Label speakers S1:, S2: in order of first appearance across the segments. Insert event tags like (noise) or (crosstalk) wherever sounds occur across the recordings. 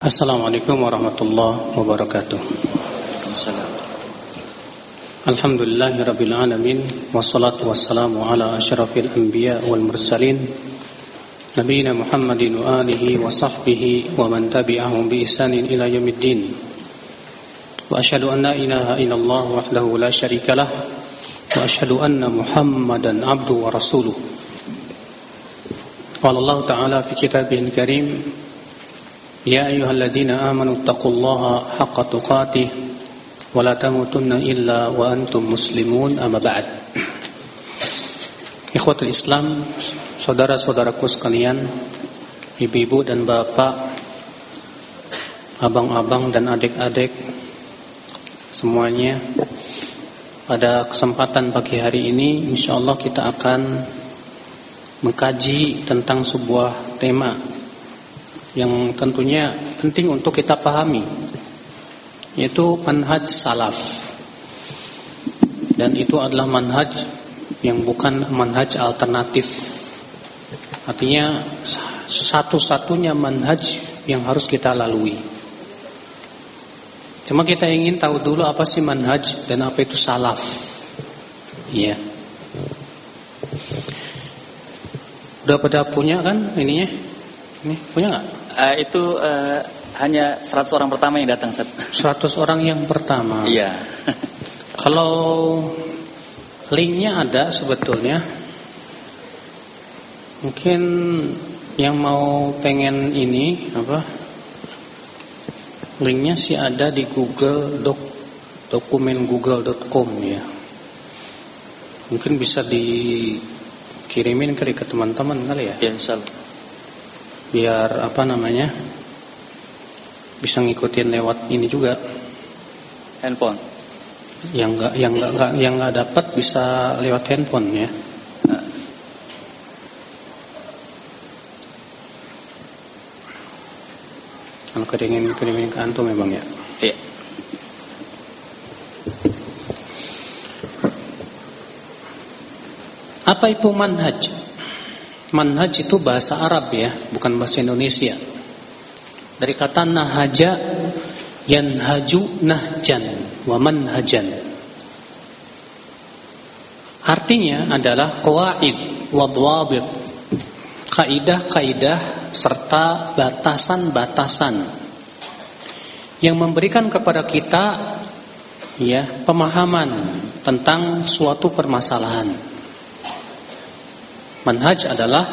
S1: Assalamualaikum warahmatullahi wabarakatuh. Alhamdulillahirabbil alamin wassalatu wassalamu ala asyrafil anbiya wal mursalin nabiyina Muhammadin wa alihi wa sahbihi wa man tabi'ahum bi ihsanin ila yaumiddin. Wa asyhadu an la ilaha illallah wahdahu la syarika lah wa asyhadu anna Muhammadan abduhu wa rasuluh. Qala Allah ta'ala fi kitabihil karim يا أيها الذين آمنوا اتقوا الله حق تقاته ولا تموتن إلا وأنتم مسلمون أما بعد Ikhwatul Islam Saudara-saudaraku sekalian Ibu-ibu dan bapak Abang-abang dan adik-adik Semuanya Pada kesempatan pagi hari ini InsyaAllah kita akan Mengkaji tentang sebuah tema yang tentunya penting untuk kita pahami yaitu manhaj salaf. Dan itu adalah manhaj yang bukan manhaj alternatif. Artinya satu-satunya manhaj yang harus kita lalui. Cuma kita ingin tahu dulu apa sih manhaj dan apa itu salaf. Iya. Udah pada punya kan ininya? Ini punya nggak
S2: Uh, itu uh, hanya 100 orang pertama yang datang, Seth.
S1: 100 orang yang pertama.
S2: Iya.
S1: Kalau linknya ada sebetulnya, mungkin yang mau pengen ini apa? Linknya sih ada di Google Doc dokumen google.com ya. Mungkin bisa dikirimin ke teman-teman kali ya.
S2: Ya, insyaallah
S1: biar apa namanya bisa ngikutin lewat ini juga.
S2: Handphone?
S1: Yang nggak yang nggak yang nggak dapat bisa lewat handphone ya. Nah. kalau keringin keringin ke antum memang ya.
S2: Iya.
S1: Apa itu manhaj Manhaj itu bahasa Arab ya, bukan bahasa Indonesia. Dari kata nahaja yanhaju nahjan wa manhajan. Artinya adalah qawaid wa. Kaidah-kaidah serta batasan-batasan yang memberikan kepada kita ya pemahaman tentang suatu permasalahan. Manhaj adalah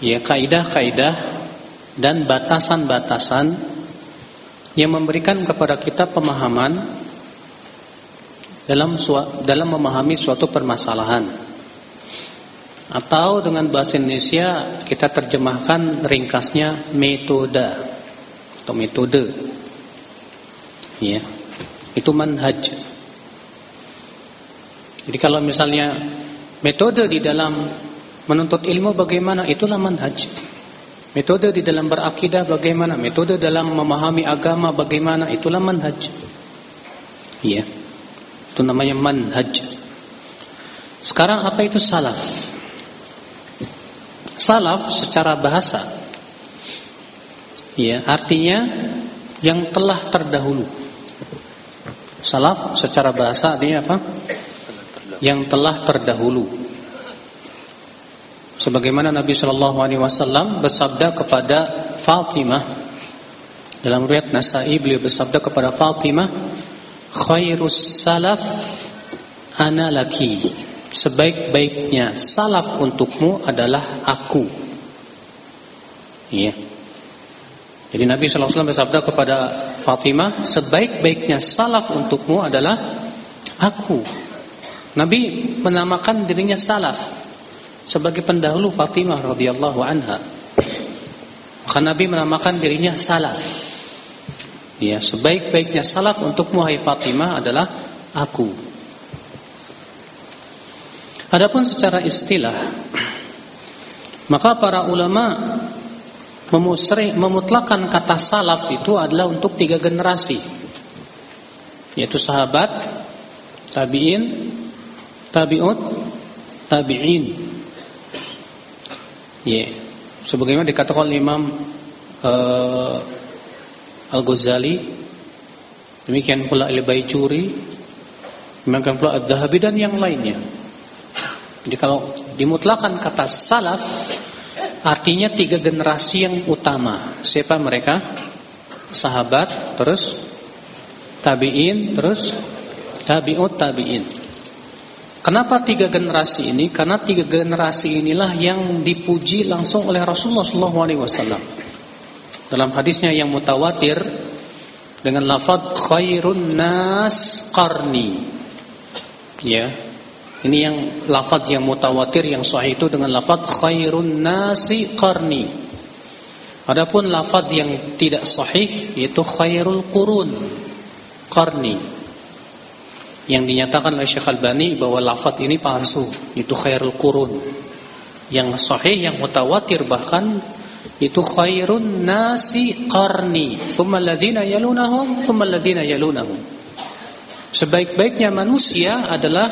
S1: ya kaidah-kaidah dan batasan-batasan yang memberikan kepada kita pemahaman dalam dalam memahami suatu permasalahan. Atau dengan bahasa Indonesia kita terjemahkan ringkasnya metode atau metode. Ya. Itu manhaj. Jadi kalau misalnya metode di dalam Menuntut ilmu bagaimana? Itulah manhaj. Metode di dalam berakidah bagaimana? Metode dalam memahami agama bagaimana? Itulah manhaj. Iya. Itu namanya manhaj. Sekarang apa itu salaf? Salaf secara bahasa Ya, artinya yang telah terdahulu. Salaf secara bahasa artinya apa? Yang telah terdahulu. Sebagaimana Nabi Shallallahu Alaihi Wasallam bersabda kepada Fatimah dalam riwayat Nasai beliau bersabda kepada Fatimah, khairus salaf ana laki. Sebaik-baiknya salaf untukmu adalah aku. Iya. Jadi Nabi Shallallahu Alaihi Wasallam bersabda kepada Fatimah, sebaik-baiknya salaf untukmu adalah aku. Nabi menamakan dirinya salaf sebagai pendahulu Fatimah radhiyallahu anha. Maka Nabi menamakan dirinya salaf. Ya, sebaik-baiknya salaf untuk Muhai Fatimah adalah aku. Adapun secara istilah, maka para ulama memutlakan kata salaf itu adalah untuk tiga generasi, yaitu sahabat, tabiin, tabiut, tabiin. Ya. Sebagaimana dikatakan Imam uh, Al-Ghazali, demikian pula Al-Baijuri, demikian pula Ad-Dhahabi dan yang lainnya. Jadi kalau dimutlakan kata salaf artinya tiga generasi yang utama. Siapa mereka? Sahabat, terus tabi'in, terus tabi'ut tabi'in. Kenapa tiga generasi ini? Karena tiga generasi inilah yang dipuji langsung oleh Rasulullah SAW. Dalam hadisnya yang mutawatir dengan lafaz khairun nas qarni. Ya. Ini yang lafaz yang mutawatir yang sahih itu dengan lafaz khairun nasi qarni. Adapun lafaz yang tidak sahih yaitu khairul qurun qarni yang dinyatakan oleh Syekh Albani bahwa lafaz ini palsu itu khairul qurun. Yang sahih yang mutawatir bahkan itu khairun nasi qarni. Thumma alladhina yalunahum thumma alladhina yalunahum. Sebaik-baiknya manusia adalah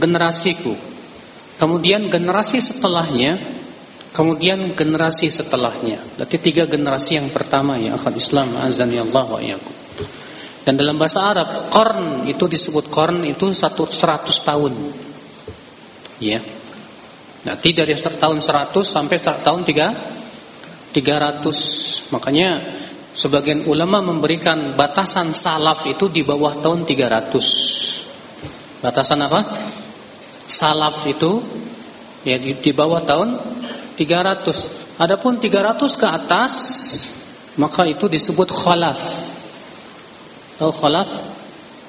S1: generasiku. Kemudian generasi setelahnya kemudian generasi setelahnya. Berarti tiga generasi yang pertama ya akhwat Islam azan ya Allah wa dan dalam bahasa Arab, korn itu disebut korn itu satu seratus tahun. Ya. Nanti dari tahun seratus sampai tahun tiga tiga ratus. Makanya sebagian ulama memberikan batasan salaf itu di bawah tahun tiga ratus. Batasan apa? Salaf itu ya di, di bawah tahun tiga ratus. Adapun tiga ratus ke atas maka itu disebut khalaf. Tahu khalaf?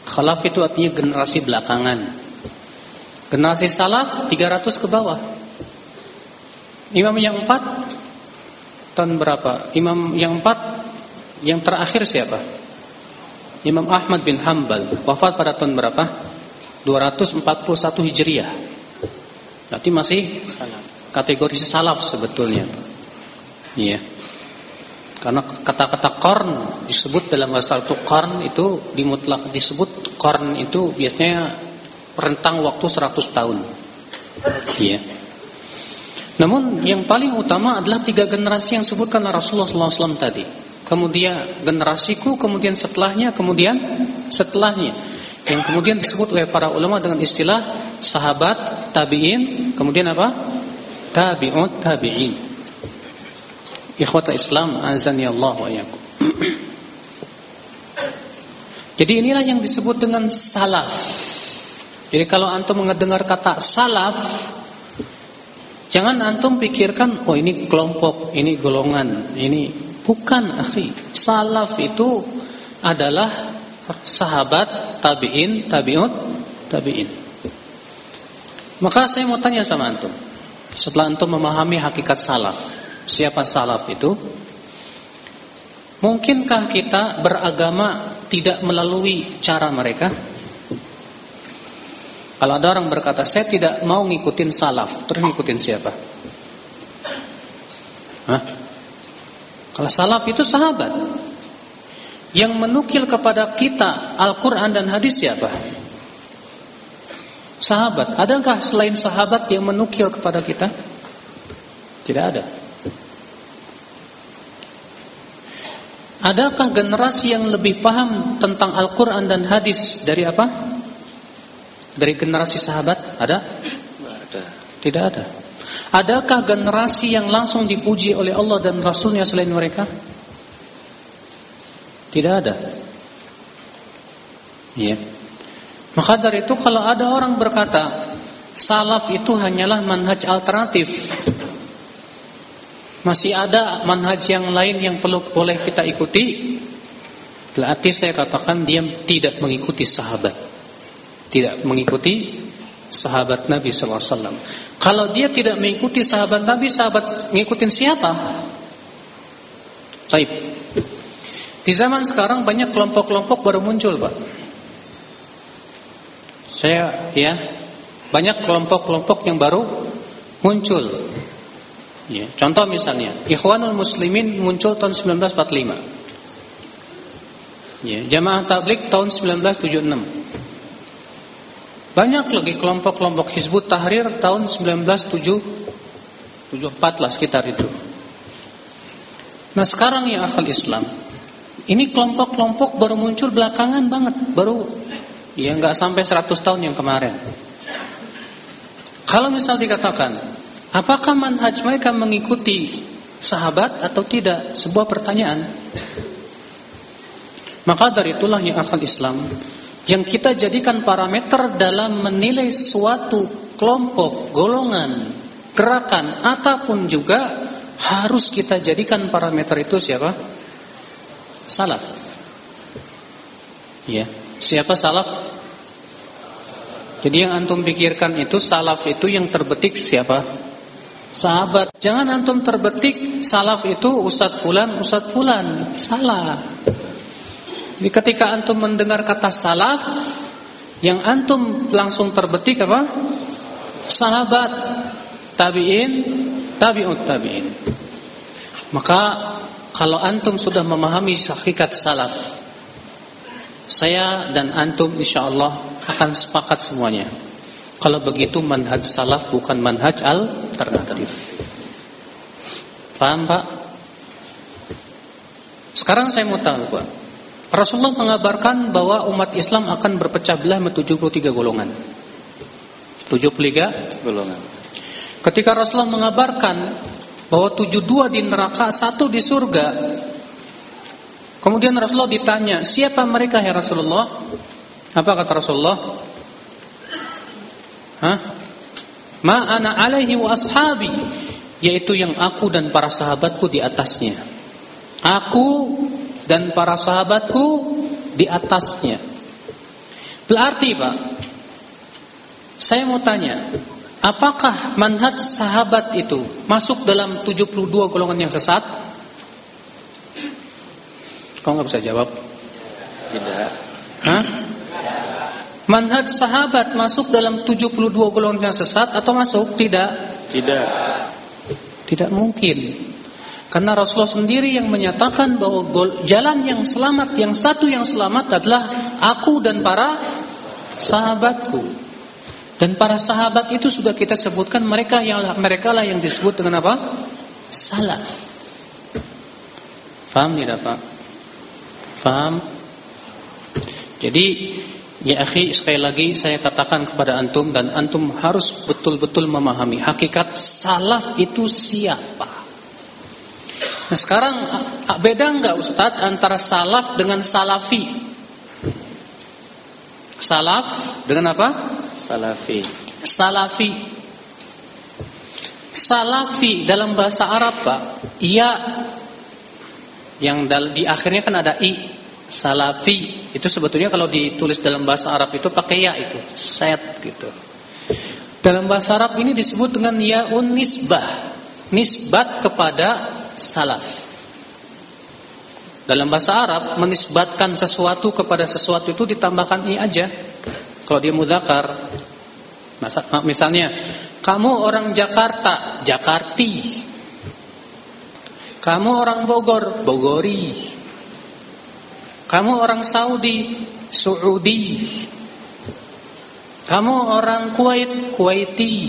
S1: Khalaf itu artinya generasi belakangan. Generasi salaf 300 ke bawah. Imam yang empat tahun berapa? Imam yang empat yang terakhir siapa? Imam Ahmad bin Hambal wafat pada tahun berapa? 241 Hijriah. Berarti masih kategori salaf sebetulnya. Iya. Karena kata-kata korn disebut dalam bahasa itu korn itu dimutlak disebut korn itu biasanya rentang waktu 100 tahun. Iya. Namun yang paling utama adalah tiga generasi yang disebutkan Rasulullah SAW tadi. Kemudian generasiku, kemudian setelahnya, kemudian setelahnya. Yang kemudian disebut oleh para ulama dengan istilah sahabat, tabi'in, kemudian apa? Tabi'ut, tabi'in. Ikhwata Islam azani Allah wa yakum. Jadi inilah yang disebut dengan salaf. Jadi kalau antum mendengar kata salaf, jangan antum pikirkan oh ini kelompok, ini golongan, ini bukan akhi. Salaf itu adalah sahabat, tabi'in, tabi'ut, tabi'in. Maka saya mau tanya sama antum. Setelah antum memahami hakikat salaf, Siapa salaf itu? Mungkinkah kita beragama tidak melalui cara mereka? Kalau ada orang berkata, saya tidak mau ngikutin salaf, terus ngikutin siapa? Hah? Kalau salaf itu sahabat. Yang menukil kepada kita Al-Quran dan hadis siapa? Sahabat. Adakah selain sahabat yang menukil kepada kita? Tidak ada. Adakah generasi yang lebih paham tentang Al-Quran dan hadis dari apa? Dari generasi sahabat? Ada? Ada. Tidak ada. Adakah generasi yang langsung dipuji oleh Allah dan Rasulnya selain mereka? Tidak ada. Iya. Maka dari itu kalau ada orang berkata salaf itu hanyalah manhaj alternatif masih ada manhaj yang lain yang perlu boleh kita ikuti? Berarti saya katakan dia tidak mengikuti sahabat. Tidak mengikuti sahabat Nabi wasallam. Kalau dia tidak mengikuti sahabat Nabi, sahabat ngikutin siapa? Baik. Di zaman sekarang banyak kelompok-kelompok baru muncul, Pak. Saya ya, banyak kelompok-kelompok yang baru muncul. Ya, contoh misalnya, Ikhwanul Muslimin muncul tahun 1945. Ya, Jamaah Tablik tahun 1976. Banyak lagi kelompok-kelompok Hizbut Tahrir tahun 1974 lah sekitar itu. Nah sekarang ya akal Islam Ini kelompok-kelompok baru muncul belakangan banget, baru ya nggak sampai 100 tahun yang kemarin. Kalau misal dikatakan, apakah manhaj mereka mengikuti sahabat atau tidak? Sebuah pertanyaan. Maka dari itulah yang akal Islam yang kita jadikan parameter dalam menilai suatu kelompok, golongan, gerakan ataupun juga harus kita jadikan parameter itu siapa? Salaf. Ya, siapa salaf? Jadi yang antum pikirkan itu salaf itu yang terbetik siapa? Sahabat. Jangan antum terbetik salaf itu Ustadz Fulan, Ustadz Fulan. Salah. Jadi ketika antum mendengar kata salaf, yang antum langsung terbetik apa? Sahabat, tabiin, tabiut tabiin. Maka kalau antum sudah memahami hakikat salaf, saya dan antum insya Allah akan sepakat semuanya. Kalau begitu manhaj salaf bukan manhaj alternatif. Paham Pak? Sekarang saya mau tahu Pak. Rasulullah mengabarkan bahwa umat Islam akan berpecah belah menjadi 73 golongan. 73 golongan. Ketika Rasulullah mengabarkan bahwa 72 di neraka, satu di surga. Kemudian Rasulullah ditanya, "Siapa mereka ya Rasulullah?" Apa kata Rasulullah? Hah? Ma ana alaihi wa ashabi, yaitu yang aku dan para sahabatku di atasnya. Aku dan para sahabatku di atasnya. Berarti Pak, saya mau tanya, apakah manhaj sahabat itu masuk dalam 72 golongan yang sesat? Kau nggak bisa jawab?
S2: Tidak.
S1: Hah? Manhaj sahabat masuk dalam 72 golongan yang sesat atau masuk? Tidak.
S2: Tidak.
S1: Tidak mungkin. Karena Rasulullah sendiri yang menyatakan bahwa jalan yang selamat, yang satu yang selamat adalah aku dan para sahabatku. Dan para sahabat itu sudah kita sebutkan mereka yang mereka lah yang disebut dengan apa? Salah. Faham tidak Pak? Faham? Jadi Ya akhi sekali lagi saya katakan kepada antum dan antum harus betul-betul memahami hakikat salaf itu siapa. Nah sekarang beda nggak Ustadz antara salaf dengan salafi? Salaf dengan apa?
S2: Salafi.
S1: Salafi. Salafi dalam bahasa Arab Pak, ya yang di akhirnya kan ada i. Salafi itu sebetulnya kalau ditulis dalam bahasa Arab itu pakai ya itu, set gitu. Dalam bahasa Arab ini disebut dengan yaun nisbah, nisbat kepada salaf. Dalam bahasa Arab menisbatkan sesuatu kepada sesuatu itu ditambahkan i aja. Kalau dia mudakar, misalnya kamu orang Jakarta, Jakarti. Kamu orang Bogor, Bogori. Kamu orang Saudi, Saudi. Kamu orang Kuwait, Kuwaiti.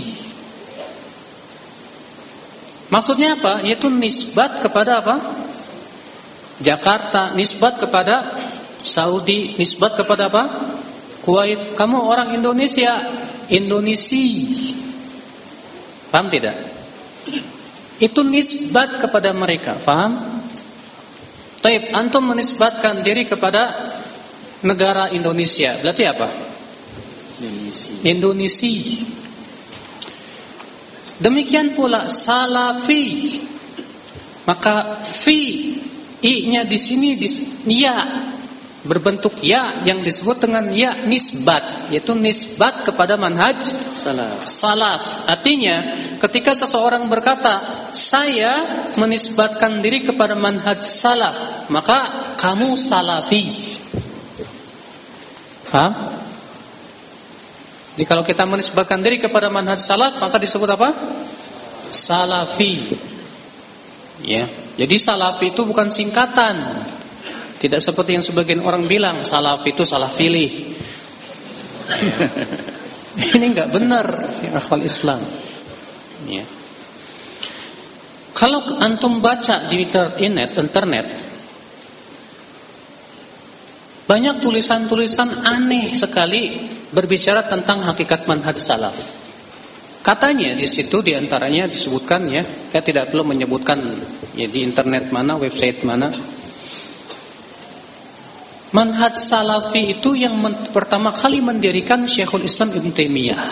S1: Maksudnya apa? Yaitu nisbat kepada apa? Jakarta, nisbat kepada Saudi, nisbat kepada apa? Kuwait. Kamu orang Indonesia, Indonesia. Paham tidak? Itu nisbat kepada mereka, paham? Taib, antum menisbatkan diri kepada negara Indonesia. Berarti apa? Indonesia. Indonesia. Demikian pula salafi. Maka fi i-nya di sini di ya berbentuk ya yang disebut dengan ya nisbat yaitu nisbat kepada manhaj salaf. Salaf artinya ketika seseorang berkata saya menisbatkan diri kepada manhaj salaf maka kamu salafi. Paham? Jadi kalau kita menisbatkan diri kepada manhaj salaf maka disebut apa? Salafi. Ya. Jadi salafi itu bukan singkatan. Tidak seperti yang sebagian orang bilang salafi itu salah pilih. (laughs) Ini enggak benar akal Islam. Ya. Kalau antum baca di internet, internet Banyak tulisan-tulisan aneh sekali berbicara tentang hakikat manhaj salaf. Katanya di situ di antaranya disebutkan ya, saya tidak perlu menyebutkan ya di internet mana, website mana. Manhaj salafi itu yang pertama kali mendirikan Syekhul Islam Ibn Taimiyah.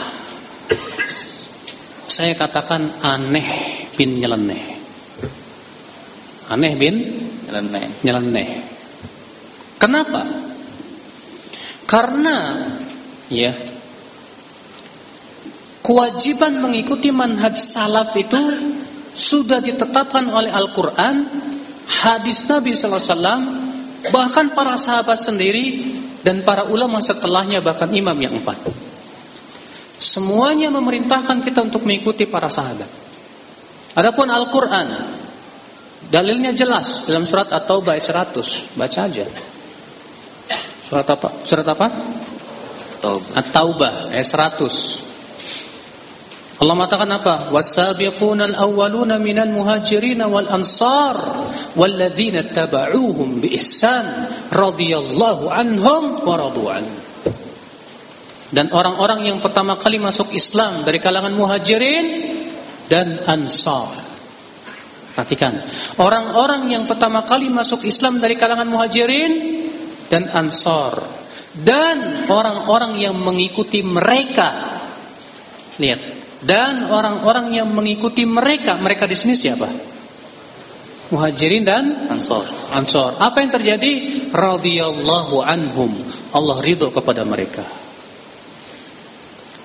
S1: Saya katakan aneh bin nyeleneh. Aneh bin
S2: nyeleneh.
S1: Nyeleneh. Kenapa? Karena ya kewajiban mengikuti manhaj salaf itu sudah ditetapkan oleh Al-Qur'an, hadis Nabi sallallahu alaihi wasallam, bahkan para sahabat sendiri dan para ulama setelahnya bahkan imam yang empat. Semuanya memerintahkan kita untuk mengikuti para sahabat. Adapun Al-Qur'an dalilnya jelas dalam surat At-Taubah ayat 100, baca aja. Surat apa? Surat apa? At-Taubah ayat 100. Allah mengatakan apa? Wasabiqunal awwaluna minal muhajirin wal ansar walladzina tabauhum bi ihsan radhiyallahu anhum wa radu'an. Dan orang-orang yang pertama kali masuk Islam dari kalangan muhajirin dan ansar. Perhatikan, orang-orang yang pertama kali masuk Islam dari kalangan muhajirin dan ansar dan orang-orang yang mengikuti mereka. Lihat, dan orang-orang yang mengikuti mereka. Mereka di sini siapa? Muhajirin dan
S2: Ansor.
S1: Ansor. Apa yang terjadi? Radhiyallahu anhum. Allah ridho kepada mereka.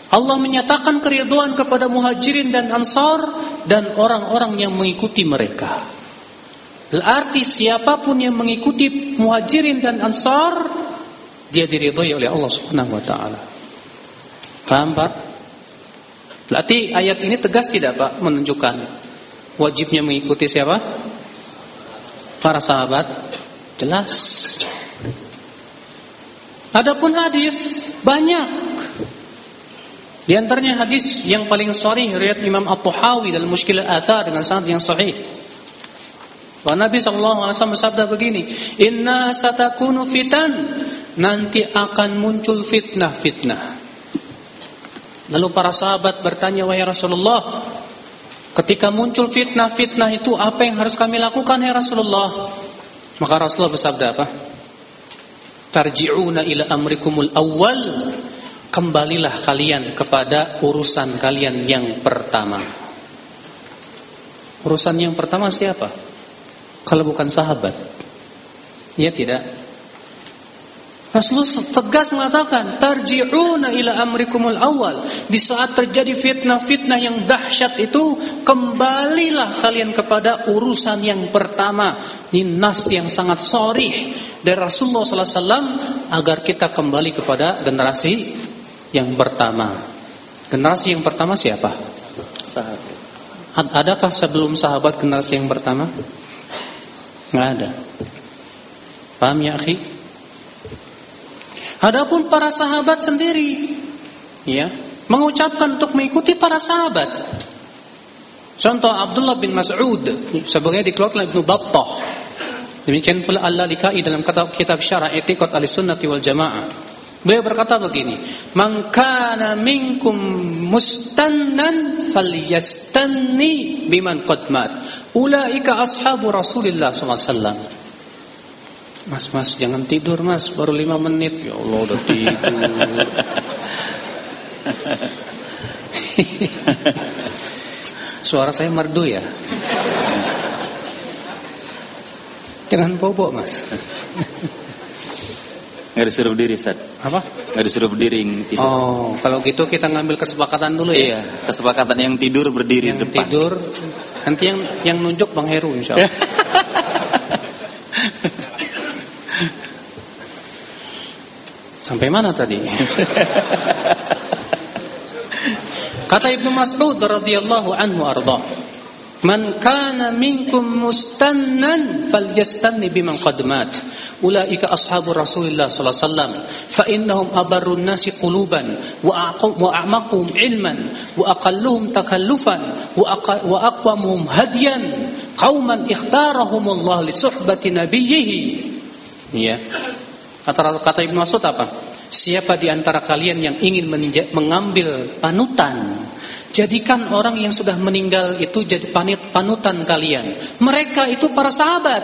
S1: Allah menyatakan keriduan kepada Muhajirin dan Ansor dan orang-orang yang mengikuti mereka. Berarti siapa pun yang mengikuti Muhajirin dan Ansor dia diridhoi oleh Allah Subhanahu wa taala. Paham, Pak? Berarti ayat ini tegas tidak Pak menunjukkan wajibnya mengikuti siapa? Para sahabat. Jelas. Adapun hadis banyak. Di antaranya hadis yang paling sahih riwayat Imam At-Tahawi dalam Mushkil Al-Athar dengan sanad yang sahih. Wa Nabi sallallahu alaihi wasallam bersabda begini, "Inna satakunu fitan." Nanti akan muncul fitnah-fitnah. Lalu para sahabat bertanya, "Wahai Rasulullah, ketika muncul fitnah-fitnah itu apa yang harus kami lakukan ya Rasulullah?" Maka Rasulullah bersabda apa? Tarji'una ila amrikumul awwal. Kembalilah kalian kepada urusan kalian yang pertama. Urusan yang pertama siapa? Kalau bukan sahabat. Ya tidak. Rasulullah tegas mengatakan tarji'una ila amrikumul awal di saat terjadi fitnah-fitnah yang dahsyat itu kembalilah kalian kepada urusan yang pertama. Ini nas yang sangat sorih dari Rasulullah sallallahu alaihi wasallam agar kita kembali kepada generasi yang pertama. Generasi yang pertama siapa?
S2: Sahabat.
S1: adakah sebelum sahabat generasi yang pertama? Nggak ada. Paham ya akhi Adapun para sahabat sendiri ya, mengucapkan untuk mengikuti para sahabat. Contoh Abdullah bin Mas'ud sebagai dikeluarkan Ibnu Battah. Demikian pula Al-Lalikai dalam kitab, kitab Syarah I'tiqad Ahlussunnah wal Jamaah. Beliau berkata begini, "Man kana minkum mustannan falyastanni biman qad mat." Ulaika ashabu Rasulillah sallallahu alaihi. Mas, mas, jangan tidur mas, baru lima menit. Ya Allah udah tidur. (laughs) Suara saya merdu ya. Jangan bobo mas.
S2: Nggak disuruh berdiri, Ustaz.
S1: Apa?
S2: Nggak disuruh berdiri. Tidur.
S1: Oh, kalau gitu kita ngambil kesepakatan dulu ya.
S2: Iya, kesepakatan yang tidur berdiri
S1: yang
S2: depan.
S1: tidur, nanti yang yang nunjuk Bang Heru insya Allah. (laughs) Sampai mana tadi? Kata Ibnu Mas'ud radhiyallahu anhu arda. Man kana minkum mustannan falyastanni biman qad. Ulaika ashabu Rasulillah sallallahu alaihi wasallam fa innahum abarrun nasi quluban wa a'maquhum ilman wa aqalluhum takallufan wa aqwamuhum hadyan qauman ikhtarahumullah li suhbati nabiyhi. Ya. Kata kata Ibnu Mas'ud apa? Siapa di antara kalian yang ingin mengambil panutan Jadikan orang yang sudah meninggal itu jadi panit panutan kalian. Mereka itu para sahabat.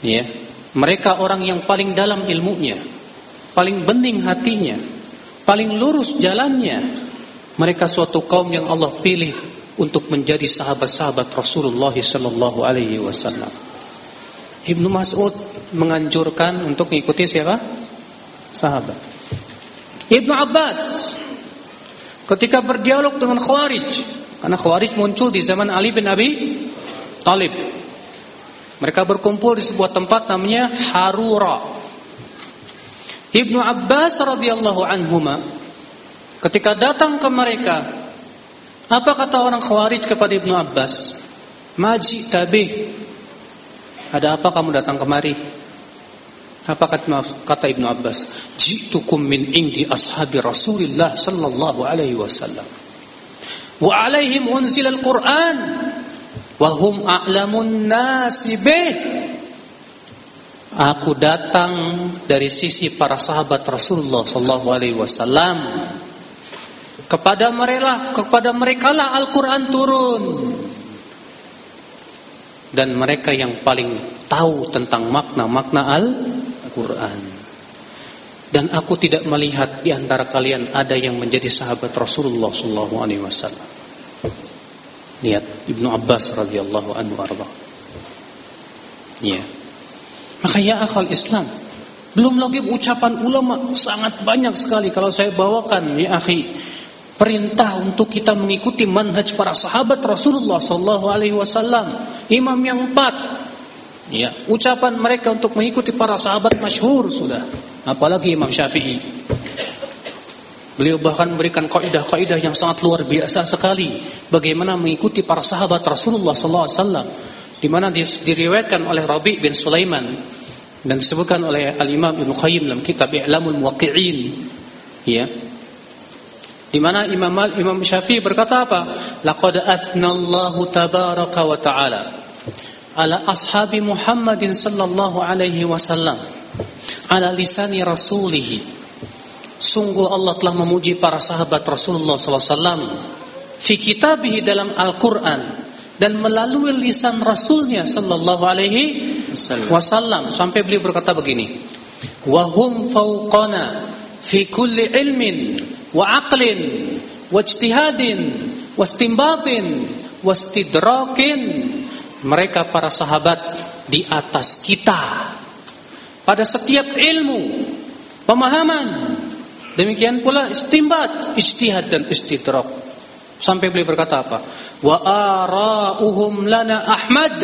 S1: Ya. Mereka orang yang paling dalam ilmunya, paling bening hatinya, paling lurus jalannya. Mereka suatu kaum yang Allah pilih untuk menjadi sahabat-sahabat Rasulullah sallallahu alaihi wasallam. Ibnu Mas'ud menganjurkan untuk mengikuti siapa? Sahabat. Ibnu Abbas ketika berdialog dengan Khawarij, karena Khawarij muncul di zaman Ali bin Abi Talib. Mereka berkumpul di sebuah tempat namanya Harura. Ibnu Abbas radhiyallahu anhuma ketika datang ke mereka, apa kata orang Khawarij kepada Ibnu Abbas? Maji tabih ada apa kamu datang kemari? Apa kata Ibnu Abbas? Jitukum min indi ashabi Rasulillah sallallahu alaihi wasallam. Wa alaihim unzil al-Quran wa hum a'lamun nasi. Aku datang dari sisi para sahabat Rasulullah sallallahu alaihi wasallam. Kepada mereka kepada mereka lah Al-Qur'an turun dan mereka yang paling tahu tentang makna-makna Al-Quran. Dan aku tidak melihat di antara kalian ada yang menjadi sahabat Rasulullah Sallallahu Alaihi Wasallam. Lihat Ibnu Abbas radhiyallahu anhu arba. Ya. Maka ya akal Islam. Belum lagi ucapan ulama sangat banyak sekali kalau saya bawakan ya akhi perintah untuk kita mengikuti manhaj para sahabat Rasulullah sallallahu alaihi wasallam, imam yang empat. Ya, ucapan mereka untuk mengikuti para sahabat masyhur sudah. Apalagi Imam Syafi'i. Beliau bahkan memberikan kaidah-kaidah yang sangat luar biasa sekali bagaimana mengikuti para sahabat Rasulullah sallallahu alaihi wasallam di mana diriwayatkan oleh Rabi bin Sulaiman dan disebutkan oleh Al-Imam Ibnu Qayyim dalam kitab I'lamul Muwaqqi'in ya di mana Imam Imam Syafi'i berkata apa? Laqad athnallahu tabaraka wa ta'ala ala ashabi Muhammadin sallallahu alaihi wasallam ala lisani rasulih. Sungguh Allah telah memuji para sahabat Rasulullah SAW fi kitabih dalam Al-Quran dan melalui lisan Rasulnya Sallallahu Alaihi Wasallam sampai beliau berkata begini, wahum fauqana fi kulli ilmin wa aqlin wa ijtihadin wa istinbatin wa istidrakin. Mereka para sahabat di atas kita. Pada setiap ilmu pemahaman demikian pula istimbat ijtihad dan istidrak. Sampai beliau berkata apa? Wa arauhum lana ahmad.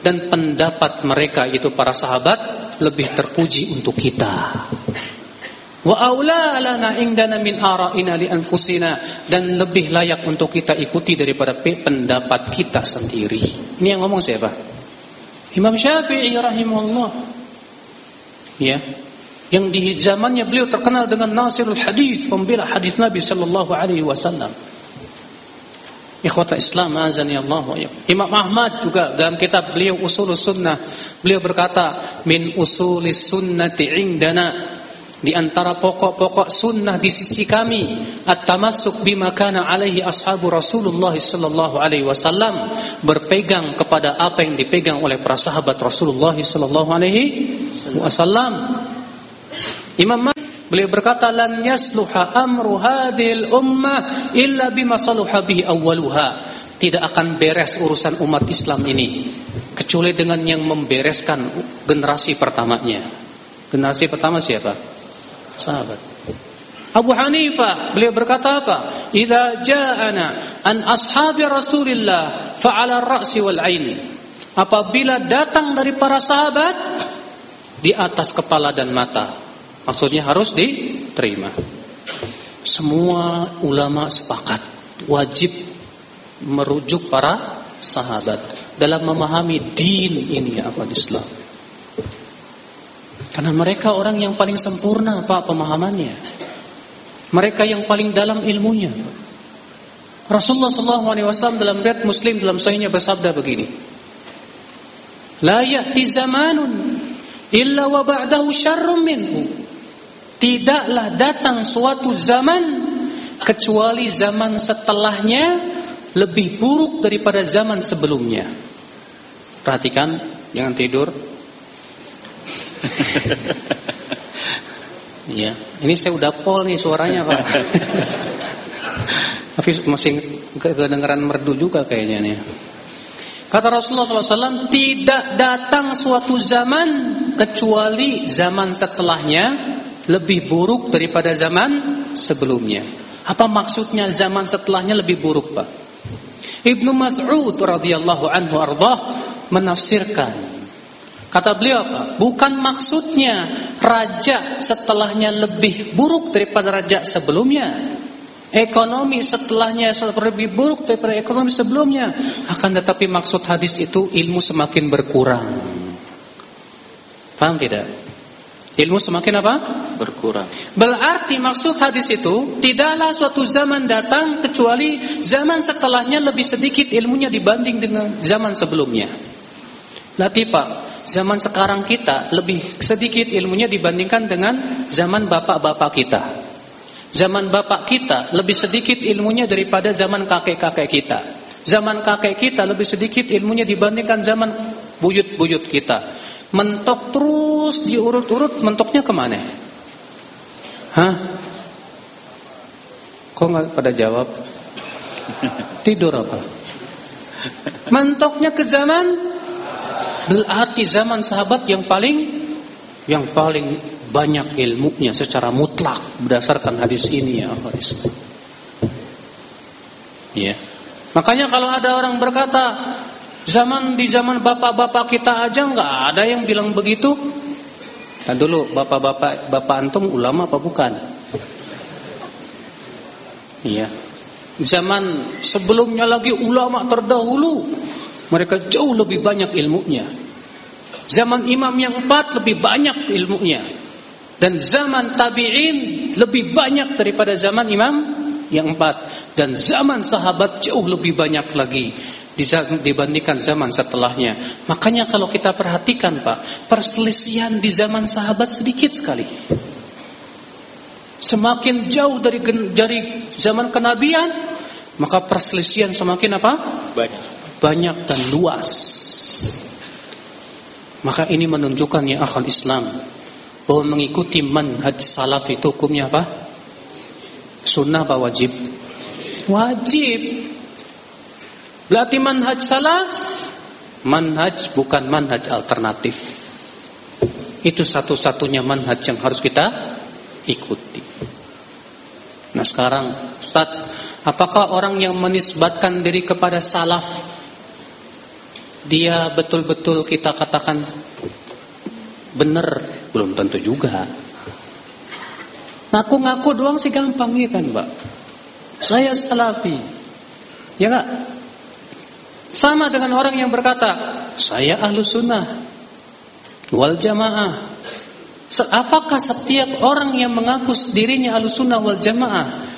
S1: Dan pendapat mereka itu para sahabat lebih terpuji untuk kita Wa aula lana indana min ara'ina li anfusina dan lebih layak untuk kita ikuti daripada pendapat kita sendiri. Ini yang ngomong siapa? Imam Syafi'i rahimahullah. Ya. Yang di zamannya beliau terkenal dengan Nasirul Hadis, pembela hadis Nabi sallallahu alaihi wasallam. Ikhwata Islam azani Allah wa Imam Ahmad juga dalam kitab beliau Usulus Sunnah beliau berkata min usulis sunnati indana di antara pokok-pokok sunnah di sisi kami at-tamassuk bima kana alaihi ashabu Rasulullah sallallahu alaihi wasallam berpegang kepada apa yang dipegang oleh para sahabat Rasulullah sallallahu alaihi wasallam. Imam beliau berkata lan yasluha amru hadhil ummah illa bima saluha bihi awwaluha. Tidak akan beres urusan umat Islam ini kecuali dengan yang membereskan generasi pertamanya. Generasi pertama siapa sahabat. Abu Hanifah beliau berkata apa? Idza ja'ana an ashabi Rasulillah fa'ala ar-ra'si wal 'ain. Apabila datang dari para sahabat di atas kepala dan mata. Maksudnya harus diterima. Semua ulama sepakat wajib merujuk para sahabat dalam memahami din ini apa Islam. Karena mereka orang yang paling sempurna Pak pemahamannya. Mereka yang paling dalam ilmunya. Rasulullah SAW dalam riwayat Muslim dalam sahihnya bersabda begini. La ya'ti zamanun illa wa ba'dahu syarrum minhu. Tidaklah datang suatu zaman kecuali zaman setelahnya lebih buruk daripada zaman sebelumnya. Perhatikan, jangan tidur. (laughs) Ya, ini saya udah pol nih suaranya Pak. (laughs) Tapi masih kedengaran merdu juga kayaknya nih. Kata Rasulullah SAW, tidak datang suatu zaman kecuali zaman setelahnya lebih buruk daripada zaman sebelumnya. Apa maksudnya zaman setelahnya lebih buruk, Pak? Ibnu Mas'ud radhiyallahu anhu ardah menafsirkan Kata beliau apa? Bukan maksudnya raja setelahnya lebih buruk daripada raja sebelumnya. Ekonomi setelahnya lebih buruk daripada ekonomi sebelumnya. Akan tetapi maksud hadis itu ilmu semakin berkurang. Paham tidak? Ilmu semakin apa?
S2: Berkurang.
S1: Berarti maksud hadis itu tidaklah suatu zaman datang kecuali zaman setelahnya lebih sedikit ilmunya dibanding dengan zaman sebelumnya. Nanti Pak, zaman sekarang kita lebih sedikit ilmunya dibandingkan dengan zaman bapak-bapak kita. Zaman bapak kita lebih sedikit ilmunya daripada zaman kakek-kakek kita. Zaman kakek kita lebih sedikit ilmunya dibandingkan zaman buyut-buyut kita. Mentok terus diurut-urut, mentoknya ke mana? Hah? Kok nggak pada jawab? (laughs) Tidur apa? Mentoknya ke zaman Berarti zaman sahabat yang paling yang paling banyak ilmunya secara mutlak berdasarkan hadis ini ya hadis. Ya. Makanya kalau ada orang berkata zaman di zaman bapak-bapak kita aja nggak ada yang bilang begitu. Dan dulu bapak-bapak bapak antum ulama apa bukan? Iya. Zaman sebelumnya lagi ulama terdahulu mereka jauh lebih banyak ilmunya. Zaman imam yang empat lebih banyak ilmunya. Dan zaman tabi'in lebih banyak daripada zaman imam yang empat. Dan zaman sahabat jauh lebih banyak lagi dibandingkan zaman setelahnya. Makanya kalau kita perhatikan Pak, perselisihan di zaman sahabat sedikit sekali. Semakin jauh dari dari zaman kenabian, maka perselisihan semakin apa?
S2: Banyak
S1: banyak dan luas. Maka ini menunjukkan ya akal Islam bahwa mengikuti manhaj salaf itu hukumnya apa? Sunnah apa wajib? Wajib. Berarti manhaj salaf manhaj bukan manhaj alternatif. Itu satu-satunya manhaj yang harus kita ikuti. Nah sekarang Ustaz, apakah orang yang menisbatkan diri kepada salaf dia betul-betul kita katakan benar belum tentu juga. Ngaku-ngaku doang sih gampang ya kan, Mbak. Saya salafi. Ya enggak? Sama dengan orang yang berkata, saya ahlu sunnah wal jamaah. Apakah setiap orang yang mengaku dirinya ahlu sunnah wal jamaah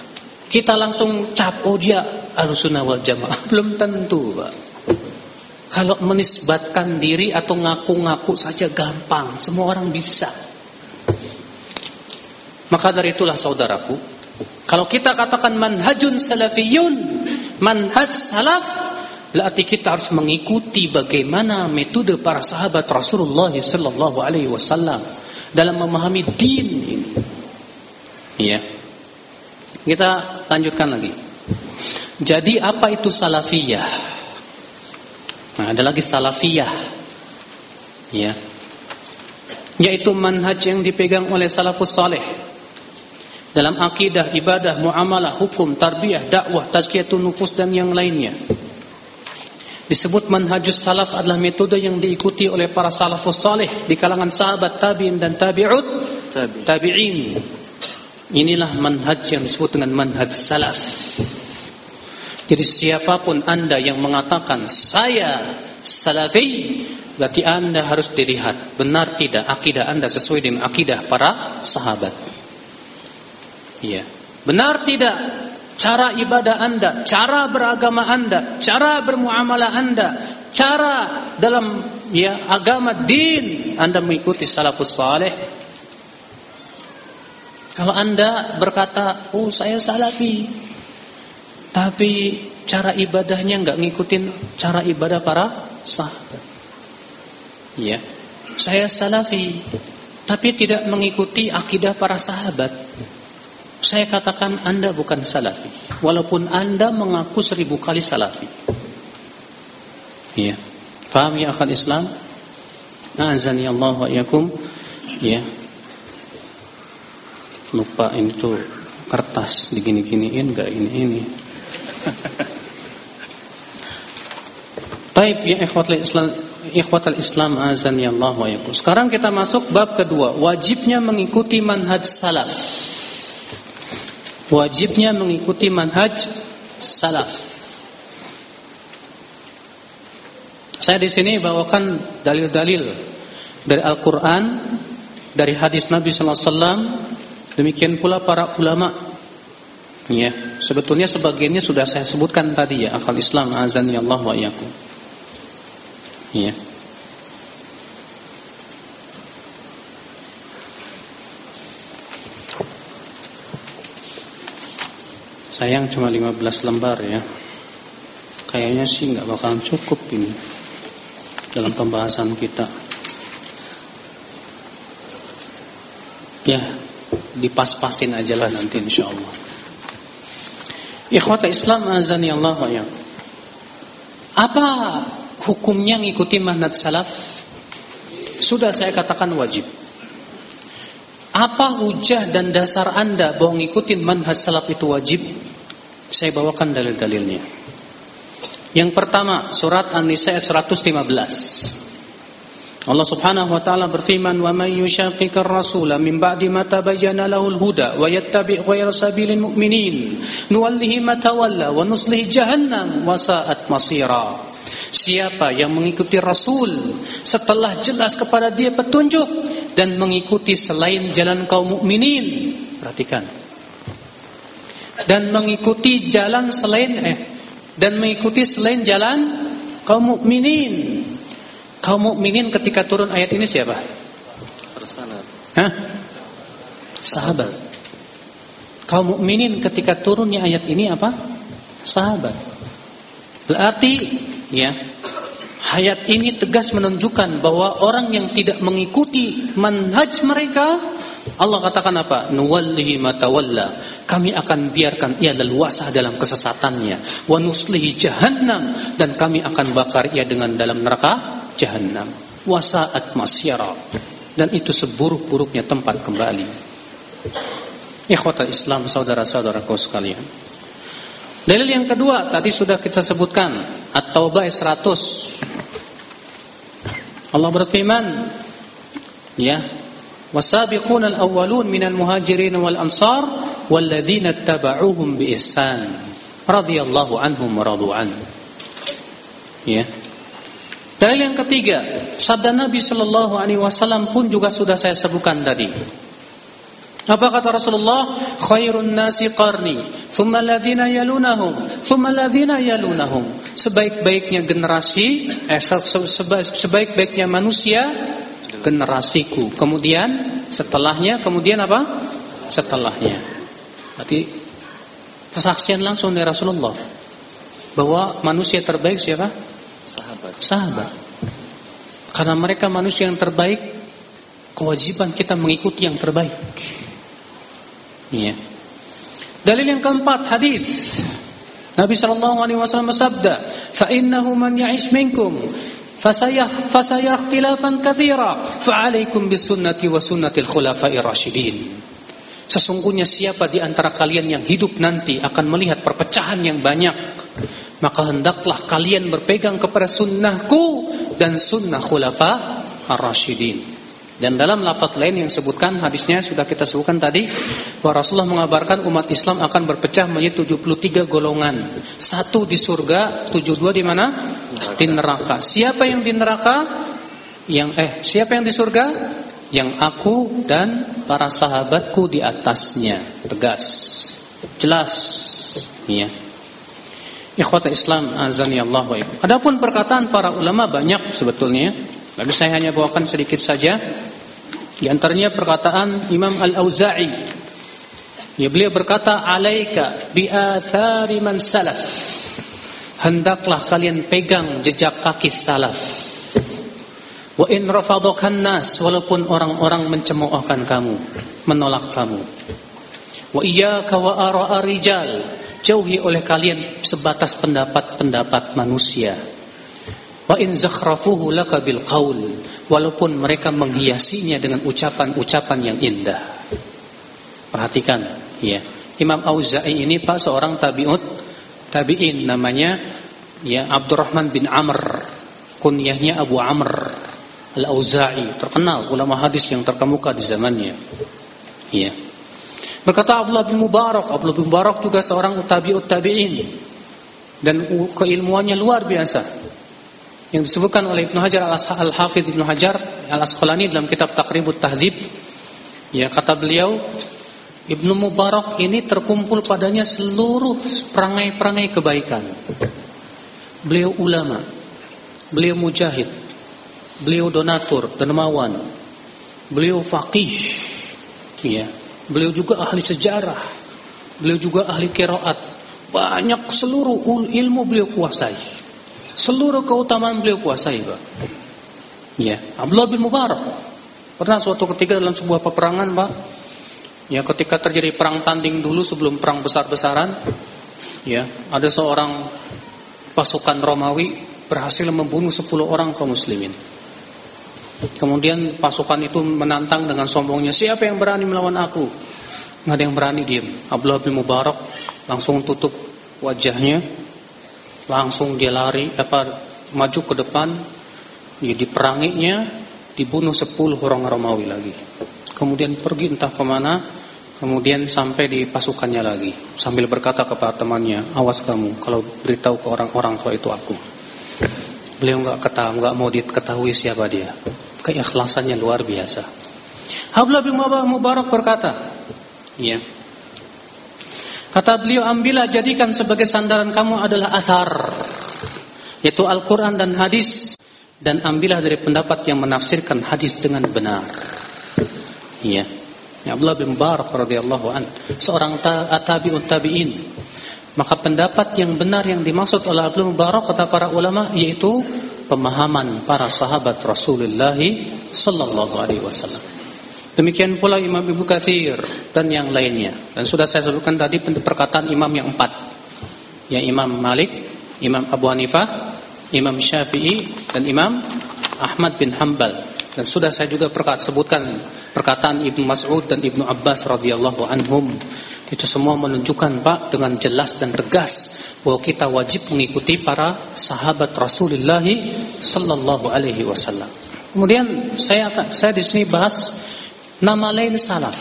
S1: kita langsung cap oh dia ahlu sunnah wal jamaah? (laughs) Belum tentu, Pak. Kalau menisbatkan diri atau ngaku-ngaku saja gampang, semua orang bisa. Maka dari itulah saudaraku, kalau kita katakan manhajun salafiyun, manhaj salaf, berarti kita harus mengikuti bagaimana metode para sahabat Rasulullah sallallahu alaihi wasallam dalam memahami din ini. Iya. Kita lanjutkan lagi. Jadi apa itu salafiyah? Nah, ada lagi salafiyah. Ya. Yaitu manhaj yang dipegang oleh salafus saleh dalam akidah, ibadah, muamalah, hukum, tarbiyah, dakwah, tazkiyatun nufus dan yang lainnya. Disebut manhajus salaf adalah metode yang diikuti oleh para salafus saleh di kalangan sahabat tabi'in dan tabi'ut tabi'in. Inilah manhaj yang disebut dengan manhaj salaf. Jadi siapa pun anda yang mengatakan saya salafi Berarti anda harus dilihat Benar tidak akidah anda sesuai dengan akidah para sahabat Iya Benar tidak cara ibadah anda Cara beragama anda Cara bermuamalah anda Cara dalam ya agama din Anda mengikuti salafus saleh. Kalau Anda berkata, "Oh, saya salafi." Tapi cara ibadahnya nggak ngikutin cara ibadah para sahabat. Ya. Saya salafi, tapi tidak mengikuti akidah para sahabat. Saya katakan Anda bukan salafi, walaupun Anda mengaku seribu kali salafi. Ya. Paham ya akal Islam? Azani Allah wa yakum. Ya. Lupa ini tuh kertas digini-giniin enggak ini ini. (laughs) Baik ya ikhwatul Islam ikhwatul Islam azan ya Allah wa yakum. Sekarang kita masuk bab kedua, wajibnya mengikuti manhaj salaf. Wajibnya mengikuti manhaj salaf. Saya di sini bawakan dalil-dalil dari Al-Qur'an, dari hadis Nabi wasallam, demikian pula para ulama Ya, sebetulnya sebagiannya sudah saya sebutkan tadi ya, akal Islam azan ya Allah wa iyyakum. Ya. Sayang cuma 15 lembar ya. Kayaknya sih nggak bakalan cukup ini dalam pembahasan kita. Ya, dipas-pasin aja lah nanti insya Allah. Ikhwata Islam azani Allah wa Apa hukumnya ngikuti manhaj salaf? Sudah saya katakan wajib. Apa hujah dan dasar Anda bahwa ngikutin manhaj salaf itu wajib? Saya bawakan dalil-dalilnya. Yang pertama, surat An-Nisa ayat 115. Allah Subhanahu wa taala berfirman wa may yushaqiqir rasula min ba'di ma tabayyana lahul huda wa yattabi' ghayra sabilil mu'minin nuwallihi ma tawalla wa nuslihi jahannam wa sa'at masira. Siapa yang mengikuti Rasul setelah jelas kepada dia petunjuk dan mengikuti selain jalan kaum mukminin perhatikan. Dan mengikuti jalan selain eh dan mengikuti selain jalan kaum mukminin Kaum mukminin ketika turun ayat ini siapa?
S2: Sahabat.
S1: Hah? Sahabat. Kaum mukminin ketika turunnya ayat ini apa? Sahabat. Berarti ya Ayat ini tegas menunjukkan bahwa orang yang tidak mengikuti manhaj mereka Allah katakan apa? Nuwallihi matawalla. Kami akan biarkan ia leluasa dalam kesesatannya. Wa nuslihi jahannam dan kami akan bakar ia dengan dalam neraka jahannam. Wasaat masyara. Dan itu seburuk-buruknya tempat kembali. Ikhwata Islam saudara-saudaraku sekalian. Dalil yang kedua tadi sudah kita sebutkan. At-Taubah 100 Allah berfirman ya wasabiqun al-awwalun minal muhajirin wal ansar walladzina tabauhum bi ihsan. Radhiyallahu anhum wa radu an ya Dalil yang ketiga, sabda Nabi Shallallahu Alaihi Wasallam pun juga sudah saya sebutkan tadi. Apa kata Rasulullah? Khairun nasi qarni, thumma alladhina yalunahum, thumma alladhina yalunahum. Sebaik-baiknya generasi, eh, sebaik-baiknya manusia generasiku. Kemudian setelahnya, kemudian apa? Setelahnya. Berarti persaksian langsung dari Rasulullah bahwa manusia terbaik siapa? Sahabat. Karena mereka manusia yang terbaik, kewajiban kita mengikuti yang terbaik. Iya. Dalil yang keempat hadis Nabi sallallahu alaihi wasallam bersabda, "Fa innahu man ya'ish minkum fasayah fasayah ikhtilafan katsira, fa 'alaikum bisunnati wa sunnatil khulafa'ir rasyidin." Sesungguhnya siapa di antara kalian yang hidup nanti akan melihat perpecahan yang banyak maka hendaklah kalian berpegang kepada sunnahku dan sunnah khulafa ar-rasyidin. Dan dalam lafaz lain yang sebutkan hadisnya sudah kita sebutkan tadi bahwa Rasulullah mengabarkan umat Islam akan berpecah menjadi 73 golongan. Satu di surga, 72 di mana? Di neraka. Siapa yang di neraka? Yang eh, siapa yang di surga? Yang aku dan para sahabatku di atasnya. Tegas. Jelas. Iya. Ikhwata Islam azani Allah wa Adapun perkataan para ulama banyak sebetulnya Lalu saya hanya bawakan sedikit saja. Di antaranya perkataan Imam Al-Auza'i. Ya beliau berkata, "Alaika bi athari man salaf." Hendaklah kalian pegang jejak kaki salaf. Wa in rafadakan nas walaupun orang-orang mencemoohkan kamu, menolak kamu. Wa iyyaka wa ara'a rijal. Jauhi oleh kalian sebatas pendapat-pendapat manusia. Wa in zakhrafuhu laka bil qaul. Walaupun mereka menghiasinya dengan ucapan-ucapan yang indah. Perhatikan, ya. Imam Auza'i ini Pak seorang tabi'ut tabi'in namanya ya Abdurrahman bin Amr. Kunyahnya Abu Amr Al-Auza'i, terkenal ulama hadis yang terkemuka di zamannya. Ya. Berkata Abdullah bin Mubarak, Abdullah bin Mubarak juga seorang tabi'ut tabi'in dan keilmuannya luar biasa. Yang disebutkan oleh Ibnu Hajar Al-Hafidh Ibnu Hajar Al-Asqalani dalam kitab Taqribut Tahdzib. Ya, kata beliau, Ibnu Mubarak ini terkumpul padanya seluruh perangai-perangai kebaikan. Beliau ulama, beliau mujahid, beliau donatur, dermawan, beliau faqih, ya, Beliau juga ahli sejarah. Beliau juga ahli kiraat. Banyak seluruh ilmu beliau kuasai. Seluruh keutamaan beliau kuasai, Pak. Ya, Abdullah bin Mubarak. Pernah suatu ketika dalam sebuah peperangan, Pak. Ya, ketika terjadi perang tanding dulu sebelum perang besar-besaran, ya, ada seorang pasukan Romawi berhasil membunuh 10 orang kaum muslimin. Kemudian pasukan itu menantang dengan sombongnya, siapa yang berani melawan aku? Nggak ada yang berani diam. Abdullah bin Mubarak langsung tutup wajahnya, langsung dia lari, apa maju ke depan, ya diperanginya, dibunuh sepuluh orang Romawi lagi. Kemudian pergi entah ke mana, kemudian sampai di pasukannya lagi, sambil berkata kepada temannya, awas kamu, kalau beritahu ke orang-orang kalau itu aku. Beliau nggak ketahui, nggak mau diketahui siapa dia keikhlasannya luar biasa. Habla bin Mubarak berkata, ya. Kata beliau, ambillah jadikan sebagai sandaran kamu adalah asar, yaitu Al-Quran dan hadis, dan ambillah dari pendapat yang menafsirkan hadis dengan benar. Ya. Abdullah bin Mubarak radhiyallahu an, seorang tabi'un tabi'in. Maka pendapat yang benar yang dimaksud oleh Abdullah bin Mubarak kata para ulama yaitu pemahaman para sahabat Rasulullah sallallahu alaihi wasallam. Demikian pula Imam Ibnu Katsir dan yang lainnya. Dan sudah saya sebutkan tadi perkataan imam yang empat. Yang Imam Malik, Imam Abu Hanifah, Imam Syafi'i dan Imam Ahmad bin Hambal. Dan sudah saya juga perkat, sebutkan perkataan Ibnu Mas'ud dan Ibnu Abbas radhiyallahu anhum itu semua menunjukkan Pak dengan jelas dan tegas bahwa kita wajib mengikuti para sahabat Rasulullah sallallahu alaihi wasallam. Kemudian saya akan saya di sini bahas nama lain salaf.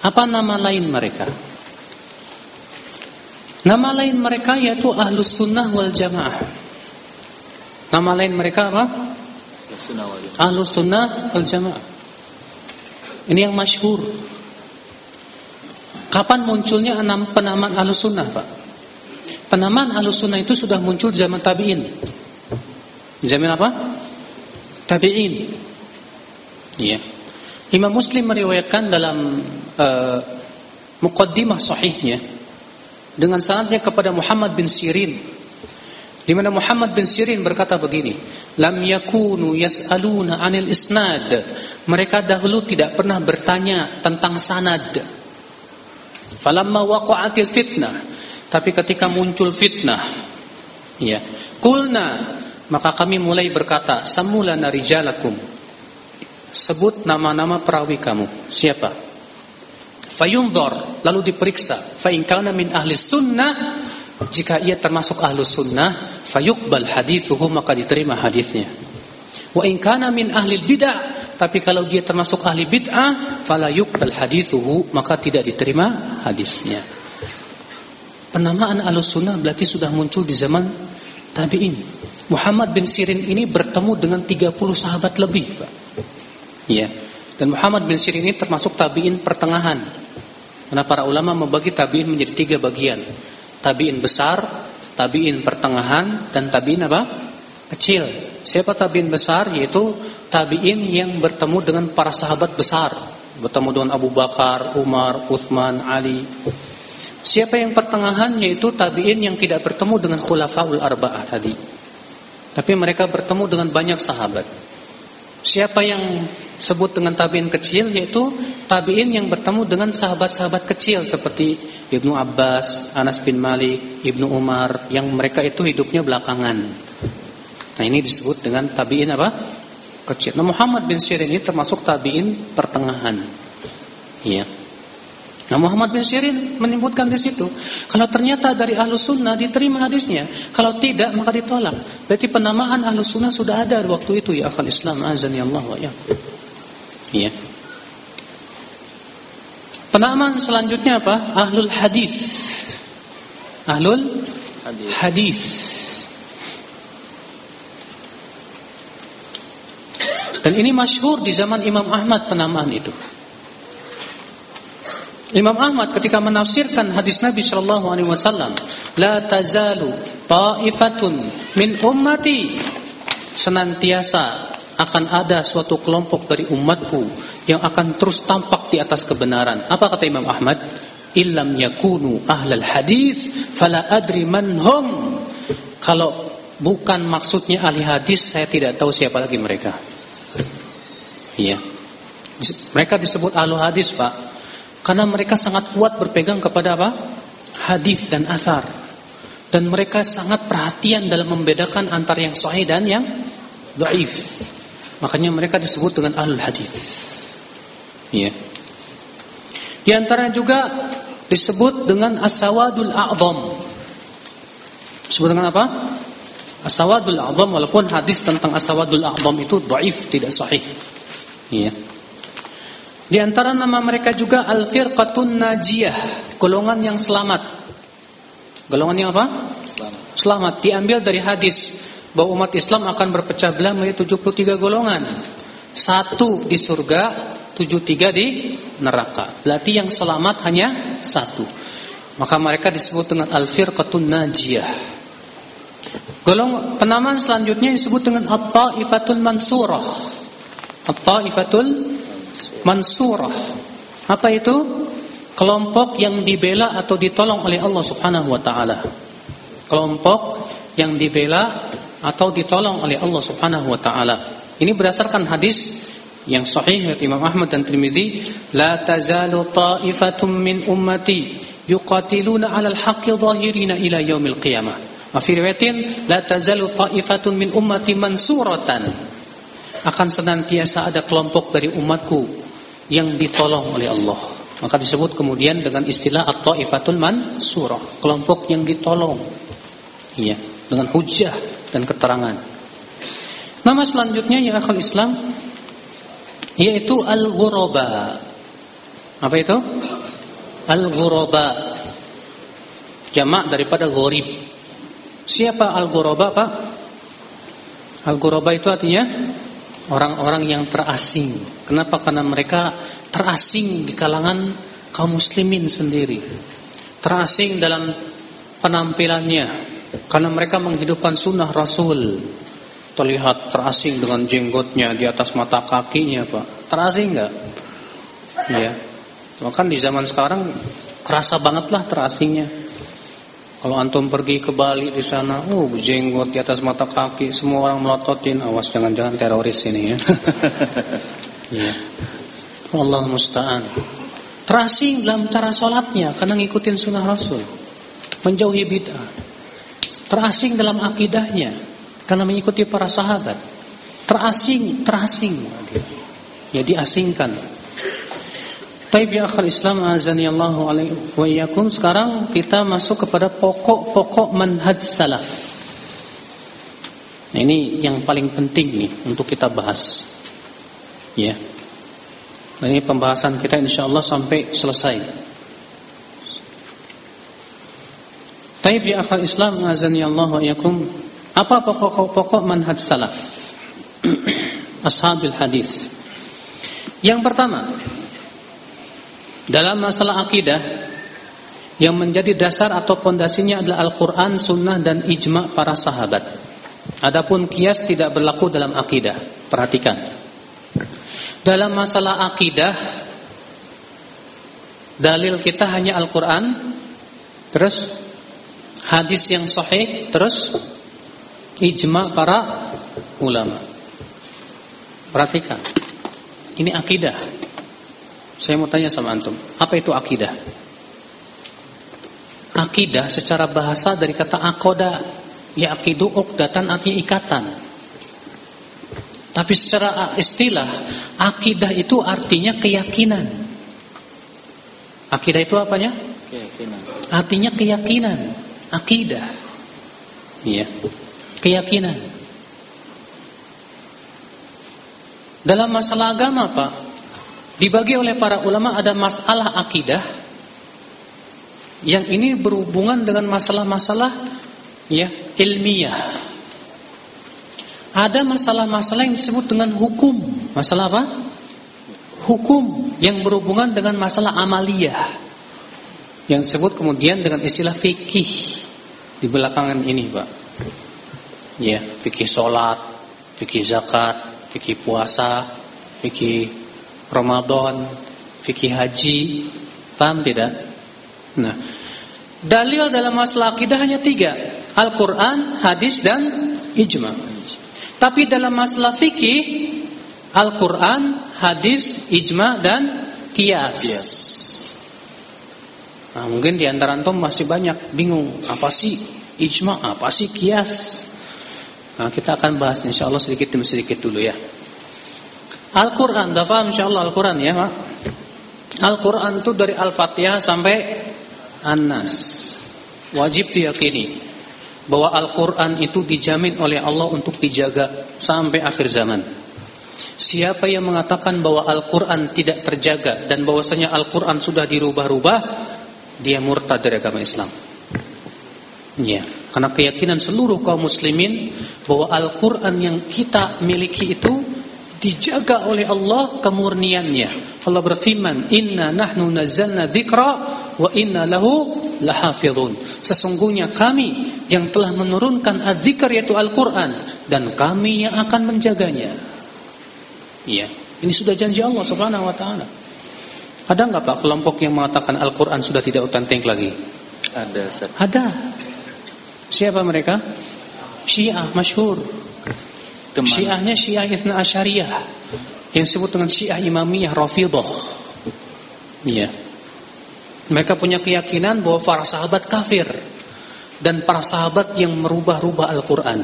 S1: Apa nama lain mereka? Nama lain mereka yaitu Ahlus Sunnah wal Jamaah. Nama lain mereka apa? Ahlus Sunnah wal Jamaah. Ini yang masyhur. Kapan munculnya penamaan Ahlus Sunnah, Pak? Penamaan Ahlus Sunnah itu sudah muncul zaman tabi'in. Zaman apa? Tabi'in. Iya. Imam Muslim meriwayatkan dalam uh, muqaddimah sahihnya dengan sanadnya kepada Muhammad bin Sirin di mana Muhammad bin Sirin berkata begini, "Lam yakunu yas'aluna 'anil isnad." Mereka dahulu tidak pernah bertanya tentang sanad. Falamma waqa'atil fitnah. Tapi ketika muncul fitnah, ya, kulna maka kami mulai berkata, samulana rijalakum. Sebut nama-nama perawi kamu. Siapa? Fayunzor, lalu diperiksa. Fa in kana min ahli sunnah, jika ia termasuk ahli sunnah, fayuqbal hadithuhu maka diterima hadisnya. Wa in kana min ahli bid'ah, tapi kalau dia termasuk ahli bid'ah, fala yuqbal hadithuhu, maka tidak diterima hadisnya. Penamaan Ahlussunnah berarti sudah muncul di zaman tabi'in. Muhammad bin Sirin ini bertemu dengan 30 sahabat lebih, Pak. Ya. Dan Muhammad bin Sirin ini termasuk tabi'in pertengahan. Karena para ulama membagi tabi'in menjadi tiga bagian. Tabi'in besar, tabi'in pertengahan, dan tabi'in apa? Kecil. Siapa tabiin besar? Yaitu tabiin yang bertemu dengan para sahabat besar, bertemu dengan Abu Bakar, Umar, Uthman, Ali. Siapa yang pertengahan? Yaitu tabiin yang tidak bertemu dengan khulafaul arba'ah tadi. Tapi mereka bertemu dengan banyak sahabat. Siapa yang sebut dengan tabiin kecil yaitu tabiin yang bertemu dengan sahabat-sahabat kecil seperti Ibnu Abbas, Anas bin Malik, Ibnu Umar yang mereka itu hidupnya belakangan. Nah, ini disebut dengan tabiin apa? Kecil. Nah, Muhammad bin Sirin ini termasuk tabiin pertengahan. Iya. Nah Muhammad bin Sirin menyebutkan di situ, kalau ternyata dari ahlu sunnah diterima hadisnya, kalau tidak maka ditolak. Berarti penamaan ahlu sunnah sudah ada waktu itu ya akal Islam azan ya Allah ya. Iya. Penamaan selanjutnya apa? Ahlul hadis. Ahlul hadis. Dan ini masyhur di zaman Imam Ahmad penamaan itu. Imam Ahmad ketika menafsirkan hadis Nabi Shallallahu Alaihi Wasallam, la tazalu ta'ifatun min ummati senantiasa akan ada suatu kelompok dari umatku yang akan terus tampak di atas kebenaran. Apa kata Imam Ahmad? Illam yakunu ahlal hadis fala adri man hum. Kalau bukan maksudnya ahli hadis, saya tidak tahu siapa lagi mereka. Iya. Mereka disebut ahlu hadis, Pak. Karena mereka sangat kuat berpegang kepada apa? Hadis dan asar. Dan mereka sangat perhatian dalam membedakan antara yang sahih dan yang dhaif. Makanya mereka disebut dengan ahlul hadis. Iya. Di antara juga disebut dengan asawadul a'zam. Disebut dengan apa? Asawadul a'zam walaupun hadis tentang asawadul a'zam itu dhaif, tidak sahih. Iya. Di antara nama mereka juga Al-Firqatun Najiyah, golongan yang selamat. Golongan yang apa? Selamat. Selamat diambil dari hadis bahwa umat Islam akan berpecah belah menjadi 73 golongan. Satu di surga, 73 di neraka. Berarti yang selamat hanya satu. Maka mereka disebut dengan Al-Firqatun Najiyah. Golong penamaan selanjutnya disebut dengan At-Taifatul Mansurah. At-Taifatul mansurah. Apa itu? Kelompok yang dibela atau ditolong oleh Allah Subhanahu wa taala. Kelompok yang dibela atau ditolong oleh Allah Subhanahu wa taala. Ini berdasarkan hadis yang sahih dari Imam Ahmad dan Tirmizi, la tazalu ta'ifatum min ummati yuqatiluna 'alal haqqi dhahirina ila yaumil qiyamah. Wa fi riwayatin la tazalu ta'ifatun min ummati mansuratan. Akan senantiasa ada kelompok dari umatku yang ditolong oleh Allah. Maka disebut kemudian dengan istilah at-taifatul mansurah, kelompok yang ditolong. Iya, dengan hujah dan keterangan. Nama selanjutnya ya akhul Islam yaitu al-ghuraba. Apa itu? Al-ghuraba. Jamak daripada gharib. Siapa al-ghuraba, Pak? Al-ghuraba itu artinya orang-orang yang terasing. Kenapa? Karena mereka terasing di kalangan kaum muslimin sendiri. Terasing dalam penampilannya karena mereka menghidupkan sunnah Rasul. Terlihat terasing dengan jenggotnya di atas mata kakinya, Pak. Terasing enggak? Ya. Bahkan di zaman sekarang kerasa bangetlah terasingnya. Kalau antum pergi ke Bali di sana, oh jenggot di atas mata kaki, semua orang melototin, awas jangan-jangan teroris ini ya. (laughs) ya. Allah musta'an. Terasing dalam cara sholatnya karena ngikutin sunnah Rasul, menjauhi bid'ah. Terasing dalam akidahnya karena mengikuti para sahabat. Terasing, terasing. Ya diasingkan. Taib ya akhal Islam azani Allah wa iyyakum. Sekarang kita masuk kepada pokok-pokok manhaj salaf. Nah, ini yang paling penting nih untuk kita bahas. Ya. Nah, ini pembahasan kita insyaallah sampai selesai. Taib ya akhal Islam azani Allah wa iyyakum. Apa pokok-pokok manhaj salaf? (clears throat) Ashabil hadis. Yang pertama, dalam masalah akidah yang menjadi dasar atau pondasinya adalah Al-Quran, Sunnah dan ijma para sahabat. Adapun kias tidak berlaku dalam akidah. Perhatikan. Dalam masalah akidah dalil kita hanya Al-Qur'an, terus hadis yang sahih, terus ijma para ulama. Perhatikan. Ini akidah. Saya mau tanya sama antum, apa itu akidah? Akidah secara bahasa dari kata akoda Yaqidu uqdatan artinya ikatan. Tapi secara istilah akidah itu artinya keyakinan. Akidah itu apanya? Keyakinan. Artinya keyakinan. Akidah. Iya. Keyakinan. Dalam masalah agama, Pak, dibagi oleh para ulama ada masalah akidah yang ini berhubungan dengan masalah-masalah ya ilmiah. Ada masalah-masalah yang disebut dengan hukum. Masalah apa? Hukum yang berhubungan dengan masalah amaliyah. Yang disebut kemudian dengan istilah fikih di belakangan ini, Pak. Ya, fikih solat, fikih zakat, fikih puasa, fikih Ramadan, fikih haji. Paham tidak? Nah, dalil dalam masalah akidah hanya tiga Al-Quran, hadis dan ijma. Tapi dalam masalah fikih, Al-Quran, hadis, ijma dan kias. Nah, mungkin di antara antum masih banyak bingung apa sih ijma, apa sih kias. Nah, kita akan bahas insya Allah sedikit demi sedikit dulu ya. Al-Quran, dah paham insya Allah Al-Quran ya Pak? Al-Quran itu dari Al-Fatihah sampai An-Nas. Wajib diyakini bahwa Al-Quran itu dijamin oleh Allah untuk dijaga sampai akhir zaman. Siapa yang mengatakan bahwa Al-Quran tidak terjaga dan bahwasanya Al-Quran sudah dirubah-rubah, dia murtad dari agama Islam. Ya, karena keyakinan seluruh kaum muslimin bahwa Al-Quran yang kita miliki itu dijaga oleh Allah kemurniannya. Allah berfirman, "Inna nahnu nazzalna dzikra wa inna lahu lahafidhun." Sesungguhnya kami yang telah menurunkan adzikr yaitu Al-Qur'an dan kami yang akan menjaganya. Iya, ini sudah janji Allah Subhanahu wa taala. Ada enggak Pak kelompok yang mengatakan Al-Qur'an sudah tidak otentik lagi?
S2: Ada, Ustaz.
S1: Ada. Siapa mereka? Syiah masyhur. Teman. Syiahnya Syiah Ithna Asyariyah yang disebut dengan Syiah Imamiyah Rafidhah. Iya. Mereka punya keyakinan bahwa para sahabat kafir dan para sahabat yang merubah-rubah Al-Qur'an.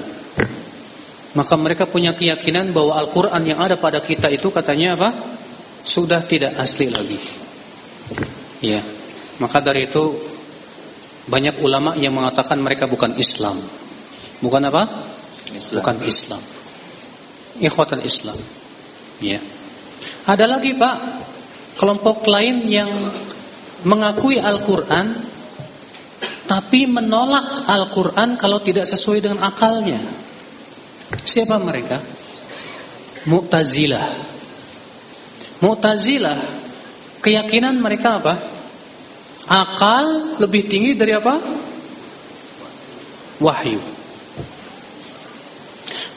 S1: Maka mereka punya keyakinan bahwa Al-Qur'an yang ada pada kita itu katanya apa? Sudah tidak asli lagi. Iya. Maka dari itu banyak ulama yang mengatakan mereka bukan Islam. Bukan apa? Islam. Bukan Islam ikhwatan Islam. Ya. Ada lagi Pak, kelompok lain yang mengakui Al-Qur'an tapi menolak Al-Qur'an kalau tidak sesuai dengan akalnya. Siapa mereka? Mu'tazilah. Mu'tazilah keyakinan mereka apa? Akal lebih tinggi dari apa? Wahyu.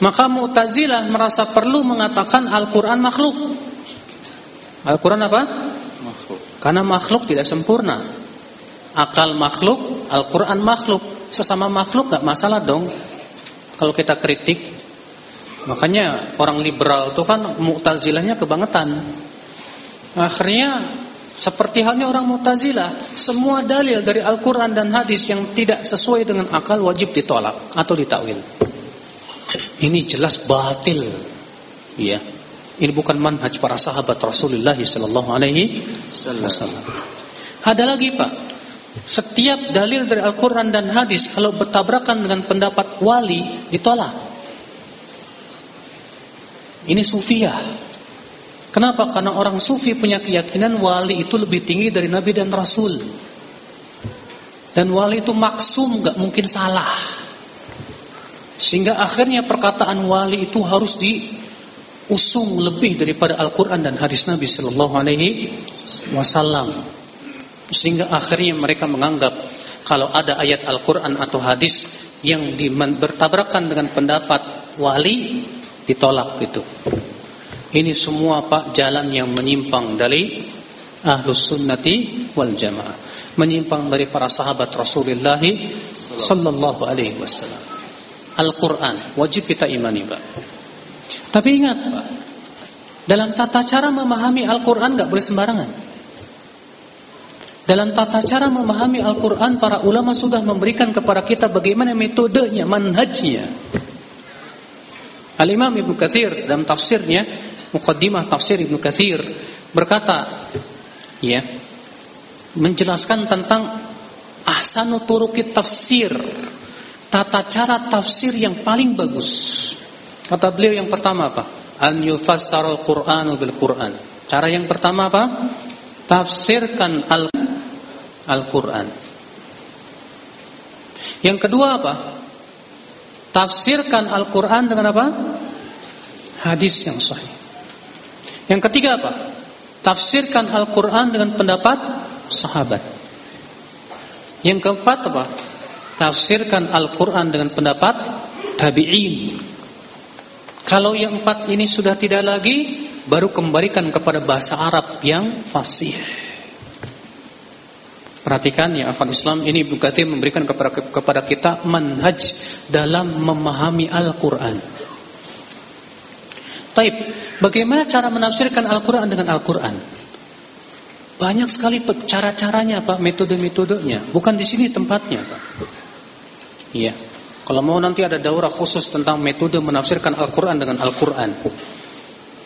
S1: Maka Mu'tazilah merasa perlu mengatakan Al-Quran makhluk. Al-Quran apa? Makhluk. Karena makhluk tidak sempurna. Akal makhluk, Al-Quran makhluk. Sesama makhluk gak masalah dong. Kalau kita kritik. Makanya orang liberal itu kan Mu'tazilahnya kebangetan. Akhirnya seperti halnya orang Mu'tazilah, semua dalil dari Al-Quran dan hadis yang tidak sesuai dengan akal wajib ditolak atau ditakwil. Ini jelas batil. Ya. Ini bukan manhaj para sahabat Rasulullah sallallahu alaihi wasallam. Ada lagi, Pak. Setiap dalil dari Al-Qur'an dan hadis kalau bertabrakan dengan pendapat wali ditolak. Ini sufiah. Kenapa? Karena orang sufi punya keyakinan wali itu lebih tinggi dari nabi dan rasul. Dan wali itu maksum, gak mungkin salah. Sehingga akhirnya perkataan wali itu harus diusung lebih daripada Al-Quran dan hadis Nabi Sallallahu Alaihi Wasallam. Sehingga akhirnya mereka menganggap kalau ada ayat Al-Quran atau hadis yang bertabrakan dengan pendapat wali ditolak itu. Ini semua Pak jalan yang menyimpang dari ahlus sunnati wal jamaah, menyimpang dari para sahabat Rasulullah sallallahu alaihi wasallam. Al-Qur'an wajib kita imani, Pak. Tapi ingat, Pak, dalam tata cara memahami Al-Qur'an enggak boleh sembarangan. Dalam tata cara memahami Al-Quran Para ulama sudah memberikan kepada kita Bagaimana metodenya, manhajnya Al-Imam Ibn Kathir Dalam tafsirnya Muqaddimah tafsir Ibn Kathir Berkata ya Menjelaskan tentang Ahsanu turukit tafsir Tata cara tafsir yang paling bagus Kata beliau yang pertama apa? An yufassar al-Qur'anu bil-Qur'an Cara yang pertama apa? Tafsirkan al Al-Quran Yang kedua apa? Tafsirkan Al-Quran dengan apa? Hadis yang sahih Yang ketiga apa? Tafsirkan Al-Quran dengan pendapat sahabat Yang keempat apa? Tafsirkan Al-Quran dengan pendapat tabi'in Kalau yang empat ini sudah tidak lagi Baru kembalikan kepada bahasa Arab yang fasih Perhatikan ya akhwan Islam ini Katsir memberikan kepada kepada kita manhaj dalam memahami Al-Qur'an. Taib, bagaimana cara menafsirkan Al-Qur'an dengan Al-Qur'an? Banyak sekali cara-caranya Pak, metode-metodenya. Bukan di sini tempatnya Pak. Iya. Kalau mau nanti ada daurah khusus tentang metode menafsirkan Al-Qur'an dengan Al-Qur'an.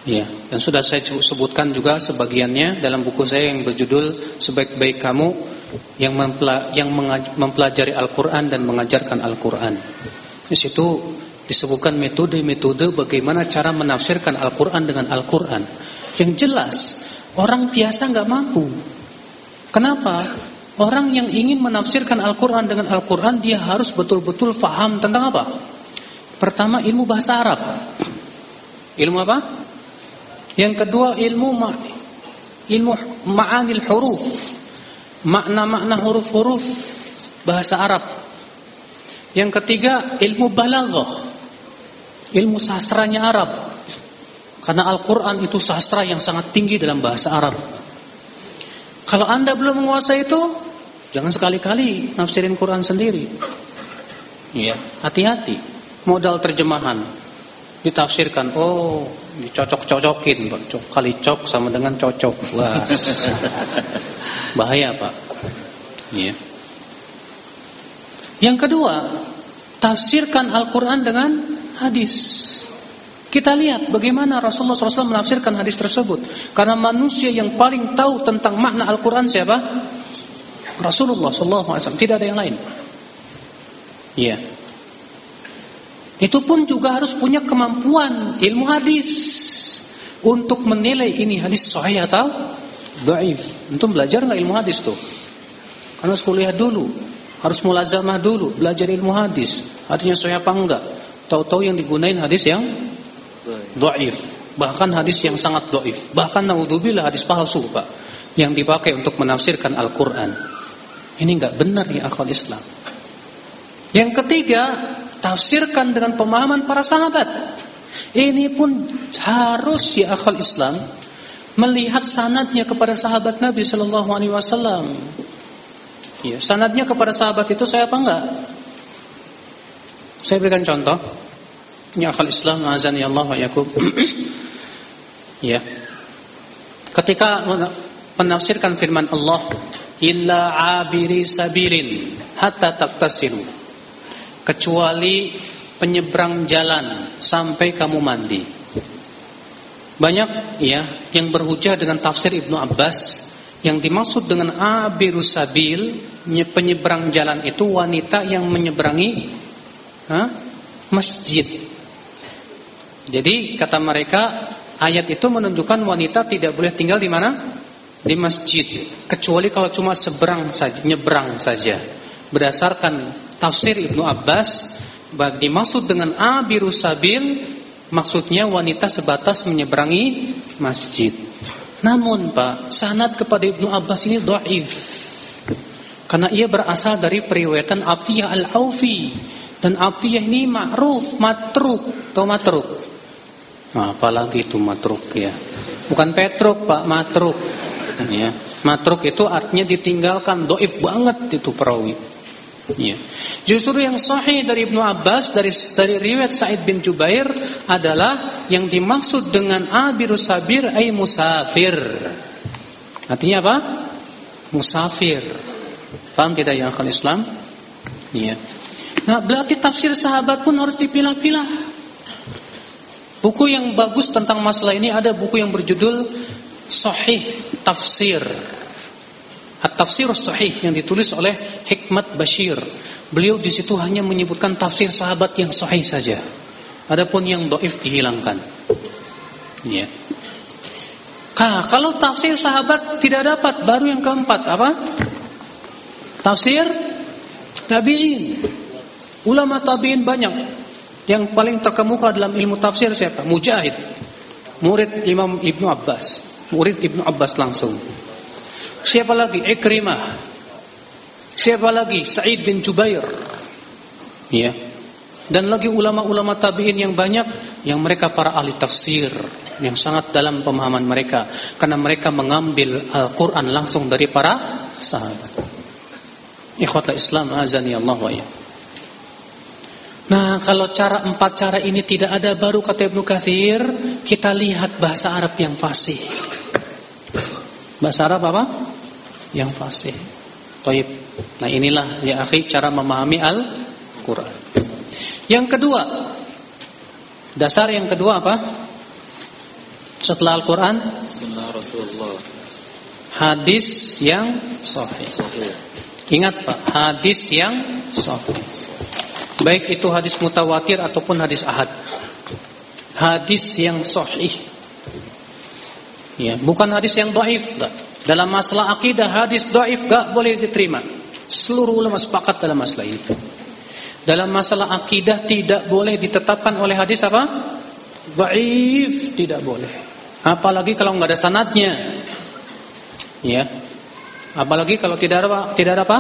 S1: Ya, dan sudah saya sebutkan juga sebagiannya dalam buku saya yang berjudul Sebaik-baik kamu yang yang mempelajari Al-Qur'an dan mengajarkan Al-Qur'an. Di situ disebutkan metode-metode bagaimana cara menafsirkan Al-Qur'an dengan Al-Qur'an. Yang jelas orang biasa nggak mampu. Kenapa? Orang yang ingin menafsirkan Al-Qur'an dengan Al-Qur'an dia harus betul-betul faham tentang apa? Pertama ilmu bahasa Arab. Ilmu apa? Yang kedua ilmu ma ilmu ma'anil huruf. Makna-makna huruf-huruf bahasa Arab. Yang ketiga ilmu balaghah. Ilmu sastranya Arab. Karena Al-Qur'an itu sastra yang sangat tinggi dalam bahasa Arab. Kalau Anda belum menguasai itu, jangan sekali-kali nafsirin Quran sendiri. Iya, hati-hati. Modal terjemahan. Ditafsirkan, oh dicocok-cocokin kali cok sama dengan cocok. Wah. (laughs) Bahaya pak. Ya. yang kedua tafsirkan Al-Quran dengan hadis. Kita lihat bagaimana Rasulullah SAW menafsirkan hadis tersebut. Karena manusia yang paling tahu tentang makna Al-Quran siapa Rasulullah SAW tidak ada yang lain ya itu pun juga harus punya kemampuan ilmu hadis untuk menilai ini hadis sahih atau dhaif. Untuk belajar nggak ilmu hadis tuh? Harus kuliah dulu, harus mulazamah dulu, belajar ilmu hadis. Artinya sahih apa enggak? Tahu-tahu yang digunain hadis yang dhaif, bahkan hadis yang sangat dhaif. Bahkan naudzubillah hadis palsu, Pak, yang dipakai untuk menafsirkan Al-Qur'an. Ini enggak benar ya akhwat Islam. Yang ketiga, tafsirkan dengan pemahaman para sahabat. Ini pun harus ya akal Islam melihat sanadnya kepada sahabat Nabi Shallallahu Alaihi Wasallam. Ya, sanadnya kepada sahabat itu saya apa enggak? Saya berikan contoh. Ya akal Islam azan ya Allah wa yakub. (clears throat) ya. Ketika menafsirkan firman Allah, illa abiri sabilin hatta taktasilu kecuali penyeberang jalan sampai kamu mandi. Banyak ya yang berhujah dengan tafsir Ibnu Abbas yang dimaksud dengan abiru sabil penyeberang jalan itu wanita yang menyeberangi ha, masjid. Jadi kata mereka ayat itu menunjukkan wanita tidak boleh tinggal di mana? Di masjid kecuali kalau cuma seberang saja, nyebrang saja. Berdasarkan tafsir Ibnu Abbas dimaksud dengan abiru sabil maksudnya wanita sebatas menyeberangi masjid. Namun Pak, sanad kepada Ibnu Abbas ini dhaif. Karena ia berasal dari periwayatan Afiyah Al-Aufi Dan atiyah ini ma'ruf, matruk, atau matruk. Nah, apalagi itu matruk ya. Bukan petruk, Pak, matruk. (laughs) Ya. Matruk itu artinya ditinggalkan, doif banget itu perawi. Ya. Justru yang sahih dari Ibnu Abbas dari dari riwayat Said bin Jubair adalah yang dimaksud dengan abirus sabir ay musafir. Artinya apa? Musafir. Paham tidak yang akan Islam? Iya. Nah, berarti tafsir sahabat pun harus dipilah-pilah. Buku yang bagus tentang masalah ini ada buku yang berjudul Sahih Tafsir. At-Tafsir Sahih yang ditulis oleh Hikmat Bashir. Beliau di situ hanya menyebutkan tafsir sahabat yang sahih saja. Adapun yang doif dihilangkan. Ya. Nah, kalau tafsir sahabat tidak dapat, baru yang keempat apa? Tafsir tabi'in. Ulama tabi'in banyak. Yang paling terkemuka dalam ilmu tafsir siapa? Mujahid. Murid Imam Ibnu Abbas. Murid Ibnu Abbas langsung. Siapa lagi? Ikrimah. Siapa lagi? Sa'id bin Jubair. Ya. Dan lagi ulama-ulama tabi'in yang banyak yang mereka para ahli tafsir yang sangat dalam pemahaman mereka karena mereka mengambil Al-Qur'an langsung dari para sahabat. Ikhwata Islam azani Allah wa ya. Nah, kalau cara empat cara ini tidak ada baru kata Ibnu Katsir, kita lihat bahasa Arab yang fasih. Bahasa Arab apa? Yang fasih. Taib. Nah, inilah ya akhi cara memahami Al-Qur'an. Yang kedua, dasar yang kedua apa? Setelah Al-Qur'an,
S2: Sunnah Rasulullah.
S1: hadis yang sahih.
S2: Sahih.
S1: Ingat Pak, hadis yang sahih. Baik itu hadis mutawatir ataupun hadis ahad. Hadis yang sahih. Ya, bukan hadis yang dhaif, enggak. Dalam masalah akidah hadis dhaif enggak boleh diterima. Seluruh ulama sepakat dalam masalah itu. Dalam masalah akidah tidak boleh ditetapkan oleh hadis apa? Dhaif, tidak boleh. Apalagi kalau enggak ada sanadnya. Ya. Apalagi kalau tidak ada tidak ada apa?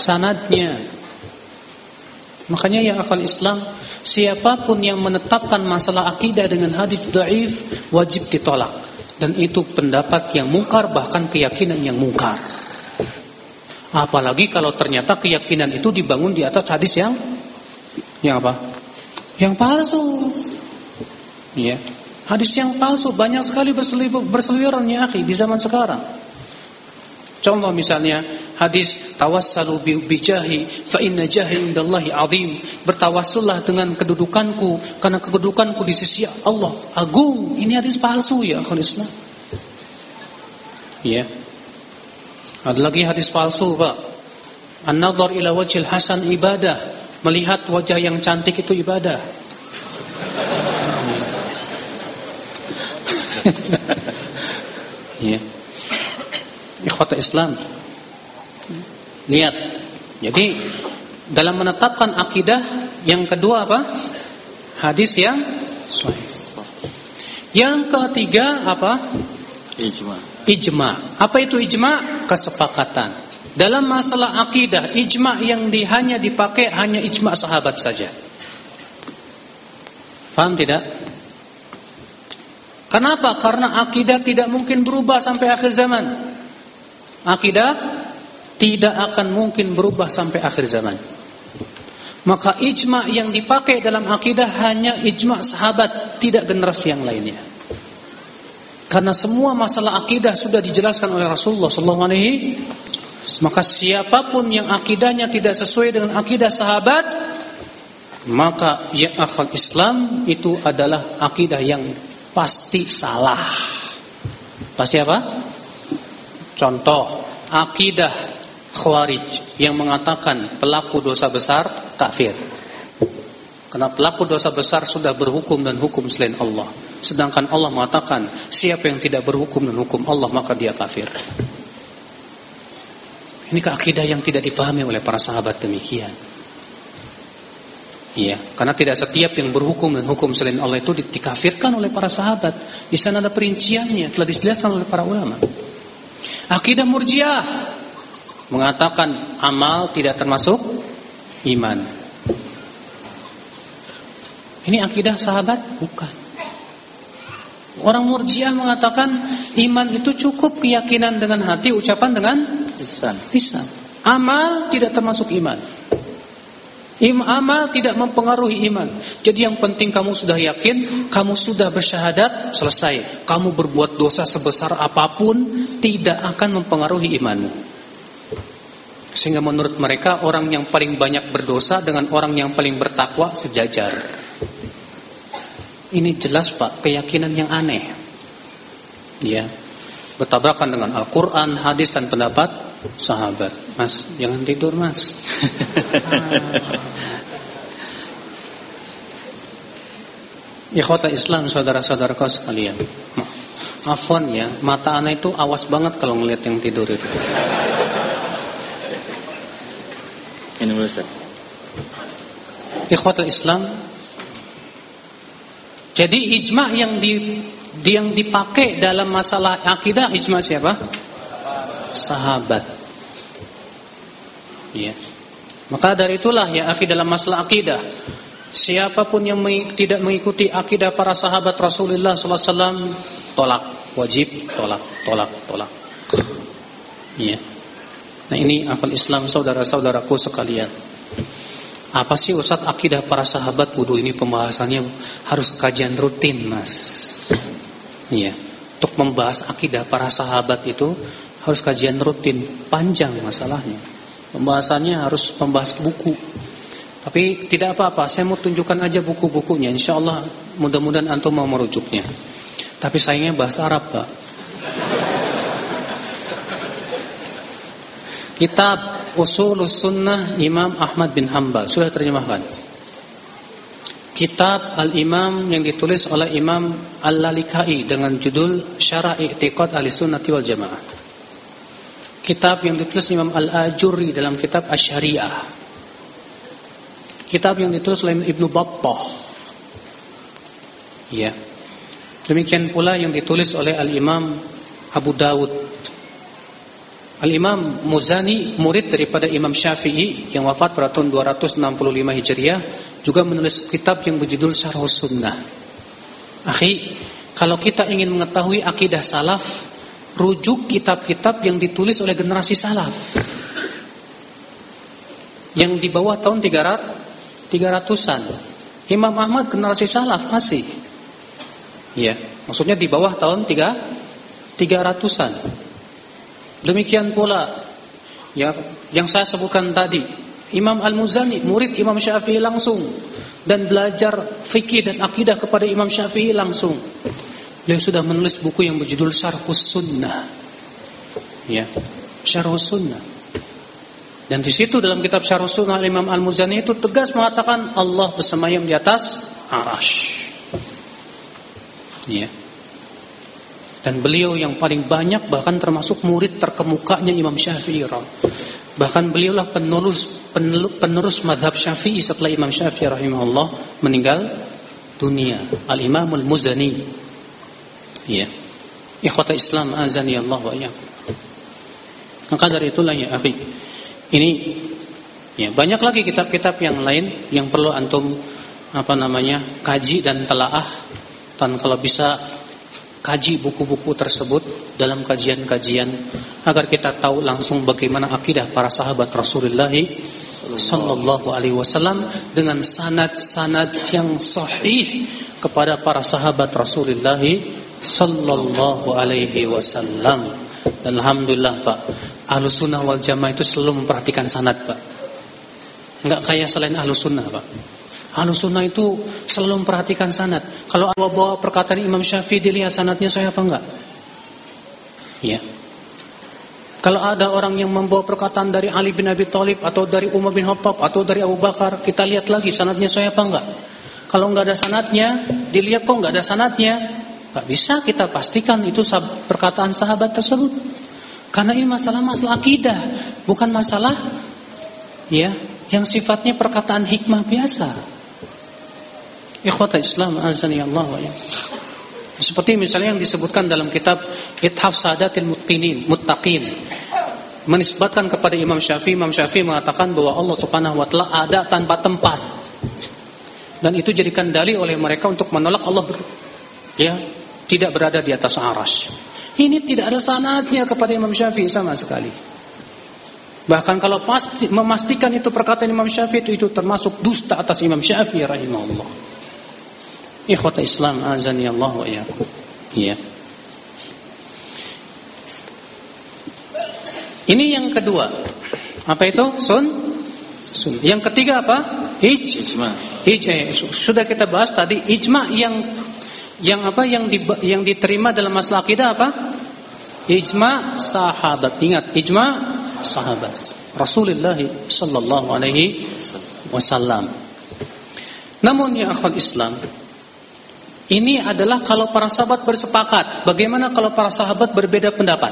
S1: Sanadnya. Makanya yang akal Islam siapa pun yang menetapkan masalah akidah dengan hadis dhaif wajib ditolak dan itu pendapat yang mungkar bahkan keyakinan yang mungkar. Apalagi kalau ternyata keyakinan itu dibangun di atas hadis yang yang apa? Yang palsu. Ya. Hadis yang palsu banyak sekali berseliweran ya akhi di zaman sekarang. Contoh misalnya hadis tawassalu bi jahi fa inna jahi indallahi azim. Bertawassullah dengan kedudukanku karena kedudukanku di sisi Allah agung. Ini hadis palsu ya akhul Islam. Ya. Ada lagi hadis palsu, Pak. An-nadhar ila wajhil hasan ibadah. Melihat wajah yang cantik itu ibadah. (laughs) ya. Ikhwata Islam. Lihat. Jadi dalam menetapkan akidah yang kedua apa? Hadis yang sahih. Yang ketiga apa?
S2: Ijma.
S1: Ijma. Apa itu ijma? Kesepakatan. Dalam masalah akidah, ijma yang di, hanya dipakai hanya ijma sahabat saja. Paham tidak? Kenapa? Karena akidah tidak mungkin berubah sampai akhir zaman. Akidah tidak akan mungkin berubah sampai akhir zaman. Maka ijma yang dipakai dalam akidah hanya ijma sahabat, tidak generasi yang lainnya. Karena semua masalah akidah sudah dijelaskan oleh Rasulullah sallallahu alaihi maka siapa pun yang akidahnya tidak sesuai dengan akidah sahabat, maka ya akal Islam itu adalah akidah yang pasti salah. Pasti apa? Contoh, akidah Khawarij yang mengatakan pelaku dosa besar kafir. Karena pelaku dosa besar sudah berhukum dan hukum selain Allah. Sedangkan Allah mengatakan siapa yang tidak berhukum dan hukum Allah maka dia kafir. Ini keakidah yang tidak dipahami oleh para sahabat demikian. Iya, karena tidak setiap yang berhukum dan hukum selain Allah itu dikafirkan oleh para sahabat. Di sana ada perinciannya, telah dijelaskan oleh para ulama. Akidah Murjiah mengatakan amal tidak termasuk iman. Ini akidah sahabat? Bukan. Orang Murji'ah mengatakan iman itu cukup keyakinan dengan hati, ucapan dengan
S2: lisan.
S1: Lisan. Amal tidak termasuk iman. Im amal tidak mempengaruhi iman. Jadi yang penting kamu sudah yakin, kamu sudah bersyahadat, selesai. Kamu berbuat dosa sebesar apa pun tidak akan mempengaruhi imanmu. Sehingga menurut mereka orang yang paling banyak berdosa dengan orang yang paling bertakwa sejajar. Ini jelas Pak, keyakinan yang aneh. Ya. Bertabrakan dengan Al-Qur'an, hadis dan pendapat sahabat. Mas, jangan tidur, Mas. (laughs) Ikhwata Islam saudara-saudara kau sekalian. Afwan ya, mata anak itu awas banget kalau ngelihat yang tidur itu.
S2: Ini Ustaz.
S1: Ikhwata Islam jadi ijma yang di yang dipakai dalam masalah akidah ijma siapa? Sahabat. Ya. Maka dari itulah ya akhi dalam masalah akidah siapa pun yang tidak mengikuti akidah para sahabat Rasulullah sallallahu alaihi tolak, wajib tolak, tolak, tolak. Ya. Nah ini akal Islam saudara-saudaraku sekalian. Apa sih Ustaz akidah para sahabat wudhu ini pembahasannya harus kajian rutin mas Iya Untuk membahas akidah para sahabat itu harus kajian rutin Panjang masalahnya Pembahasannya harus membahas buku. Tapi tidak apa-apa Saya mau tunjukkan aja buku-bukunya. Insya Allah mudah-mudahan antum mau merujuknya. Tapi sayangnya bahasa Arab pak. Kitab Usulus Sunnah Imam Ahmad bin Hambal Sudah terjemahkan? Kitab Al-Imam yang ditulis oleh Imam Al-Lalikai Dengan judul Syarah I'tiqad Ahli-Sunnati wal Jamaah Kitab yang ditulis Imam Al-Ajuri dalam kitab Asyariah. Kitab yang ditulis oleh Ibnu Battah. Ya. Demikian pula yang ditulis oleh Al-Imam Abu Dawud. Al-Imam Muzani murid daripada Imam Syafi'i yang wafat pada tahun 265 Hijriah juga menulis kitab yang berjudul Syarh Sunnah. Akhi, kalau kita ingin mengetahui akidah salaf, rujuk kitab-kitab yang ditulis oleh generasi salaf. Yang di bawah tahun 300 300-an. Imam Ahmad generasi salaf masih. Ya, maksudnya di bawah tahun 3 300-an. Demikian pula ya yang saya sebutkan tadi, Imam Al-Muzani murid Imam Syafi'i langsung dan belajar fikih dan akidah kepada Imam Syafi'i langsung. Beliau sudah menulis buku yang berjudul Syarhus Sunnah. Ya, Syarhus Sunnah. Dan di situ dalam kitab Syarhus Sunnah Imam Al-Muzani itu tegas mengatakan Allah bersemayam di atas arash. Ya. Dan beliau yang paling banyak bahkan termasuk murid terkemukanya Imam Syafi'i. Bahkan beliaulah penerus penerus madhab Syafi'i setelah Imam Syafi'i rahimahullah meninggal dunia. Al-Imam Al-Muzani. Ya. Ikhwata Islam azani Allah wa iyyakum. Maka dari itulah ya akhi. Ini ya banyak lagi kitab-kitab yang lain yang perlu antum apa namanya kaji dan telaah dan kalau bisa kaji buku-buku tersebut dalam kajian-kajian agar kita tahu langsung bagaimana akidah para sahabat Rasulullah sallallahu alaihi wasallam dengan sanad-sanad yang sahih kepada para sahabat Rasulullah sallallahu alaihi wasallam. Dan alhamdulillah Pak, Ahlus Sunnah wal Jamaah itu selalu memperhatikan sanad, Pak. Enggak kayak selain Ahlus Sunnah, Pak. Ahlus sunnah itu selalu memperhatikan sanad. Kalau bawa perkataan Imam Syafi'i dilihat sanadnya saya apa enggak? Ya. Kalau ada orang yang membawa perkataan dari Ali bin Abi Thalib atau dari Umar bin Khattab atau dari Abu Bakar, kita lihat lagi sanadnya saya apa enggak? Kalau enggak ada sanadnya, dilihat kok enggak ada sanadnya, enggak bisa kita pastikan itu perkataan sahabat tersebut. Karena ini masalah masalah akidah, bukan masalah ya yang sifatnya perkataan hikmah biasa. Ikhwata Islam azani Allah wa ya. Seperti misalnya yang disebutkan dalam kitab Ithaf Sadatil Muttaqin, Muttaqin. Menisbatkan kepada Imam Syafi'i, Imam Syafi'i mengatakan bahwa Allah Subhanahu wa taala ada tanpa tempat. dan itu jadikan dalil oleh mereka untuk menolak Allah ya tidak berada di atas aras. Ini tidak ada sanatnya kepada Imam Syafi'i sama sekali. Bahkan kalau pasti memastikan itu perkataan Imam Syafi'i itu, itu termasuk dusta atas Imam Syafi'i rahimahullah. Ikhwata Islam azani Allah wa iyyakum. Iya. Ini yang kedua. Apa itu? Sun? Sun. Yang ketiga apa? Ij. Ijma. Ij. Eh, sudah kita bahas tadi ijma yang yang apa yang di, yang diterima dalam masalah akidah apa? Ijma sahabat. Ingat, ijma sahabat. Rasulullah sallallahu alaihi wasallam. Namun ya akhwat Islam, ini adalah kalau para sahabat bersepakat. Bagaimana kalau para sahabat berbeda pendapat?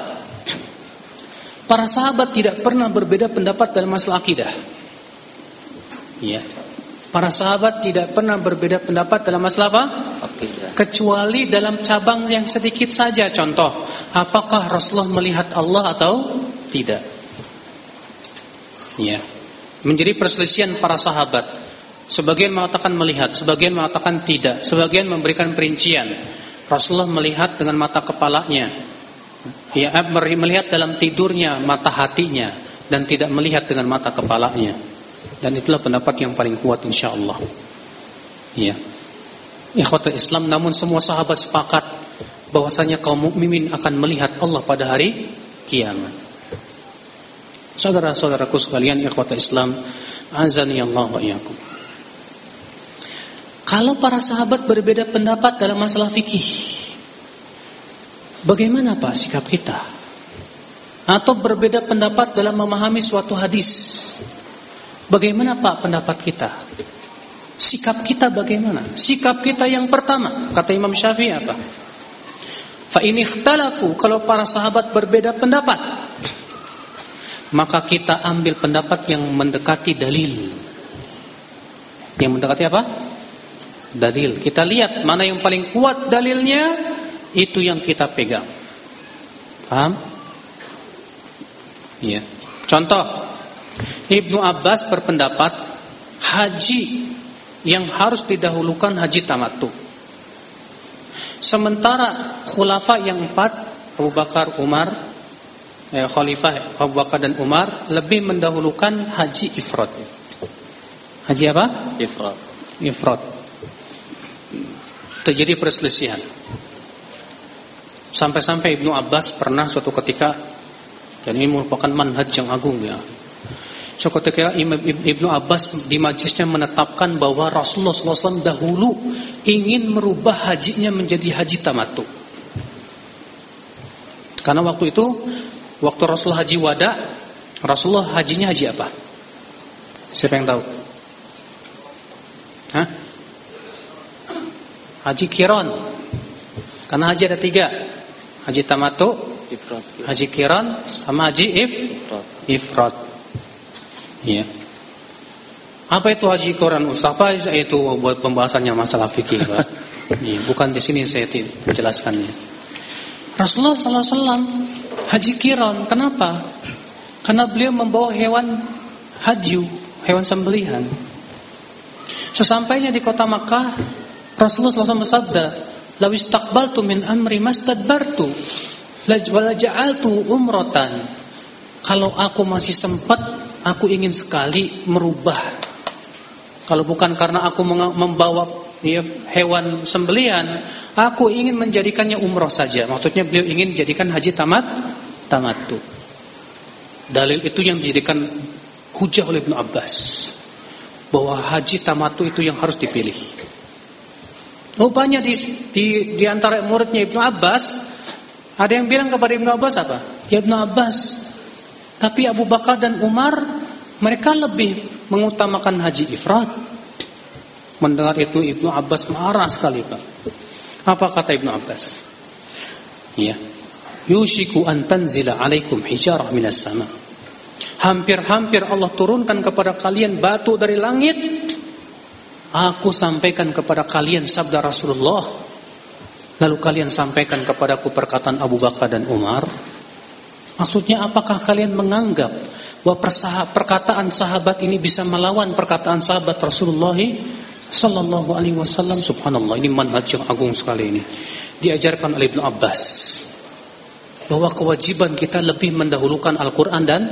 S1: Para sahabat tidak pernah berbeda pendapat dalam masalah akidah. Ya. Para sahabat tidak pernah berbeda pendapat dalam masalah apa? Akidah. Kecuali dalam cabang yang sedikit saja. Contoh, apakah Rasulullah melihat Allah atau tidak? Ya. Menjadi perselisihan para sahabat. Sebagian mengatakan melihat, sebagian mengatakan tidak, sebagian memberikan perincian. Rasulullah melihat dengan mata kepalanya. Ya, melihat dalam tidurnya mata hatinya dan tidak melihat dengan mata kepalanya. Dan itulah pendapat yang paling kuat insyaallah. Iya. Ikhwatul Islam namun semua sahabat sepakat bahwasanya kaum mukminin akan melihat Allah pada hari kiamat. Saudara-saudaraku sekalian ikhwatul Islam, azani Allah wa. Kalau para sahabat berbeda pendapat dalam masalah fikih, bagaimana Pak sikap kita? Atau berbeda pendapat dalam memahami suatu hadis? Bagaimana Pak pendapat kita? Sikap kita bagaimana? Sikap kita yang pertama, kata Imam Syafi'i apa? Fa ini ikhtalafu kalau para sahabat berbeda pendapat, maka kita ambil pendapat yang mendekati dalil. Yang mendekati apa? Dalil. Kita lihat mana yang paling kuat dalilnya, itu yang kita pegang. Paham? Iya. Contoh, Ibnu Abbas berpendapat haji yang harus didahulukan haji tamatu. Sementara khulafa yang empat Abu Bakar, Umar, eh, Khalifah Abu Bakar dan Umar lebih mendahulukan haji ifrat. Haji apa?
S2: Ifrat.
S1: Ifrat. Terjadi perselisihan. Sampai-sampai Ibnu Abbas pernah suatu ketika dan ini merupakan manhaj yang agung ya Suatu ketika Ibnu Abbas di majlisnya menetapkan bahwa Rasulullah SAW dahulu ingin merubah hajinya menjadi haji tamatu. Karena waktu itu, waktu Rasulullah haji wada, Rasulullah hajinya haji apa? Siapa yang tahu? Hah? Haji kiron. Karena haji ada tiga. Haji tamatu, haji kiron, sama haji if, ifrat. Ya. Apa itu haji Quran Ustaz? Apa itu buat pembahasannya masalah fikih, Pak? (laughs) ya, bukan di sini saya menjelaskannya. Rasulullah SAW haji kiron, kenapa? Karena beliau membawa hewan haji, hewan sembelihan. Sesampainya di kota Makkah, Rasulullah SAW bersabda, "Law istaqbaltu min amri mastadbartu, la ja'altu umrotan." Kalau aku masih sempat Aku ingin sekali merubah. Kalau bukan karena aku membawa ya, hewan sembelihan, aku ingin menjadikannya umroh saja. Maksudnya beliau ingin jadikan haji tamat tamat tu. Dalil itu yang dijadikan hujah oleh Ibnu Abbas bahwa haji tamatu itu yang harus dipilih. Rupanya di, di, di antara muridnya Ibnu Abbas ada yang bilang kepada Ibnu Abbas apa? Ya Ibnu Abbas, tapi Abu Bakar dan Umar mereka lebih mengutamakan haji ifrat. Mendengar itu Ibnu Abbas marah sekali, Pak. Apa kata Ibnu Abbas? Ya. Yushiku an tanzila alaikum hijarah minas sama. Hampir-hampir Allah turunkan kepada kalian batu dari langit. Aku sampaikan kepada kalian sabda Rasulullah. Lalu kalian sampaikan kepadaku perkataan Abu Bakar dan Umar. Maksudnya apakah kalian menganggap bahwa perkataan sahabat ini bisa melawan perkataan sahabat Rasulullah Sallallahu alaihi wasallam subhanallah ini manhaj yang agung sekali ini. Diajarkan oleh Ibnu Abbas bahwa kewajiban kita lebih mendahulukan Al-Qur'an dan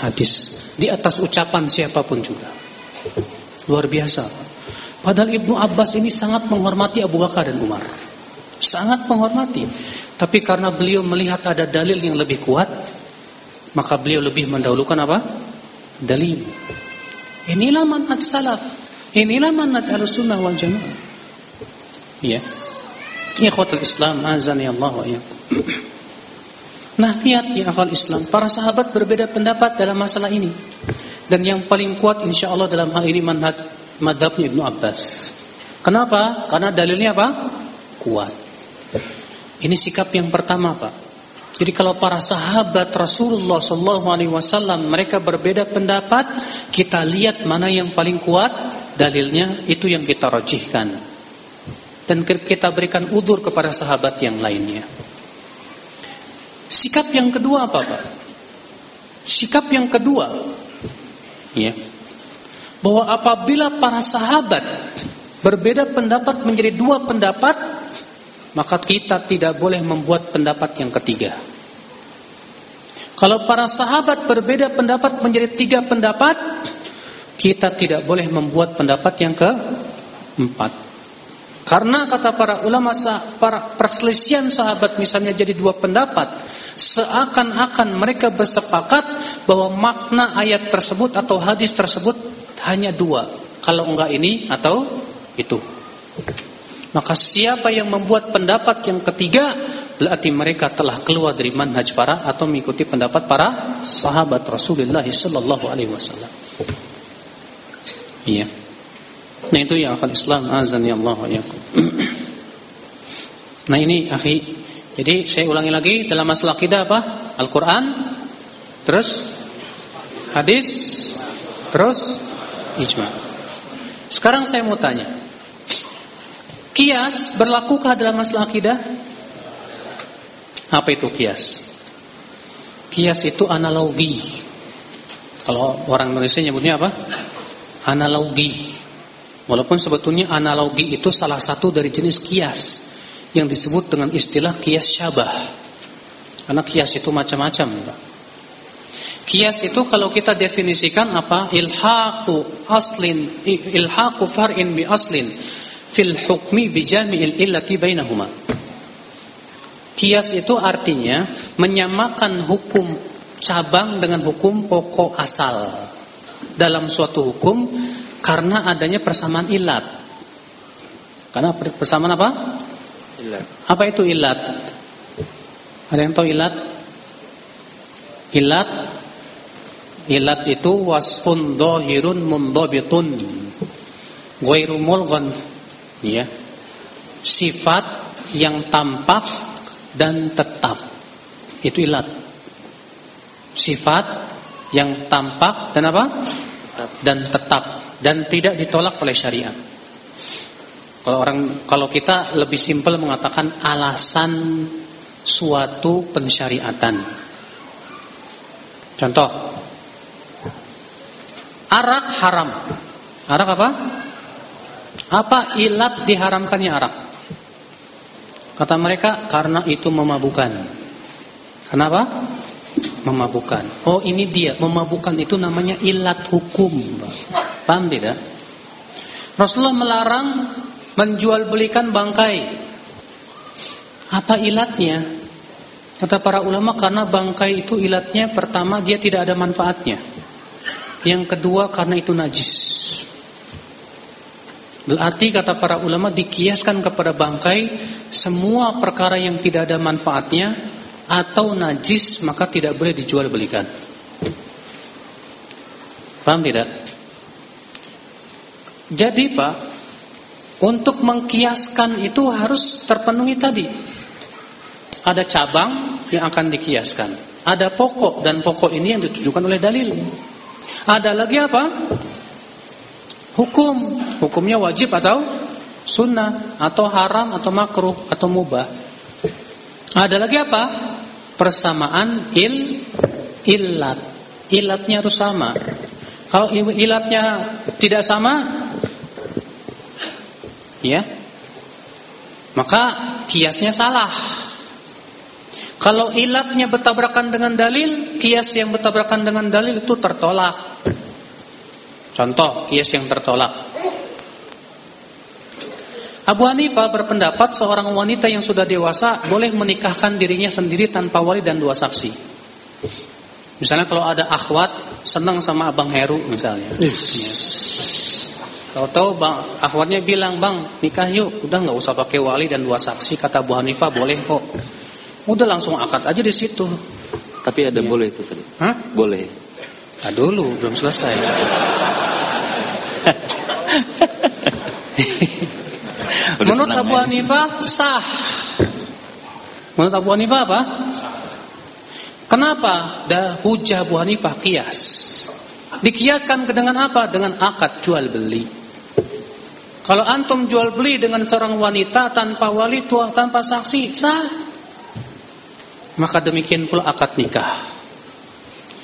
S1: hadis di atas ucapan siapa pun juga. Luar biasa. Padahal Ibnu Abbas ini sangat menghormati Abu Bakar dan Umar. Sangat menghormati. Tapi karena beliau melihat ada dalil yang lebih kuat, maka beliau lebih mendahulukan apa? Dalil. Inilah manhaj salaf. Inilah manhaj al-sunnah wal jamaah. Iya. Ikhwatul Islam, azani Allah wa Nah, lihat ya akal Islam, para sahabat berbeda pendapat dalam masalah ini. Dan yang paling kuat insya Allah dalam hal ini manhaj madhabnya Ibnu Abbas. Kenapa? Karena dalilnya apa? Kuat. Ini sikap yang pertama, Pak. Jadi kalau para sahabat Rasulullah Sallallahu Alaihi Wasallam mereka berbeda pendapat, kita lihat mana yang paling kuat dalilnya itu yang kita rojihkan dan kita berikan udur kepada sahabat yang lainnya. Sikap yang kedua apa Pak? Sikap yang kedua, ya, bahwa apabila para sahabat berbeda pendapat menjadi dua pendapat, maka kita tidak boleh membuat pendapat yang ketiga. Kalau para sahabat berbeda pendapat menjadi tiga pendapat, kita tidak boleh membuat pendapat yang keempat. Karena kata para ulama, para perselisihan sahabat misalnya jadi dua pendapat, seakan-akan mereka bersepakat bahwa makna ayat tersebut atau hadis tersebut hanya dua. Kalau enggak ini atau itu. Maka siapa yang membuat pendapat yang ketiga berarti mereka telah keluar dari manhaj para atau mengikuti pendapat para sahabat Rasulullah sallallahu. Iya. Nah itu yang akal Islam azan ya Allah ya. Nah ini akhi, jadi saya ulangi lagi dalam masalah akidah apa? Al-Qur'an, terus hadis, terus ijma. Sekarang saya mau tanya, Kias berlakukah dalam masalah akidah? Apa itu kias? Kias itu analogi. Kalau orang Indonesia nyebutnya apa? Analogi. Walaupun sebetulnya analogi itu salah satu dari jenis kias yang disebut dengan istilah kias syabah. Karena kias itu macam-macam, Kias itu kalau kita definisikan apa? Ilhaqu aslin, ilhaqu far'in bi aslin fil hukmi bijami'il illati bainahuma. Kias itu artinya menyamakan hukum cabang dengan hukum pokok asal dalam suatu hukum karena adanya persamaan ilat. Karena persamaan apa? Ilat. Apa itu ilat? Ada yang tahu ilat? Ilat Ilat itu wasfun dohirun mundobitun Ghairu mulghan ya. Sifat yang tampak dan tetap. Itu ilat. Sifat yang tampak dan apa? Dan tetap. Dan tidak ditolak oleh syariat. Kalau orang kalau kita lebih simpel mengatakan alasan suatu pensyariatan. Contoh. Arak haram. Arak apa apa ilat diharamkannya arak? Kata mereka karena itu memabukan. Kenapa? Memabukan. Oh ini dia memabukan itu namanya ilat hukum. Paham tidak? Rasulullah melarang menjual belikan bangkai. Apa ilatnya? Kata para ulama karena bangkai itu ilatnya pertama dia tidak ada manfaatnya. Yang kedua karena itu najis. Berarti kata para ulama dikiaskan kepada bangkai semua perkara yang tidak ada manfaatnya atau najis maka tidak boleh dijual belikan. Paham tidak? Jadi Pak, untuk mengkiaskan itu harus terpenuhi tadi. Ada cabang yang akan dikiaskan. Ada pokok dan pokok ini yang ditujukan oleh dalil. Ada lagi apa? Hukum hukumnya wajib atau sunnah atau haram atau makruh atau mubah ada lagi apa persamaan il ilat ilatnya harus sama kalau ilatnya tidak sama Ya. Maka kiasnya salah. Kalau ilatnya bertabrakan dengan dalil, kias yang bertabrakan dengan dalil itu tertolak. Contoh, kias yang tertolak. Abu Hanifah berpendapat seorang wanita yang sudah dewasa boleh menikahkan dirinya sendiri tanpa wali dan dua saksi. Misalnya kalau ada akhwat senang sama Abang Heru misalnya. Yes. Ya. Tahu-tahu bang, akhwatnya bilang bang nikah yuk, udah nggak usah pakai wali dan dua saksi kata Abu Hanifah boleh kok. Udah langsung akad aja di situ.
S2: Tapi ada ya. boleh itu tadi. Hah? Boleh.
S1: Ah dulu belum selesai. (laughs) Menurut Abu Hanifah sah. Menurut Abu Hanifah apa? Kenapa? Dah hujah Abu Hanifah kias. Dikiaskan dengan apa? Dengan akad jual beli. Kalau antum jual beli dengan seorang wanita tanpa wali tua tanpa saksi sah maka demikian pula akad nikah.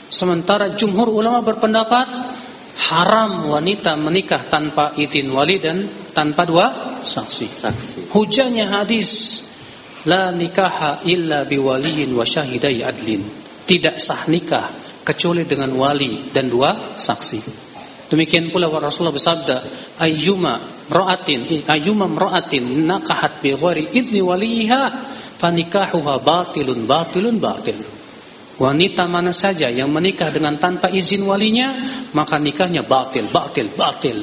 S1: Sementara jumhur ulama berpendapat haram wanita menikah tanpa izin wali dan tanpa dua saksi. Saksi. Hujahnya hadis la nikaha illa biwaliyin wa syahidai adlin. Tidak sah nikah kecuali dengan wali dan dua saksi. Demikian pula Rasulullah bersabda, ayyuma ra'atin ayyuma ra'atin nakahat bi ghairi idni waliha fanikahuha batilun batilun batil. Wanita mana saja yang menikah dengan tanpa izin walinya, maka nikahnya batil, batil, batil.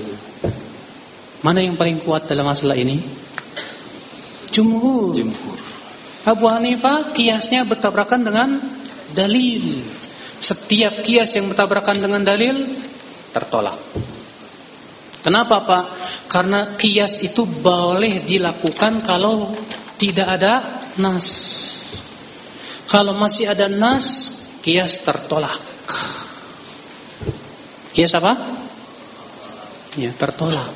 S1: Mana yang paling kuat dalam masalah ini? Jumhur. Jumhur. Abu Hanifah kiasnya bertabrakan dengan dalil. Setiap kias yang bertabrakan dengan dalil tertolak. Kenapa Pak? Karena kias itu boleh dilakukan kalau tidak ada nas. Kalau masih ada nas, kias tertolak. Kias apa? Ya, tertolak.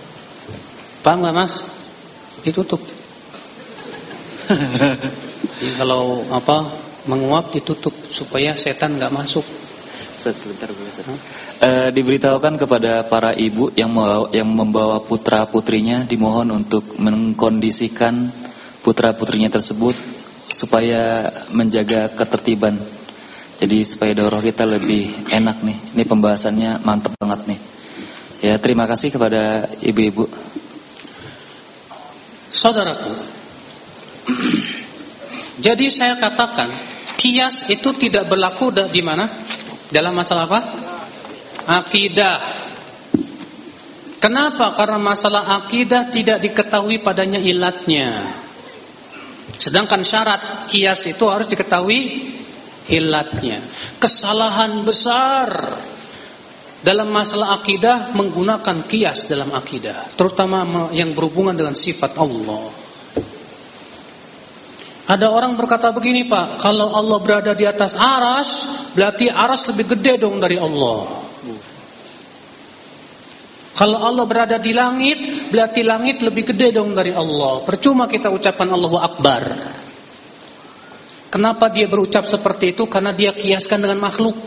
S1: Paham nggak Mas? Ditutup. (laughs) Jadi kalau apa menguap ditutup supaya setan nggak masuk.
S2: Sebentar, E, diberitahukan kepada para ibu yang membawa, yang membawa putra putrinya dimohon untuk mengkondisikan putra-putrinya tersebut supaya menjaga ketertiban. Jadi supaya daurah kita lebih enak nih. Ini pembahasannya mantap banget nih. Ya, terima kasih kepada ibu-ibu.
S1: Saudaraku, (clears throat) jadi saya katakan kias itu tidak berlaku di mana? Dalam masalah apa? Akidah. Kenapa? Karena masalah akidah tidak diketahui padanya ilatnya. Sedangkan syarat kias itu harus diketahui ilatnya. Kesalahan besar dalam masalah akidah menggunakan kias dalam akidah, terutama yang berhubungan dengan sifat Allah. Ada orang berkata begini Pak, kalau Allah berada di atas aras, berarti aras lebih gede dong dari Allah. Kalau Allah berada di langit, berarti langit lebih gede dong dari Allah. Percuma kita ucapkan Allahu Akbar. Kenapa dia berucap seperti itu? Karena dia kiaskan dengan makhluk.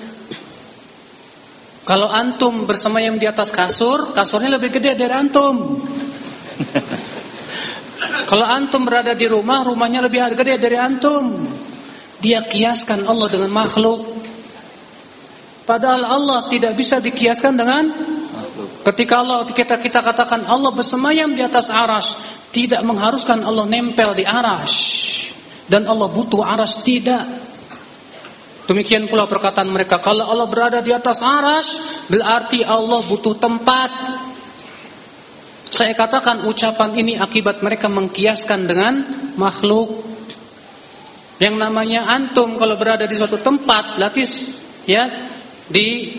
S1: Kalau antum bersemayam di atas kasur, kasurnya lebih gede dari antum. (laughs) Kalau antum berada di rumah, rumahnya lebih gede dari antum. Dia kiaskan Allah dengan makhluk. Padahal Allah tidak bisa dikiaskan dengan Ketika Allah kita kita katakan Allah bersemayam di atas aras, tidak mengharuskan Allah nempel di aras dan Allah butuh aras tidak. Demikian pula perkataan mereka kalau Allah berada di atas aras berarti Allah butuh tempat. Saya katakan ucapan ini akibat mereka mengkiaskan dengan makhluk. Yang namanya antum kalau berada di suatu tempat berarti ya di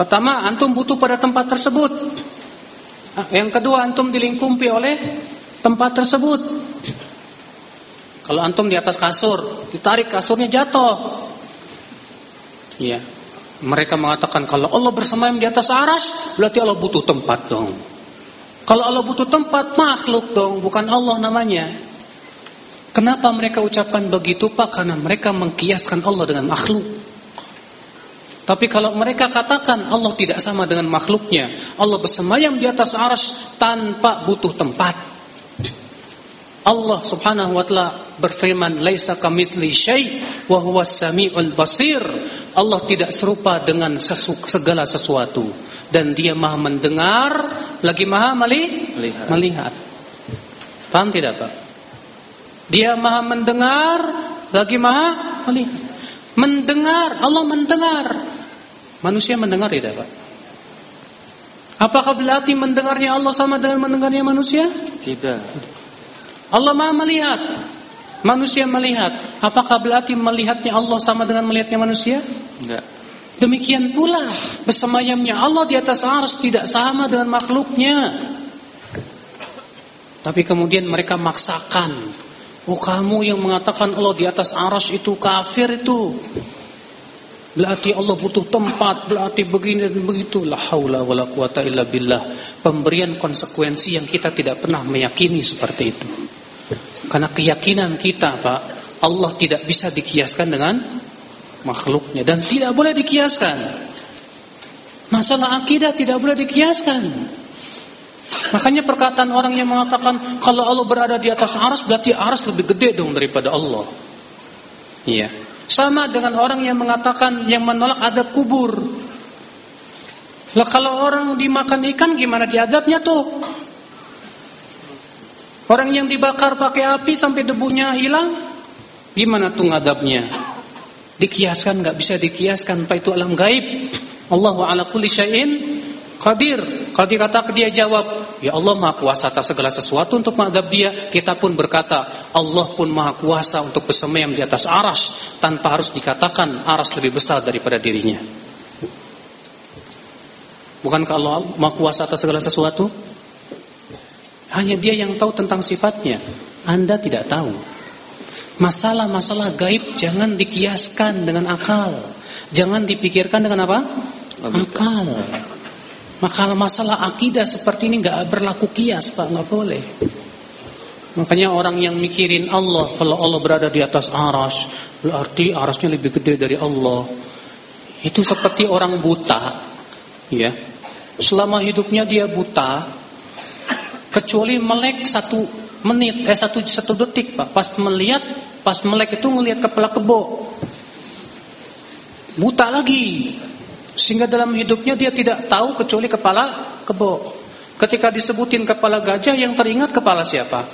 S1: Pertama, antum butuh pada tempat tersebut. Yang kedua, antum dilingkupi oleh tempat tersebut. Kalau antum di atas kasur, ditarik kasurnya jatuh. Iya. Mereka mengatakan kalau Allah bersemayam di atas aras, berarti Allah butuh tempat dong. Kalau Allah butuh tempat, makhluk dong, bukan Allah namanya. Kenapa mereka ucapkan begitu Pak? Karena mereka mengkiaskan Allah dengan makhluk. Tapi kalau mereka katakan Allah tidak sama dengan makhluknya, Allah bersemayam di atas aras tanpa butuh tempat. Allah Subhanahu wa taala berfirman, "Laisa kamitsli syai' wa huwas samiul basir." Allah tidak serupa dengan sesu, segala sesuatu dan Dia Maha mendengar lagi Maha melihat. melihat. Paham tidak, Pak? Dia Maha mendengar lagi Maha melihat. Mendengar, Allah mendengar Manusia mendengar tidak Pak? Apakah berarti mendengarnya Allah sama dengan mendengarnya manusia?
S2: Tidak.
S1: Allah maha melihat. Manusia melihat. Apakah berarti melihatnya Allah sama dengan melihatnya manusia?
S2: Enggak.
S1: Demikian pula bersemayamnya Allah di atas ars tidak sama dengan makhluknya. Tapi kemudian mereka maksakan. Oh kamu yang mengatakan Allah di atas aras itu kafir itu. Berarti Allah butuh tempat, berarti begini dan begitu. La haula wala quwata illa billah. Pemberian konsekuensi yang kita tidak pernah meyakini seperti itu. Karena keyakinan kita, Pak, Allah tidak bisa dikiaskan dengan makhluknya dan tidak boleh dikiaskan. Masalah akidah tidak boleh dikiaskan. Makanya perkataan orang yang mengatakan kalau Allah berada di atas aras berarti aras lebih gede dong daripada Allah. Iya. Sama dengan orang yang mengatakan yang menolak adab kubur. Lah kalau orang dimakan ikan gimana diadabnya tuh? Orang yang dibakar pakai api sampai debunya hilang, gimana tuh ngadabnya? Dikiaskan nggak bisa dikiaskan, Pak itu alam gaib. Allahu ala kulli syai'in qadir. Kalau dikata dia jawab, Ya Allah maha kuasa atas segala sesuatu untuk mengadab dia. Kita pun berkata Allah pun maha kuasa untuk bersemayam di atas aras Tanpa harus dikatakan aras lebih besar daripada dirinya. Bukankah Allah maha kuasa atas segala sesuatu? Hanya dia yang tahu tentang sifatnya. Anda tidak tahu. Masalah-masalah gaib jangan dikiaskan dengan akal. Jangan dipikirkan dengan apa? Akal maka masalah akidah seperti ini nggak berlaku kias, Pak, nggak boleh. Makanya orang yang mikirin Allah, kalau Allah berada di atas aras, berarti arasnya lebih gede dari Allah. Itu seperti orang buta, ya. Selama hidupnya dia buta, kecuali melek satu menit, eh satu satu detik, Pak. Pas melihat, pas melek itu ngelihat kepala kebo, buta lagi. Sehingga dalam hidupnya dia tidak tahu kecuali kepala kebo. Ketika disebutin kepala gajah yang teringat kepala siapa?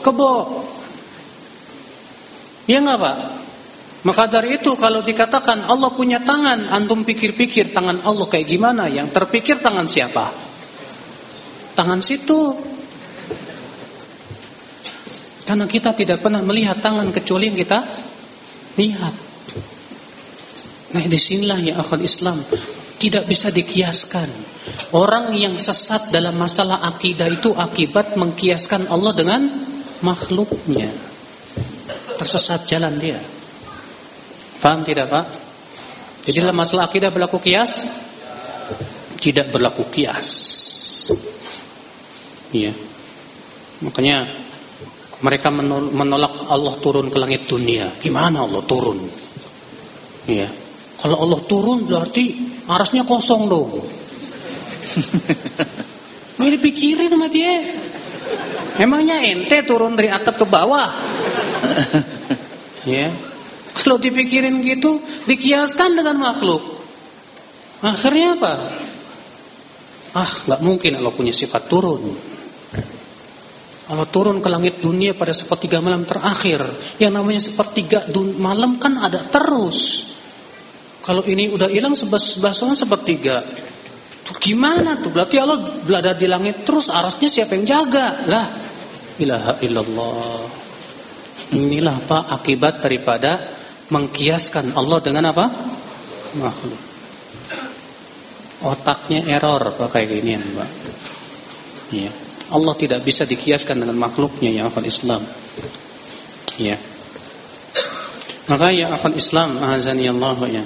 S1: Kebo. Ya enggak Pak? Maka dari itu kalau dikatakan Allah punya tangan, antum pikir-pikir tangan Allah kayak gimana? Yang terpikir tangan siapa? Tangan situ. Karena kita tidak pernah melihat tangan kecuali yang kita lihat. Nah di sinilah ya akal Islam tidak bisa dikiaskan. Orang yang sesat dalam masalah akidah itu akibat mengkiaskan Allah dengan makhluknya. Tersesat jalan dia. Faham tidak Pak? Jadi dalam masalah akidah berlaku kias? Tidak berlaku kias. Iya. Makanya mereka menolak Allah turun ke langit dunia. Gimana Allah turun? Iya. Kalau Allah turun berarti arasnya kosong dong. (laughs) Ini dipikirin sama dia. Emangnya ente turun dari atap ke bawah? ya. Kalau dipikirin gitu, dikiaskan dengan makhluk. Akhirnya apa? Ah, nggak mungkin Allah punya sifat turun. Allah turun ke langit dunia pada sepertiga malam terakhir. Yang namanya sepertiga malam kan ada terus. Kalau ini udah hilang sebasongan sepertiga. Tuh gimana tuh? Berarti Allah berada di langit terus arasnya siapa yang jaga? Lah, ilaha illallah. Inilah Pak akibat daripada mengkiaskan Allah dengan apa? Makhluk. Otaknya error Pak kayak gini Mbak. Iya. Allah tidak bisa dikiaskan dengan makhluknya yang akal Islam. Iya. Maka ya akal Islam azani Allah ya.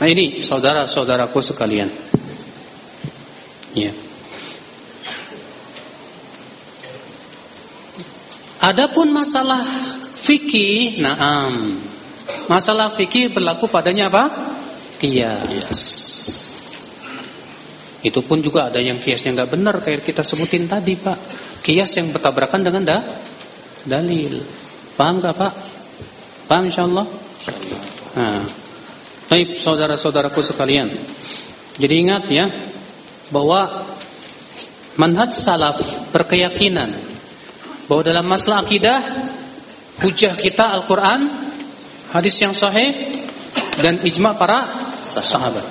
S1: Nah ini saudara-saudaraku sekalian. Ya. Adapun masalah fikih, naam. Masalah fikih berlaku padanya apa? kias. Itu pun juga ada yang kiasnya nggak benar kayak kita sebutin tadi Pak. Kias yang bertabrakan dengan da dalil. Paham nggak Pak? Paham insyaallah? Nah. Baik saudara-saudaraku sekalian. Jadi ingat ya bahwa manhaj salaf berkeyakinan bahwa dalam masalah akidah hujah kita Al-Qur'an, hadis yang sahih dan ijma para sahabat.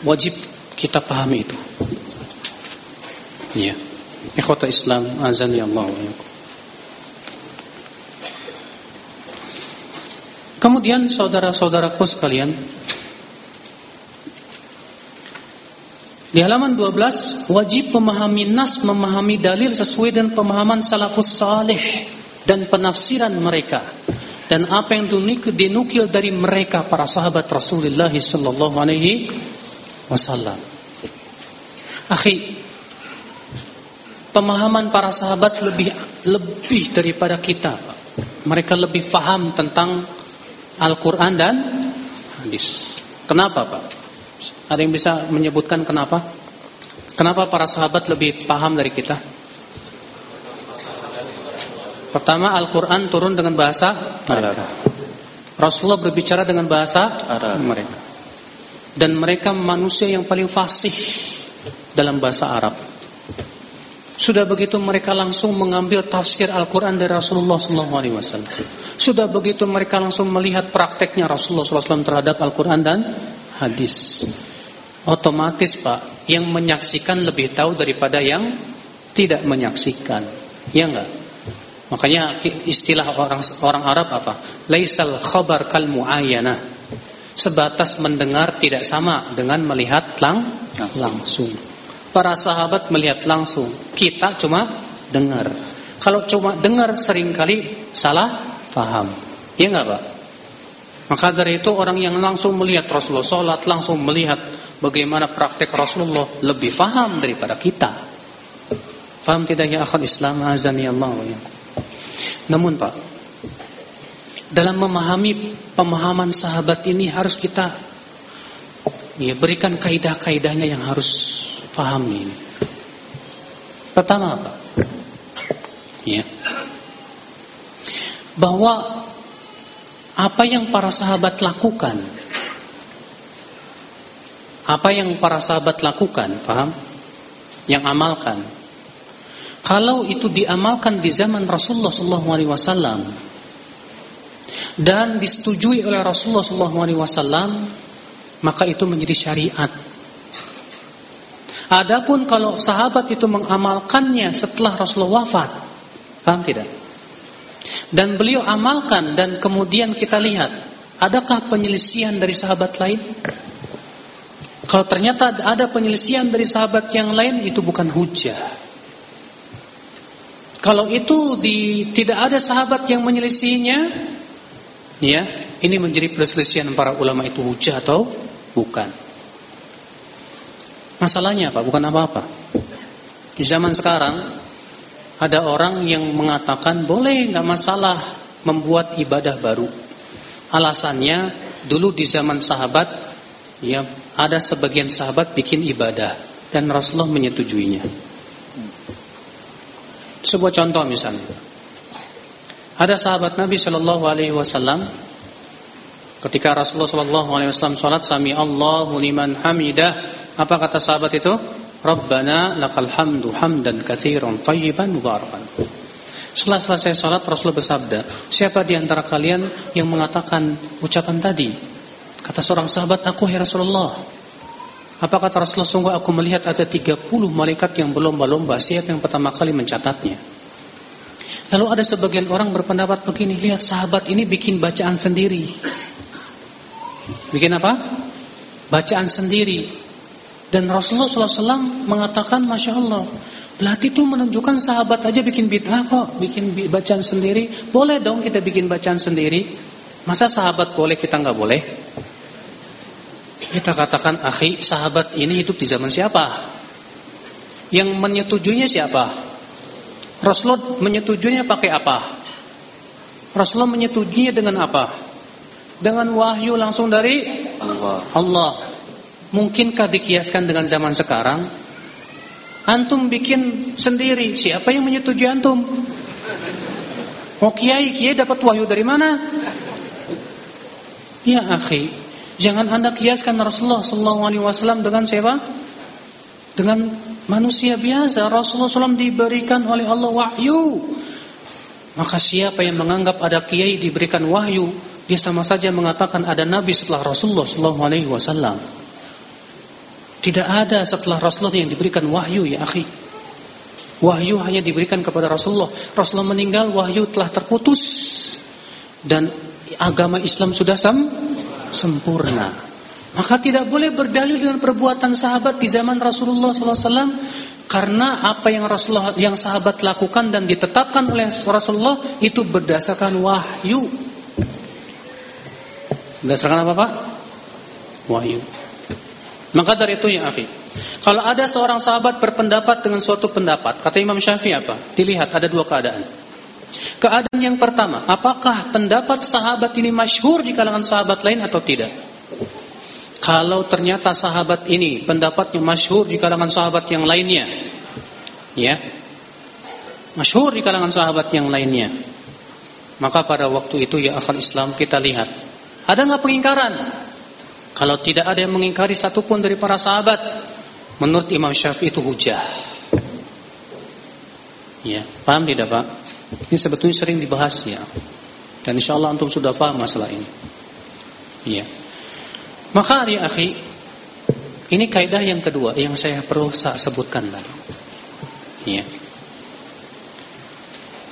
S1: Wajib kita pahami itu. Ya. Ikhwata Islam azani Allah wa Kemudian saudara-saudaraku sekalian Di halaman 12 Wajib memahami nas Memahami dalil sesuai dengan pemahaman Salafus salih Dan penafsiran mereka Dan apa yang dinukil dari mereka Para sahabat Rasulullah Sallallahu alaihi wasallam. Akhi Pemahaman para sahabat lebih lebih daripada kita Mereka lebih faham tentang Al-Quran dan hadis. Kenapa Pak? Ada yang bisa menyebutkan kenapa? Kenapa para sahabat lebih paham dari kita? Pertama Al-Quran turun dengan bahasa Arab. Rasulullah berbicara dengan bahasa Arab mereka. Dan mereka manusia yang paling fasih dalam bahasa Arab. Sudah begitu mereka langsung mengambil tafsir Al-Quran dari Rasulullah SAW. Sudah begitu mereka langsung melihat prakteknya Rasulullah SAW terhadap Al-Quran dan hadis. Otomatis Pak, yang menyaksikan lebih tahu daripada yang tidak menyaksikan. Ya enggak? Makanya istilah orang orang Arab apa? Laisal khabar kal muayyana. Sebatas mendengar tidak sama dengan melihat lang langsung. Para sahabat melihat langsung, kita cuma dengar. Kalau cuma dengar sering kali salah paham. Iya enggak, Pak? Maka dari itu orang yang langsung melihat Rasulullah sholat, langsung melihat bagaimana praktek Rasulullah lebih paham daripada kita. Faham tidak ya akhul Islam azani Allah ya. Namun Pak, dalam memahami pemahaman sahabat ini harus kita ya berikan kaidah-kaidahnya yang harus Pahami ini. Pertama apa? Ya. Bahwa apa yang para sahabat lakukan apa yang para sahabat lakukan, paham? Yang amalkan. Kalau itu diamalkan di zaman Rasulullah SAW dan disetujui oleh Rasulullah SAW, maka itu menjadi syariat Adapun kalau sahabat itu mengamalkannya setelah Rasulullah wafat, paham tidak? Dan beliau amalkan dan kemudian kita lihat, adakah penyelisihan dari sahabat lain? Kalau ternyata ada penyelisihan dari sahabat yang lain, itu bukan hujah. Kalau itu di, tidak ada sahabat yang menyelisihinya, ya, ini menjadi perselisihan para ulama itu hujah atau bukan. Masalahnya apa? Bukan apa-apa. Di zaman sekarang ada orang yang mengatakan boleh nggak masalah membuat ibadah baru. Alasannya dulu di zaman sahabat ya ada sebagian sahabat bikin ibadah dan Rasulullah menyetujuinya. Sebuah contoh misalnya. Ada sahabat Nabi Shallallahu alaihi wasallam ketika Rasulullah Shallallahu alaihi wasallam salat sami Allahu liman hamidah apa kata sahabat itu? Rabbana lakal hamdu hamdan katsiran tayyiban mubarakan. Setelah selesai salat Rasulullah bersabda, "Siapa di antara kalian yang mengatakan ucapan tadi?" Kata seorang sahabat, "Aku ya Rasulullah." Apa kata Rasulullah? Sungguh aku melihat ada 30 malaikat yang berlomba-lomba siapa yang pertama kali mencatatnya. Lalu ada sebagian orang berpendapat begini, lihat sahabat ini bikin bacaan sendiri. Bikin apa? Bacaan sendiri. Dan Rasulullah SAW mengatakan Masya Allah Berarti itu menunjukkan sahabat aja bikin bid'ah kok Bikin bacaan sendiri. Boleh dong kita bikin bacaan sendiri. Masa sahabat boleh kita nggak boleh? Kita katakan Akhi sahabat ini hidup di zaman siapa? Yang menyetujuinya siapa? Rasulullah menyetujuinya pakai apa? Rasulullah menyetujuinya dengan apa? Dengan wahyu langsung dari
S2: Allah.
S1: Allah. Mungkinkah dikiaskan dengan zaman sekarang? Antum bikin sendiri, siapa yang menyetujui antum? Oh kiai, kiai dapat wahyu dari mana? Ya akhi, jangan anda kiaskan Rasulullah Sallallahu Alaihi Wasallam dengan siapa? Dengan manusia biasa. Rasulullah SAW diberikan oleh Allah wahyu. Maka siapa yang menganggap ada kiai diberikan wahyu, dia sama saja mengatakan ada nabi setelah Rasulullah Sallallahu Alaihi Wasallam. Tidak ada setelah Rasulullah yang diberikan wahyu ya akhi. Wahyu hanya diberikan kepada Rasulullah. Rasulullah meninggal, wahyu telah terputus. Dan agama Islam sudah sem sempurna. Maka tidak boleh berdalil dengan perbuatan sahabat di zaman Rasulullah SAW. Karena apa yang Rasulullah, yang sahabat lakukan dan ditetapkan oleh Rasulullah itu berdasarkan wahyu. Berdasarkan apa Pak? Wahyu. Maka dari itu ya akhi, kalau ada seorang sahabat berpendapat dengan suatu pendapat, kata Imam Syafi'i apa? Dilihat ada dua keadaan. Keadaan yang pertama, apakah pendapat sahabat ini masyhur di kalangan sahabat lain atau tidak? Kalau ternyata sahabat ini pendapatnya masyhur di kalangan sahabat yang lainnya, ya, masyhur di kalangan sahabat yang lainnya, maka pada waktu itu ya akal Islam kita lihat, ada nggak pengingkaran? Kalau tidak ada yang mengingkari satupun dari para sahabat, menurut Imam Syafi'i itu hujah. Ya, paham tidak Pak? Ini sebetulnya sering dibahas ya. Dan insya Allah antum sudah paham masalah ini. Ya. Maka ya akhi, ini kaidah yang kedua yang saya perlu sebutkan tadi. Ya.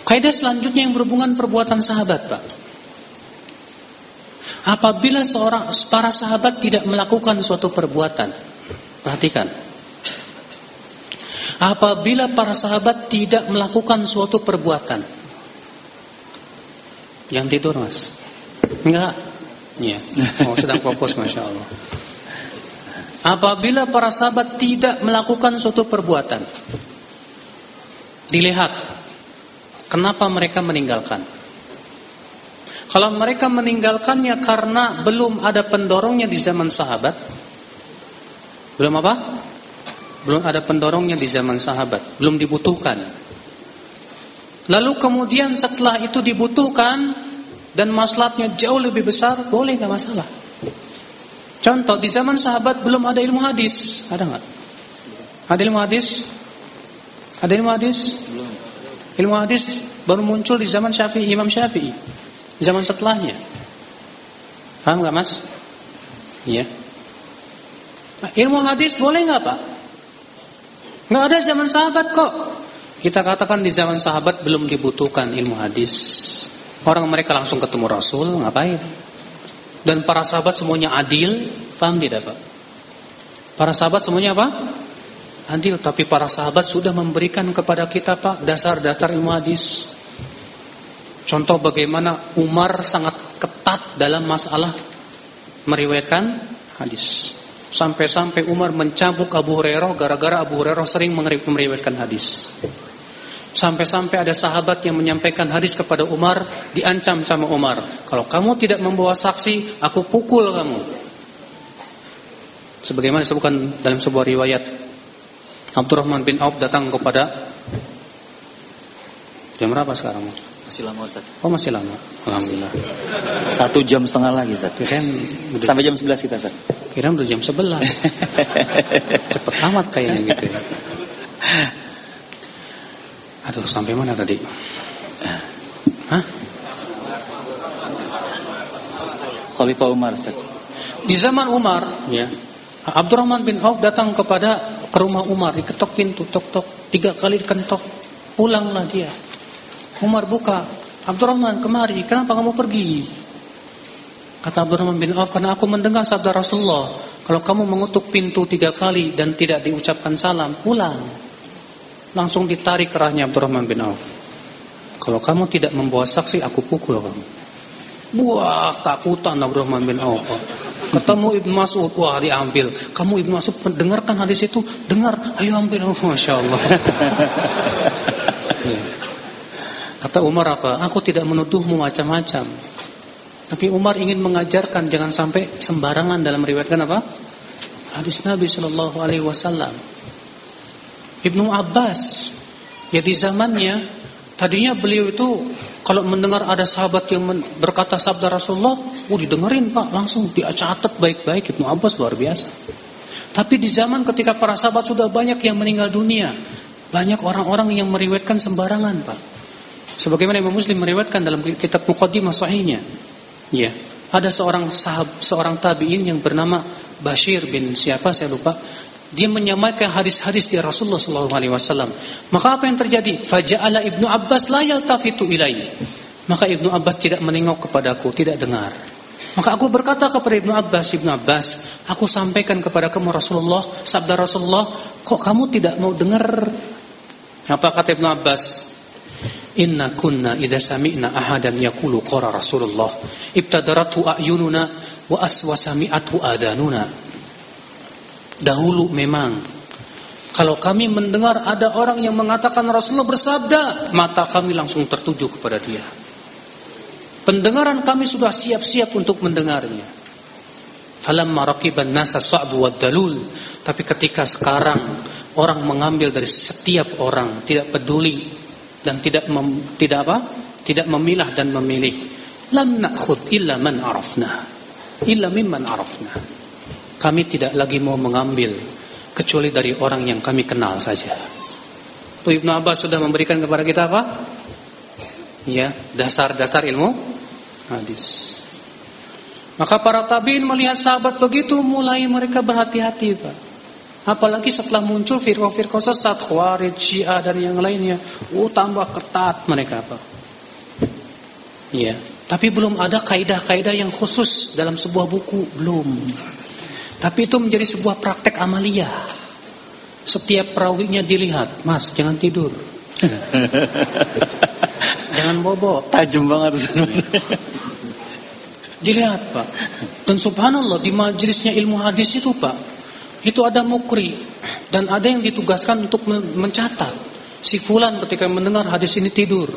S1: Kaidah selanjutnya yang berhubungan perbuatan sahabat, Pak. Apabila seorang para sahabat tidak melakukan suatu perbuatan, perhatikan. Apabila para sahabat tidak melakukan suatu perbuatan, yang tidur mas, enggak, ya, oh sedang fokus masya Allah. Apabila para sahabat tidak melakukan suatu perbuatan, dilihat kenapa mereka meninggalkan. Kalau mereka meninggalkannya karena belum ada pendorongnya di zaman sahabat, belum apa? Belum ada pendorongnya di zaman sahabat, belum dibutuhkan. Lalu kemudian setelah itu dibutuhkan dan maslahatnya jauh lebih besar, boleh nggak masalah. Contoh di zaman sahabat belum ada ilmu hadis, ada nggak? Ada ilmu hadis? Ada ilmu hadis? Belum. Ilmu hadis baru muncul di zaman Syafi'i, Imam Syafi'i zaman setelahnya. Paham nggak mas? Iya. Nah, ilmu hadis boleh nggak pak? Nggak ada zaman sahabat kok. Kita katakan di zaman sahabat belum dibutuhkan ilmu hadis. Orang mereka langsung ketemu Rasul, ngapain? Dan para sahabat semuanya adil, paham tidak pak? Para sahabat semuanya apa? Adil, tapi para sahabat sudah memberikan kepada kita pak dasar-dasar ilmu hadis. Contoh bagaimana Umar sangat ketat dalam masalah meriwayatkan hadis. Sampai-sampai Umar mencabuk Abu Hurairah gara-gara Abu Hurairah sering meriwayatkan hadis. Sampai-sampai ada sahabat yang menyampaikan hadis kepada Umar, diancam sama Umar. Kalau kamu tidak membawa saksi, aku pukul kamu. Sebagaimana disebutkan dalam sebuah riwayat, Abdurrahman bin Auf datang kepada jam berapa sekarang?
S2: Masih lama Ustaz.
S1: Oh masih lama. Alhamdulillah.
S2: Satu jam setengah lagi Ustaz.
S1: Kirain
S2: Sampai jam 11 kita Ustaz.
S1: Kirain udah jam 11. (laughs) Cepet amat kayaknya gitu ya. Aduh sampai mana tadi? Hah?
S2: Khalifah Umar Ustaz.
S1: Di zaman Umar, ya, Abdurrahman bin Auf datang kepada ke rumah Umar, diketok pintu, tok tok, tiga kali dikentok, pulanglah dia. Umar buka. Abdurrahman kemari, kenapa kamu pergi? Kata Abdurrahman bin Auf, karena aku mendengar sabda Rasulullah, kalau kamu mengutuk pintu tiga kali dan tidak diucapkan salam, pulang. Langsung ditarik kerahnya Abdurrahman bin Auf. Kalau kamu tidak membawa saksi, aku pukul kamu. Wah, takutan Abdurrahman bin Auf. Ketemu Ibn Mas'ud, wah diambil. Kamu Ibn Mas'ud dengarkan hadis itu, dengar, ayo ambil. (laughs) Oh, Masya Allah. (laughs) Kata Umar apa? Aku tidak menuduhmu macam-macam. Tapi Umar ingin mengajarkan jangan sampai sembarangan dalam meriwayatkan apa? Hadis Nabi Shallallahu Alaihi Wasallam. Ibnu Abbas, ya di zamannya tadinya beliau itu kalau mendengar ada sahabat yang berkata sabda Rasulullah, oh didengerin pak langsung dicatat baik-baik Ibnu Abbas luar biasa. Tapi di zaman ketika para sahabat sudah banyak yang meninggal dunia, banyak orang-orang yang meriwayatkan sembarangan pak. Sebagaimana Imam Muslim meriwayatkan dalam kitab Muqaddimah Sahihnya. Ya, ada seorang sahab, seorang tabi'in yang bernama Bashir bin siapa saya lupa. Dia menyampaikan hadis-hadis dari Rasulullah SAW. Maka apa yang terjadi? Faja'ala Ibnu Abbas la yaltafitu ilai. Maka Ibnu Abbas tidak menengok kepadaku, tidak dengar. Maka aku berkata kepada Ibnu Abbas, Ibnu Abbas, aku sampaikan kepada kamu Rasulullah, sabda Rasulullah, kok kamu tidak mau dengar? Apa kata Ibnu Abbas? Inna kunna idza sami'na ahadan yaqulu qara Rasulullah ibtadaratu a'yununa wa aswasami'atu adanuna. Dahulu memang kalau kami mendengar ada orang yang mengatakan Rasulullah bersabda, mata kami langsung tertuju kepada dia. Pendengaran kami sudah siap-siap untuk mendengarnya. Falamma raqiban nasa sa'bu dalul. Tapi ketika sekarang orang mengambil dari setiap orang, tidak peduli dan tidak mem, tidak apa? Tidak memilah dan memilih. Lam na'khud illa man arafna. Illa mimman arafna. Kami tidak lagi mau mengambil kecuali dari orang yang kami kenal saja. Tuh Ibnu Abbas sudah memberikan kepada kita apa? Ya, dasar-dasar ilmu hadis. Maka para tabiin melihat sahabat begitu mulai mereka berhati-hati, Pak. Apalagi setelah muncul firqah-firqah sesat, Khawarij, Syiah dan yang lainnya. Oh, tambah ketat mereka apa? Iya, tapi belum ada kaidah-kaidah yang khusus dalam sebuah buku, belum. Tapi itu menjadi sebuah praktek amalia. Setiap perawinya dilihat, Mas, jangan tidur. (laughs) jangan bobo.
S2: Tajam banget.
S1: dilihat, Pak. Dan subhanallah di majelisnya ilmu hadis itu, Pak, itu ada mukri dan ada yang ditugaskan untuk mencatat. Si fulan ketika mendengar hadis ini tidur.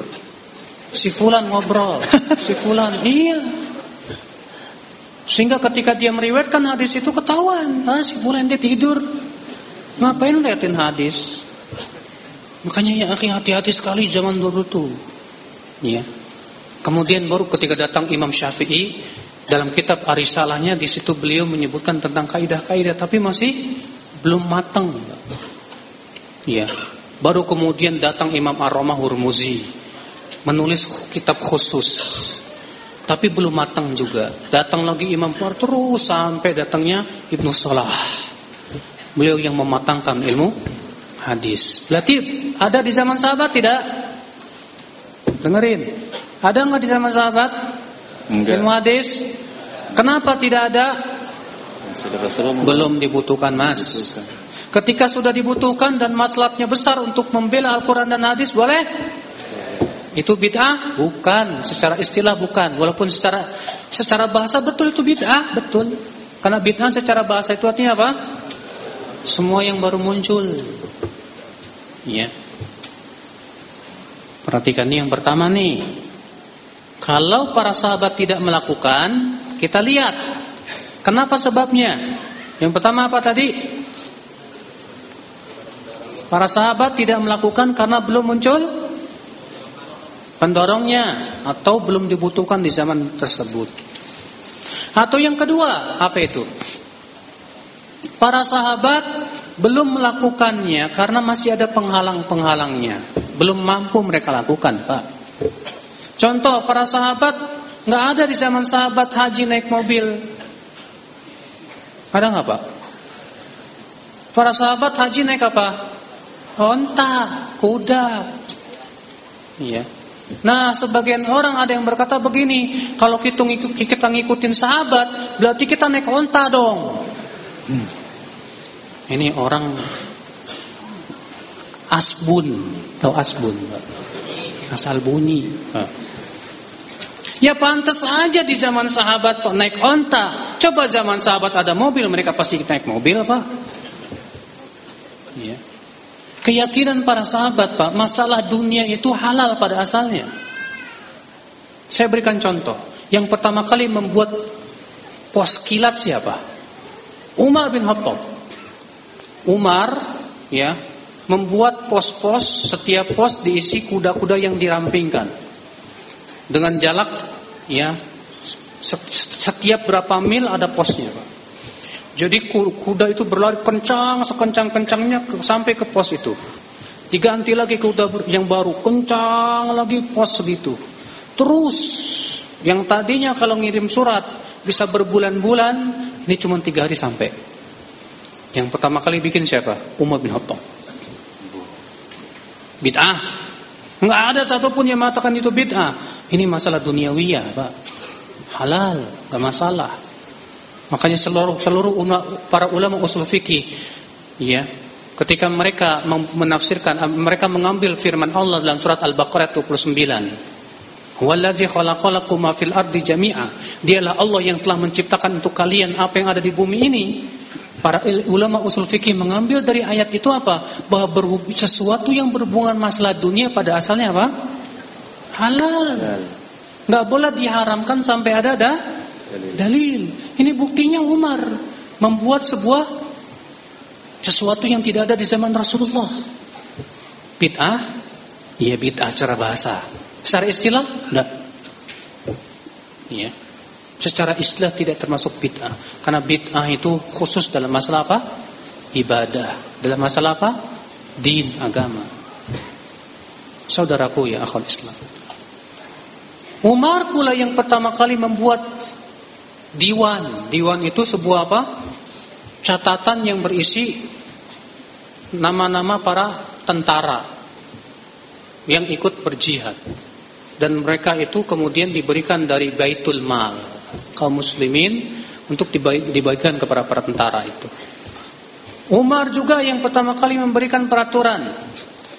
S1: Si fulan ngobrol, (laughs) si fulan iya. Sehingga ketika dia meriwayatkan hadis itu ketahuan, ah, si fulan dia tidur. Ngapain liatin hadis? Makanya ya akhi hati-hati sekali zaman dulu tuh. Ya. Kemudian baru ketika datang Imam Syafi'i dalam kitab Arisalahnya di situ beliau menyebutkan tentang kaidah-kaidah tapi masih belum matang. Ya. Baru kemudian datang Imam Ar-Ramah Hurmuzi menulis kitab khusus. Tapi belum matang juga. Datang lagi Imam Umar terus sampai datangnya Ibnu Salah. Beliau yang mematangkan ilmu hadis. Berarti ada di zaman sahabat tidak? Dengerin. Ada nggak di zaman sahabat? Enggak. Ilmu hadis Kenapa tidak ada? Belum dibutuhkan mas Ketika sudah dibutuhkan dan maslahatnya besar untuk membela Al-Quran dan hadis boleh? Itu bid'ah? Bukan, secara istilah bukan. Walaupun secara secara bahasa betul itu bid'ah, betul. Karena bid'ah secara bahasa itu artinya apa? Semua yang baru muncul. Ya. Perhatikan nih yang pertama nih. Kalau para sahabat tidak melakukan, kita lihat. Kenapa sebabnya? Yang pertama apa tadi? Para sahabat tidak melakukan karena belum muncul pendorongnya atau belum dibutuhkan di zaman tersebut. Atau yang kedua, apa itu? Para sahabat belum melakukannya karena masih ada penghalang-penghalangnya. Belum mampu mereka lakukan, Pak. Contoh para sahabat nggak ada di zaman sahabat haji naik mobil. Ada nggak pak? Para sahabat haji naik apa? Onta, kuda. Iya. Nah, sebagian orang ada yang berkata begini, kalau kita, kita ngikutin sahabat, berarti kita naik onta dong. Hmm. Ini orang asbun, tahu asbun? Asal bunyi. Ya pantas aja di zaman sahabat Pak naik onta. Coba zaman sahabat ada mobil, mereka pasti naik mobil Pak. Ya. Keyakinan para sahabat Pak, masalah dunia itu halal pada asalnya. Saya berikan contoh. Yang pertama kali membuat pos kilat siapa? Umar bin Khattab. Umar ya membuat pos-pos setiap pos diisi kuda-kuda yang dirampingkan dengan jalak ya setiap berapa mil ada posnya Pak. Jadi kuda itu berlari kencang sekencang-kencangnya sampai ke pos itu. Diganti lagi kuda yang baru kencang lagi pos segitu. Terus yang tadinya kalau ngirim surat bisa berbulan-bulan, ini cuma tiga hari sampai. Yang pertama kali bikin siapa? Umar bin Khattab. Bid'ah. Enggak ada satupun yang mengatakan itu bid'ah. Ini masalah duniawiyah, Pak. Halal, enggak masalah. Makanya seluruh seluruh para ulama usul fikih ya, ketika mereka menafsirkan mereka mengambil firman Allah dalam surat Al-Baqarah 29 Wallazi khalaqalakum fil ardi jami'a. Dialah Allah yang telah menciptakan untuk kalian apa yang ada di bumi ini. Para ulama usul fikih mengambil dari ayat itu apa? Bahwa sesuatu yang berhubungan masalah dunia pada asalnya apa? Halal. Enggak boleh diharamkan sampai ada ada dalil. Ini buktinya Umar membuat sebuah sesuatu yang tidak ada di zaman Rasulullah. Bid'ah, ya bid'ah secara bahasa. Secara istilah, enggak. Ya. Secara istilah tidak termasuk bid'ah. Karena bid'ah itu khusus dalam masalah apa? Ibadah. Dalam masalah apa? Din, agama. Saudaraku ya akhul Islam. Umar pula yang pertama kali membuat diwan. Diwan itu sebuah apa? Catatan yang berisi nama-nama para tentara yang ikut berjihad. Dan mereka itu kemudian diberikan dari Baitul Mal kaum muslimin untuk dibagikan kepada para tentara itu. Umar juga yang pertama kali memberikan peraturan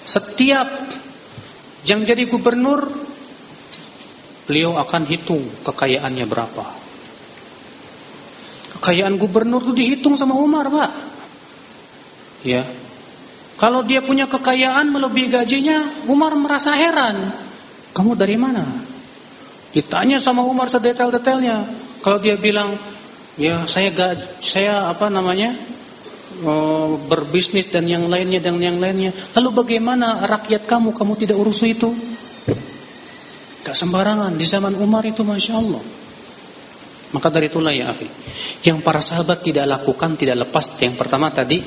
S1: setiap yang jadi gubernur beliau akan hitung kekayaannya berapa. Kekayaan gubernur itu dihitung sama Umar, Pak. Ya. Kalau dia punya kekayaan melebihi gajinya, Umar merasa heran. Kamu dari mana? Ditanya sama Umar sedetail-detailnya. Kalau dia bilang, ya saya gak, saya apa namanya oh, berbisnis dan yang lainnya dan yang lainnya. Lalu bagaimana rakyat kamu? Kamu tidak urus itu? Gak sembarangan di zaman Umar itu masya Allah. Maka dari itulah ya Afi Yang para sahabat tidak lakukan Tidak lepas Yang pertama tadi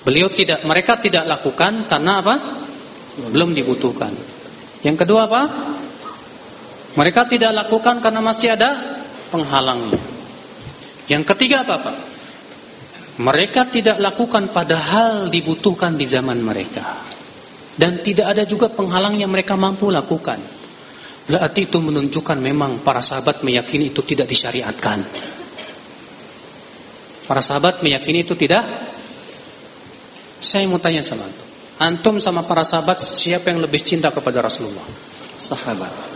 S1: Beliau tidak Mereka tidak lakukan Karena apa? Belum dibutuhkan Yang kedua apa? Mereka tidak lakukan Karena masih ada Penghalangnya Yang ketiga apa Pak? Mereka tidak lakukan Padahal dibutuhkan di zaman mereka Dan tidak ada juga penghalang yang mereka mampu lakukan Berarti itu menunjukkan memang para sahabat meyakini itu tidak disyariatkan. Para sahabat meyakini itu tidak. Saya mau tanya sama antum. Antum sama para sahabat siapa yang lebih cinta kepada Rasulullah?
S2: Sahabat.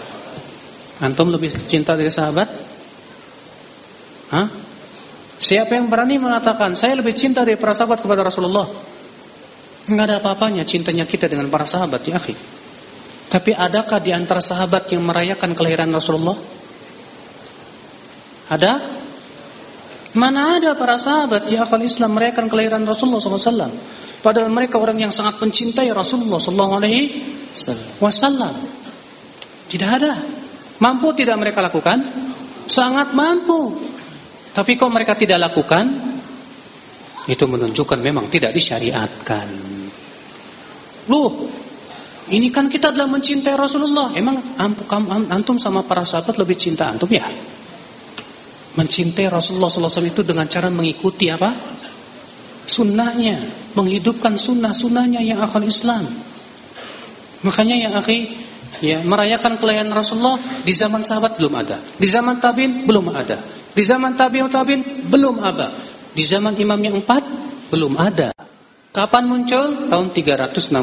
S1: Antum lebih cinta dari sahabat? Hah? Siapa yang berani mengatakan saya lebih cinta dari para sahabat kepada Rasulullah? Enggak ada apa-apanya cintanya kita dengan para sahabat ya, akhi. Tapi adakah di antara sahabat yang merayakan kelahiran Rasulullah? Ada? Mana ada para sahabat yang akal Islam merayakan kelahiran Rasulullah SAW? Padahal mereka orang yang sangat mencintai Rasulullah SAW. Tidak ada. Mampu tidak mereka lakukan? Sangat mampu. Tapi kok mereka tidak lakukan? Itu menunjukkan memang tidak disyariatkan. Loh, ini kan kita adalah mencintai Rasulullah. Emang antum sama para sahabat lebih cinta antum ya? Mencintai Rasulullah SAW itu dengan cara mengikuti apa? Sunnahnya, menghidupkan sunnah-sunnahnya yang akan Islam. Makanya yang akhi, ya merayakan kelahiran Rasulullah di zaman sahabat belum ada, di zaman tabiin belum ada, di zaman tabiin tabiin belum ada, di zaman imam yang empat belum ada. Kapan muncul? Tahun 362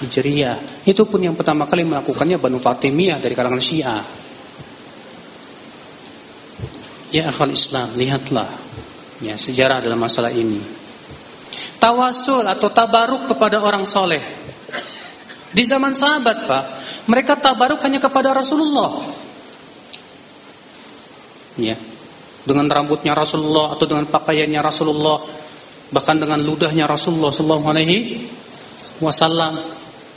S1: Hijriah. Itu pun yang pertama kali melakukannya Banu Fatimiyah dari kalangan Syiah. Ya akhal Islam, lihatlah ya sejarah dalam masalah ini. Tawasul atau tabaruk kepada orang soleh. Di zaman sahabat Pak, mereka tabaruk hanya kepada Rasulullah. Ya. Dengan rambutnya Rasulullah atau dengan pakaiannya Rasulullah, bahkan dengan ludahnya Rasulullah sallallahu alaihi wasallam.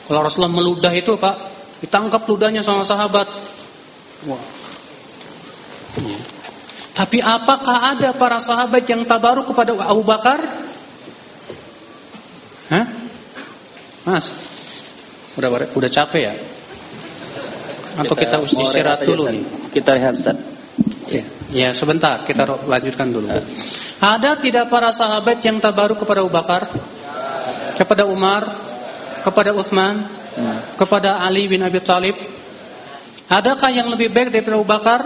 S1: Kalau Rasulullah meludah itu, Pak, ditangkap ludahnya sama sahabat. Wah. Ya. Tapi apakah ada para sahabat yang tabaruk kepada Abu Bakar? Hah? Mas, udah udah capek ya? Atau kita, kita istirahat dulu nih?
S2: Kita rehat, Ustaz.
S1: Ya. ya, sebentar, kita lanjutkan dulu. Ada tidak para sahabat yang tabaruk kepada Abu Bakar? Kepada Umar? Kepada Uthman? Hmm. Kepada Ali bin Abi Thalib? Adakah yang lebih baik daripada Abu Bakar?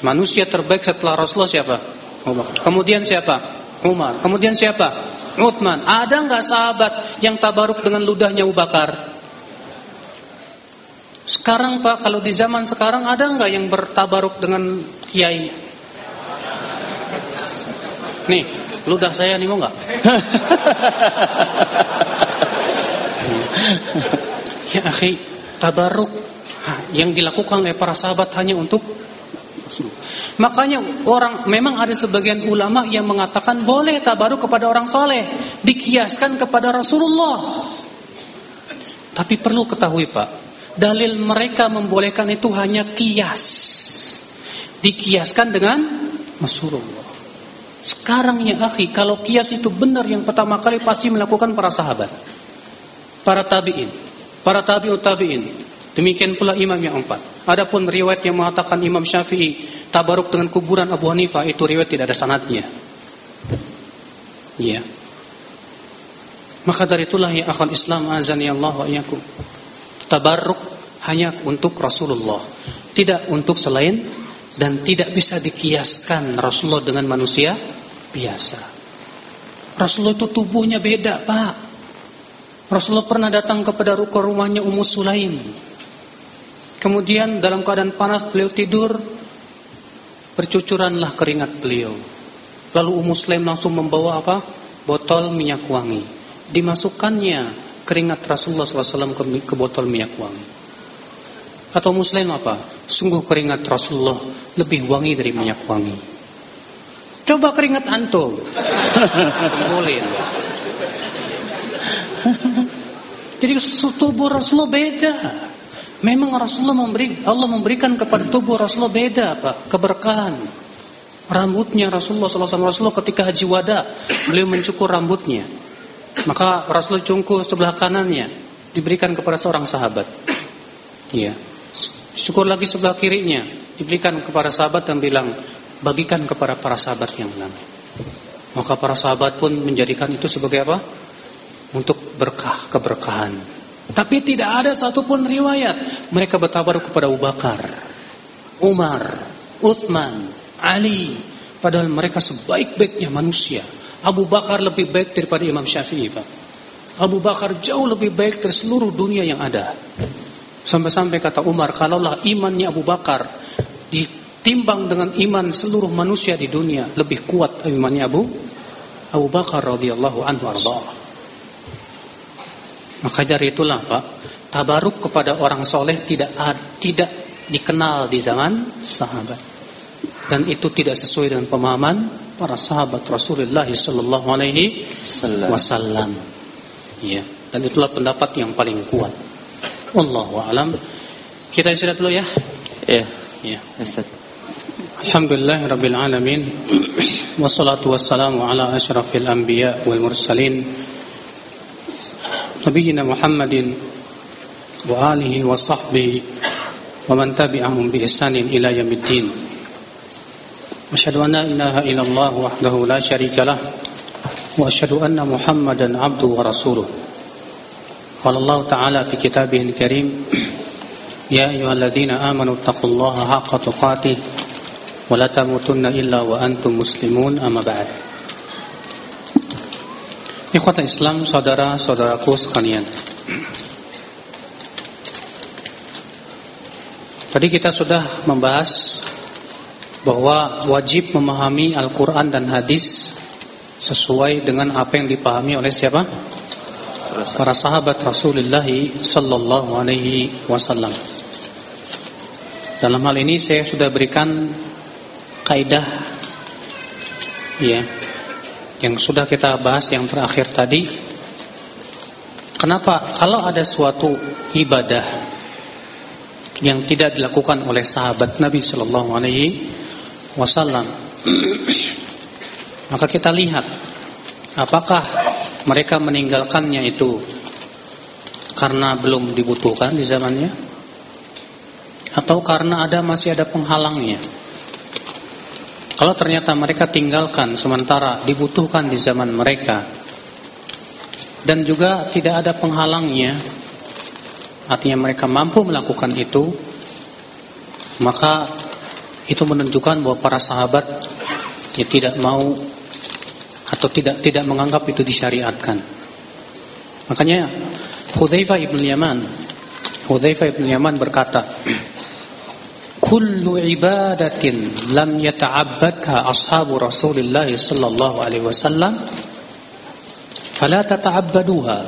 S1: Manusia terbaik setelah Rasulullah siapa? Abu Bakar. Kemudian siapa? Umar. Kemudian siapa? Uthman. Ada nggak sahabat yang tabaruk dengan ludahnya Abu Bakar? Sekarang Pak, kalau di zaman sekarang ada nggak yang bertabaruk dengan kiai? Nih, ludah saya nih mau nggak? (laughs) ya akhi, tabaruk yang dilakukan oleh para sahabat hanya untuk Makanya orang memang ada sebagian ulama yang mengatakan boleh tabaruk kepada orang soleh, dikiaskan kepada Rasulullah. Tapi perlu ketahui Pak, dalil mereka membolehkan itu hanya kias. Dikiaskan dengan Rasulullah. Sekarang ya akhi, kalau kias itu benar yang pertama kali pasti melakukan para sahabat. Para tabi'in, para tabi'ut tabi'in. Demikian pula imam yang empat. Adapun riwayat yang mengatakan Imam Syafi'i tabaruk dengan kuburan Abu Hanifah itu riwayat tidak ada sanadnya. Iya. Maka dari itulah ya akhwan Islam azani Allah wa iyyakum tabarruk hanya untuk Rasulullah, tidak untuk selain dan tidak bisa dikiaskan Rasulullah dengan manusia biasa. Rasulullah itu tubuhnya beda, Pak. Rasulullah pernah datang kepada rumahnya Ummu Sulaim. Kemudian dalam keadaan panas beliau tidur, bercucuranlah keringat beliau. Lalu Ummu Sulaim langsung membawa apa? Botol minyak wangi. Dimasukkannya keringat Rasulullah SAW ke, ke botol minyak wangi. Kata Muslim apa? Sungguh keringat Rasulullah lebih wangi dari minyak wangi. Coba keringat antum. Boleh. Jadi tubuh Rasulullah beda. Memang Rasulullah memberi Allah memberikan kepada tubuh Rasulullah beda, Pak, keberkahan. Rambutnya Rasulullah SAW Rasulullah ketika haji wada beliau mencukur rambutnya. Maka Rasul cungkuh sebelah kanannya diberikan kepada seorang sahabat. Iya. Syukur lagi sebelah kirinya diberikan kepada sahabat dan bilang bagikan kepada para sahabat yang lain. Maka para sahabat pun menjadikan itu sebagai apa? Untuk berkah, keberkahan. Tapi tidak ada satupun riwayat mereka bertabaruk kepada Abu Bakar, Umar, Uthman, Ali. Padahal mereka sebaik-baiknya manusia Abu Bakar lebih baik daripada Imam Syafi'i Pak. Abu Bakar jauh lebih baik dari seluruh dunia yang ada. Sampai-sampai kata Umar, kalaulah imannya Abu Bakar ditimbang dengan iman seluruh manusia di dunia, lebih kuat imannya Abu Abu Bakar radhiyallahu anhu arba. Maka dari itulah Pak, tabaruk kepada orang soleh tidak tidak dikenal di zaman sahabat. Dan itu tidak sesuai dengan pemahaman para sahabat Rasulullah sallallahu alaihi wasallam. Ya, dan itulah pendapat yang paling kuat. Wallahu alam. Kita istirahat dulu ya.
S2: Ya.
S1: Ya, Ustaz. Alhamdulillah rabbil alamin. (clears throat) Wassalatu wassalamu ala asyrafil anbiya wal mursalin. Alihi wa sahbihi wa man tabi'ahum bi ihsanin ila yaumiddin. أشهد أن لا إله إلا الله وحده لا شريك له وأشهد أن محمدا عبده ورسوله قال الله تعالى في كتابه الكريم يا أيها الذين آمنوا اتقوا الله حق تقاته ولا تموتن إلا وأنتم مسلمون أما بعد Ikhwata Islam, saudara-saudaraku sekalian Tadi kita sudah membahas bahwa wajib memahami Al-Quran dan hadis sesuai dengan apa yang dipahami oleh siapa? Para sahabat Rasulullah Sallallahu Alaihi Wasallam. Dalam hal ini saya sudah berikan kaidah ya yang sudah kita bahas yang terakhir tadi kenapa kalau ada suatu ibadah yang tidak dilakukan oleh sahabat Nabi Shallallahu Alaihi Wasallam (clears throat) maka kita lihat apakah mereka meninggalkannya itu karena belum dibutuhkan di zamannya atau karena ada masih ada penghalangnya kalau ternyata mereka tinggalkan sementara dibutuhkan di zaman mereka dan juga tidak ada penghalangnya, artinya mereka mampu melakukan itu, maka itu menunjukkan bahwa para sahabat ya tidak mau atau tidak tidak menganggap itu disyariatkan. Makanya Hudzaifah ibn Yaman Hudzaifah ibn Yaman berkata kullu ibadatin lam yata'abbadha ashabu Rasulillah sallallahu alaihi wasallam fala tata'abbaduha.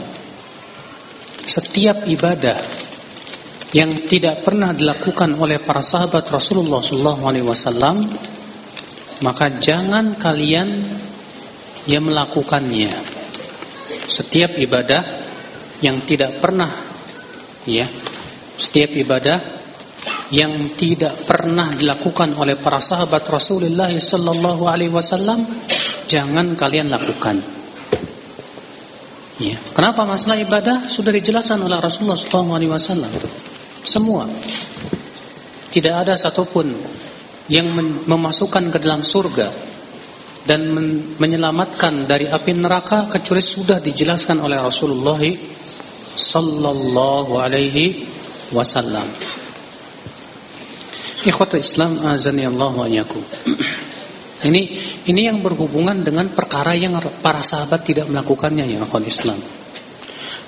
S1: Setiap ibadah yang tidak pernah dilakukan oleh para sahabat Rasulullah sallallahu alaihi wasallam maka jangan kalian yang melakukannya. Setiap ibadah yang tidak pernah ya setiap ibadah yang tidak pernah dilakukan oleh para sahabat Rasulullah sallallahu alaihi wasallam jangan kalian lakukan. Ya. Kenapa masalah ibadah sudah dijelaskan oleh Rasulullah sallallahu alaihi wasallam. Semua. Tidak ada satupun yang memasukkan ke dalam surga dan men menyelamatkan dari api neraka kecuali sudah dijelaskan oleh Rasulullah sallallahu alaihi wasallam. Ikhwata Islam azani Allah wa Ini ini yang berhubungan dengan perkara yang para sahabat tidak melakukannya ya akhwat Islam.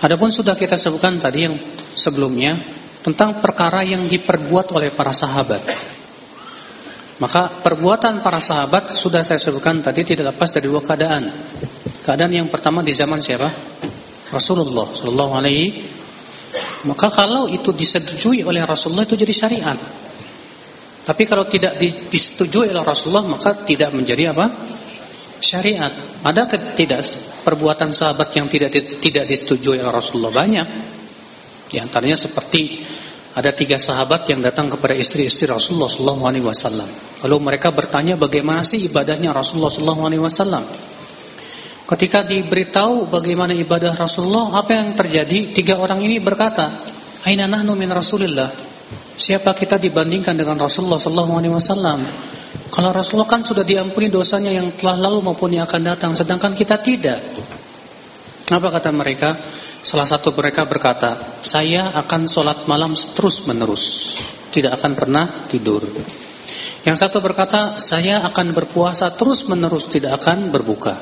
S1: Adapun sudah kita sebutkan tadi yang sebelumnya tentang perkara yang diperbuat oleh para sahabat. Maka perbuatan para sahabat sudah saya sebutkan tadi tidak lepas dari dua keadaan. Keadaan yang pertama di zaman siapa? Rasulullah Shallallahu Alaihi. Maka kalau itu disetujui oleh Rasulullah itu jadi syariat. Tapi kalau tidak disetujui oleh Rasulullah maka tidak menjadi apa? Syariat. Ada tidak perbuatan sahabat yang tidak tidak disetujui oleh Rasulullah banyak. Di antaranya seperti ada tiga sahabat yang datang kepada istri-istri Rasulullah Sallallahu Alaihi Wasallam. Lalu mereka bertanya bagaimana sih ibadahnya Rasulullah Sallallahu Alaihi Wasallam. Ketika diberitahu bagaimana ibadah Rasulullah, apa yang terjadi? Tiga orang ini berkata, Aina nahnu min Rasulillah. Siapa kita dibandingkan dengan Rasulullah sallallahu alaihi wasallam? Kalau Rasulullah kan sudah diampuni dosanya yang telah lalu maupun yang akan datang, sedangkan kita tidak. Apa kata mereka? Salah satu mereka berkata, "Saya akan sholat malam terus-menerus, tidak akan pernah tidur." Yang satu berkata, "Saya akan berpuasa terus-menerus, tidak akan berbuka."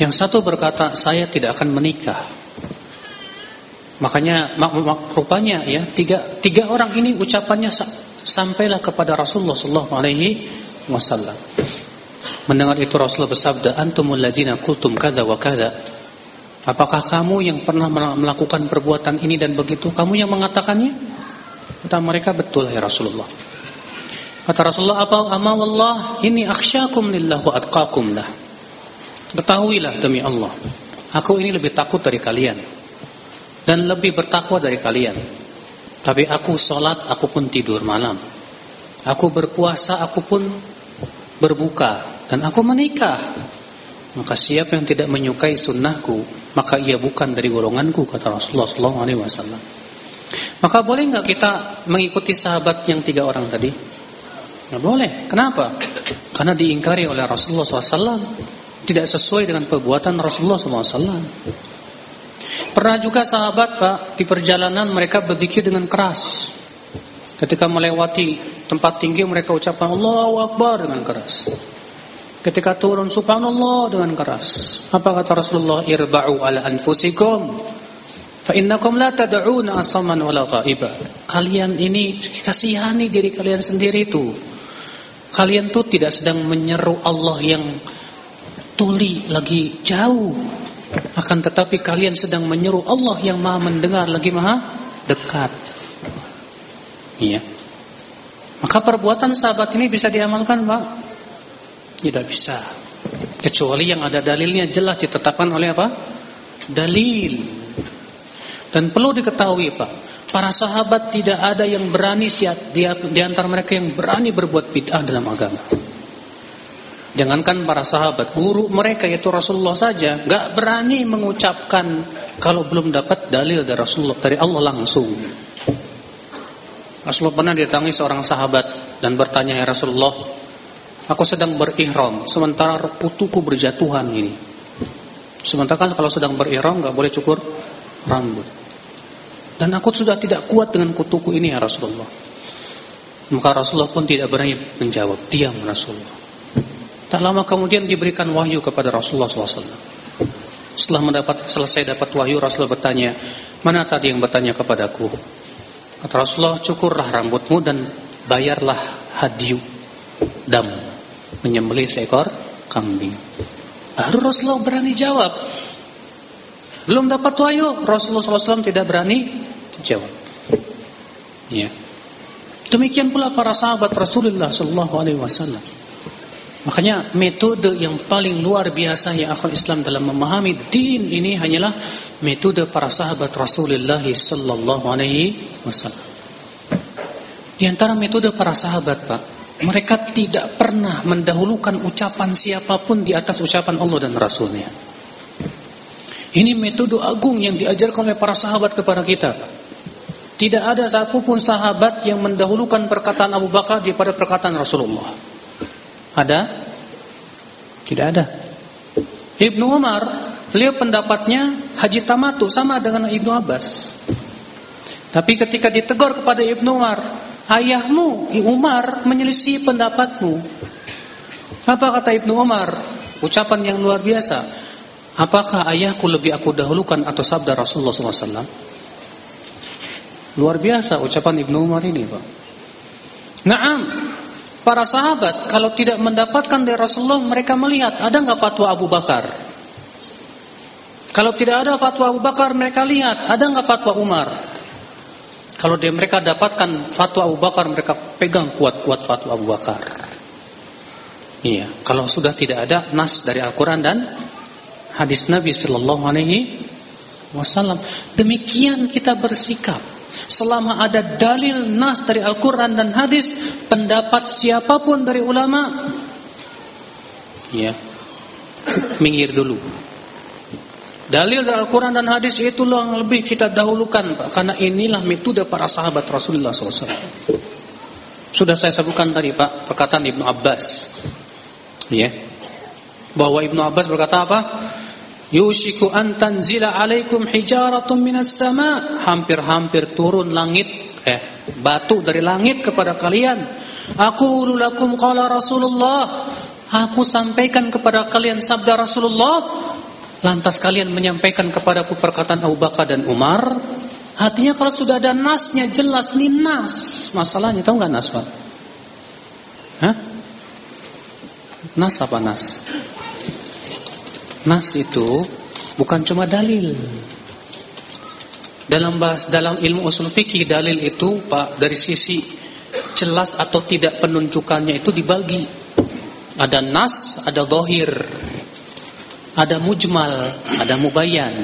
S1: Yang satu berkata, "Saya tidak akan menikah." Makanya mak, mak, rupanya ya tiga tiga orang ini ucapannya sampailah kepada Rasulullah Sallallahu Alaihi Wasallam. Mendengar itu Rasulullah bersabda, antumul ladina kultum kada wa kada. Apakah kamu yang pernah melakukan perbuatan ini dan begitu? Kamu yang mengatakannya? Kata mereka betul ya Rasulullah. Kata Rasulullah apa ama wallah ini akhsyakum lillah wa atqakum lah. Ketahuilah demi Allah, aku ini lebih takut dari kalian dan lebih bertakwa dari kalian. Tapi aku sholat, aku pun tidur malam. Aku berpuasa, aku pun berbuka. Dan aku menikah. Maka siapa yang tidak menyukai sunnahku, maka ia bukan dari golonganku, kata Rasulullah SAW. Maka boleh nggak kita mengikuti sahabat yang tiga orang tadi? Nggak boleh. Kenapa? Karena diingkari oleh Rasulullah SAW. Tidak sesuai dengan perbuatan Rasulullah SAW. Pernah juga sahabat Pak di perjalanan mereka berzikir dengan keras. Ketika melewati tempat tinggi mereka ucapkan Allahu Akbar dengan keras. Ketika turun subhanallah dengan keras. Apa kata Rasulullah? Irba'u ala anfusikum. Fa innakum la tad'una asaman wala ghaiba. Kalian ini kasihani diri kalian sendiri itu. Kalian tuh tidak sedang menyeru Allah yang tuli lagi jauh akan tetapi kalian sedang menyeru Allah yang maha mendengar lagi maha dekat. Iya. Maka perbuatan sahabat ini bisa diamalkan, Pak? Tidak bisa. Kecuali yang ada dalilnya jelas ditetapkan oleh apa? Dalil. Dan perlu diketahui, Pak, para sahabat tidak ada yang berani siap di, di antara mereka yang berani berbuat bid'ah dalam agama. Jangankan para sahabat, guru mereka yaitu Rasulullah saja gak berani mengucapkan kalau belum dapat dalil dari Rasulullah dari Allah langsung. Rasulullah pernah didatangi seorang sahabat dan bertanya ya Rasulullah, aku sedang berihram sementara kutuku berjatuhan ini. Sementara kan kalau sedang berihram gak boleh cukur rambut. Dan aku sudah tidak kuat dengan kutuku ini ya Rasulullah. Maka Rasulullah pun tidak berani menjawab, diam Rasulullah. Tak lama kemudian diberikan wahyu kepada Rasulullah SAW. Setelah mendapat selesai dapat wahyu, Rasulullah bertanya, mana tadi yang bertanya kepadaku? Kata Rasulullah, cukurlah rambutmu dan bayarlah hadiu dam, menyembelih seekor kambing. Baru Rasulullah berani jawab. Belum dapat wahyu, Rasulullah SAW tidak berani jawab. Ya. Demikian pula para sahabat Rasulullah SAW. Makanya metode yang paling luar biasa yang akhir Islam dalam memahami din ini hanyalah metode para sahabat Rasulullah sallallahu alaihi wasallam. Di antara metode para sahabat, Pak, mereka tidak pernah mendahulukan ucapan siapa pun di atas ucapan Allah dan Rasulnya. Ini metode agung yang diajarkan oleh para sahabat kepada kita. Tidak ada satupun sahabat yang mendahulukan perkataan Abu Bakar daripada perkataan Rasulullah. Ada? Tidak ada. Ibnu Umar, beliau pendapatnya haji tamatu sama dengan Ibnu Abbas. Tapi ketika ditegur kepada Ibnu Umar, ayahmu Umar menyelisih pendapatmu. Apa kata Ibnu Umar? Ucapan yang luar biasa. Apakah ayahku lebih aku dahulukan atau sabda Rasulullah SAW? Luar biasa ucapan Ibnu Umar ini, Pak. Naam, Para sahabat kalau tidak mendapatkan dari Rasulullah mereka melihat ada nggak fatwa Abu Bakar. Kalau tidak ada fatwa Abu Bakar mereka lihat ada nggak fatwa Umar. Kalau dia mereka dapatkan fatwa Abu Bakar mereka pegang kuat-kuat fatwa Abu Bakar. Iya, kalau sudah tidak ada nas dari Al-Qur'an dan hadis Nabi sallallahu alaihi wasallam. Demikian kita bersikap. Selama ada dalil nas dari Al-Quran dan hadis Pendapat siapa pun dari ulama Ya Minggir dulu. Dalil dari Al-Quran dan hadis itulah yang lebih kita dahulukan Pak. Karena inilah metode para sahabat Rasulullah SAW Sudah saya sebutkan tadi Pak Perkataan Ibnu Abbas. Ya. Bahwa Ibnu Abbas berkata apa Yushiku an tanzila alaikum hijaratun minas sama Hampir-hampir turun langit Eh batu dari langit kepada kalian Aku lulakum qala Rasulullah Aku sampaikan kepada kalian sabda Rasulullah Lantas kalian menyampaikan kepadaku perkataan Abu Bakar dan Umar Artinya kalau sudah ada nasnya jelas Ini nas Masalahnya tahu nggak nas Pak? Hah? Nas apa nas? Nas itu bukan cuma dalil. Dalam bahas dalam ilmu usul fikih dalil itu Pak dari sisi jelas atau tidak penunjukannya itu dibagi. Ada nas, ada zahir. Ada mujmal, ada mubayyan.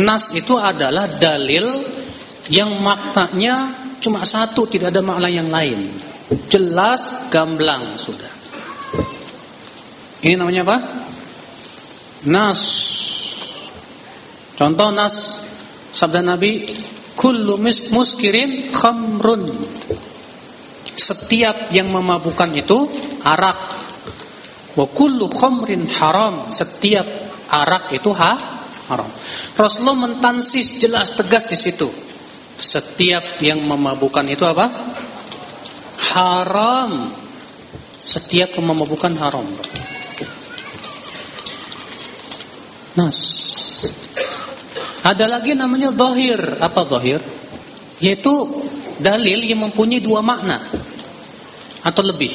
S1: Nas itu adalah dalil yang maknanya cuma satu, tidak ada makna yang lain. Jelas, gamblang sudah. Ini namanya apa? Nas. Contoh nas sabda Nabi kullu muskirin khamrun. Setiap yang memabukkan itu arak. Wa kullu khamrin haram. Setiap arak itu ha haram. Rasulullah mentansis jelas tegas di situ. Setiap yang memabukkan itu apa? Haram. Setiap yang memabukkan haram nas. Ada lagi namanya zahir. Apa zahir? Yaitu dalil yang mempunyai dua makna atau lebih.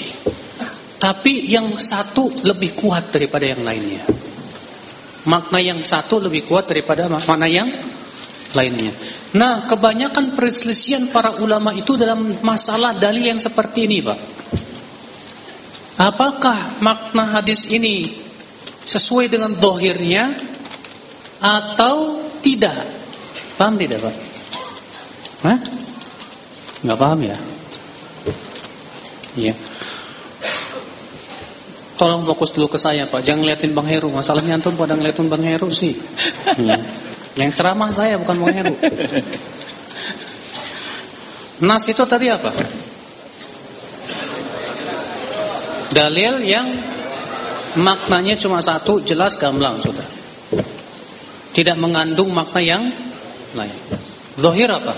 S1: Tapi yang satu lebih kuat daripada yang lainnya. Makna yang satu lebih kuat daripada makna yang lainnya. Nah, kebanyakan perselisihan para ulama itu dalam masalah dalil yang seperti ini, Pak. Apakah makna hadis ini sesuai dengan dohirnya atau tidak? Paham tidak, Pak? Hah? Nggak paham ya? Iya. Tolong fokus dulu ke saya Pak Jangan ngeliatin Bang Heru Masalahnya antum pada ngeliatin Bang Heru sih hmm. Yang ceramah saya bukan Bang Heru Nas itu tadi apa? Dalil yang Maknanya cuma satu Jelas gamblang sudah Tidak mengandung makna yang lain Zohir apa?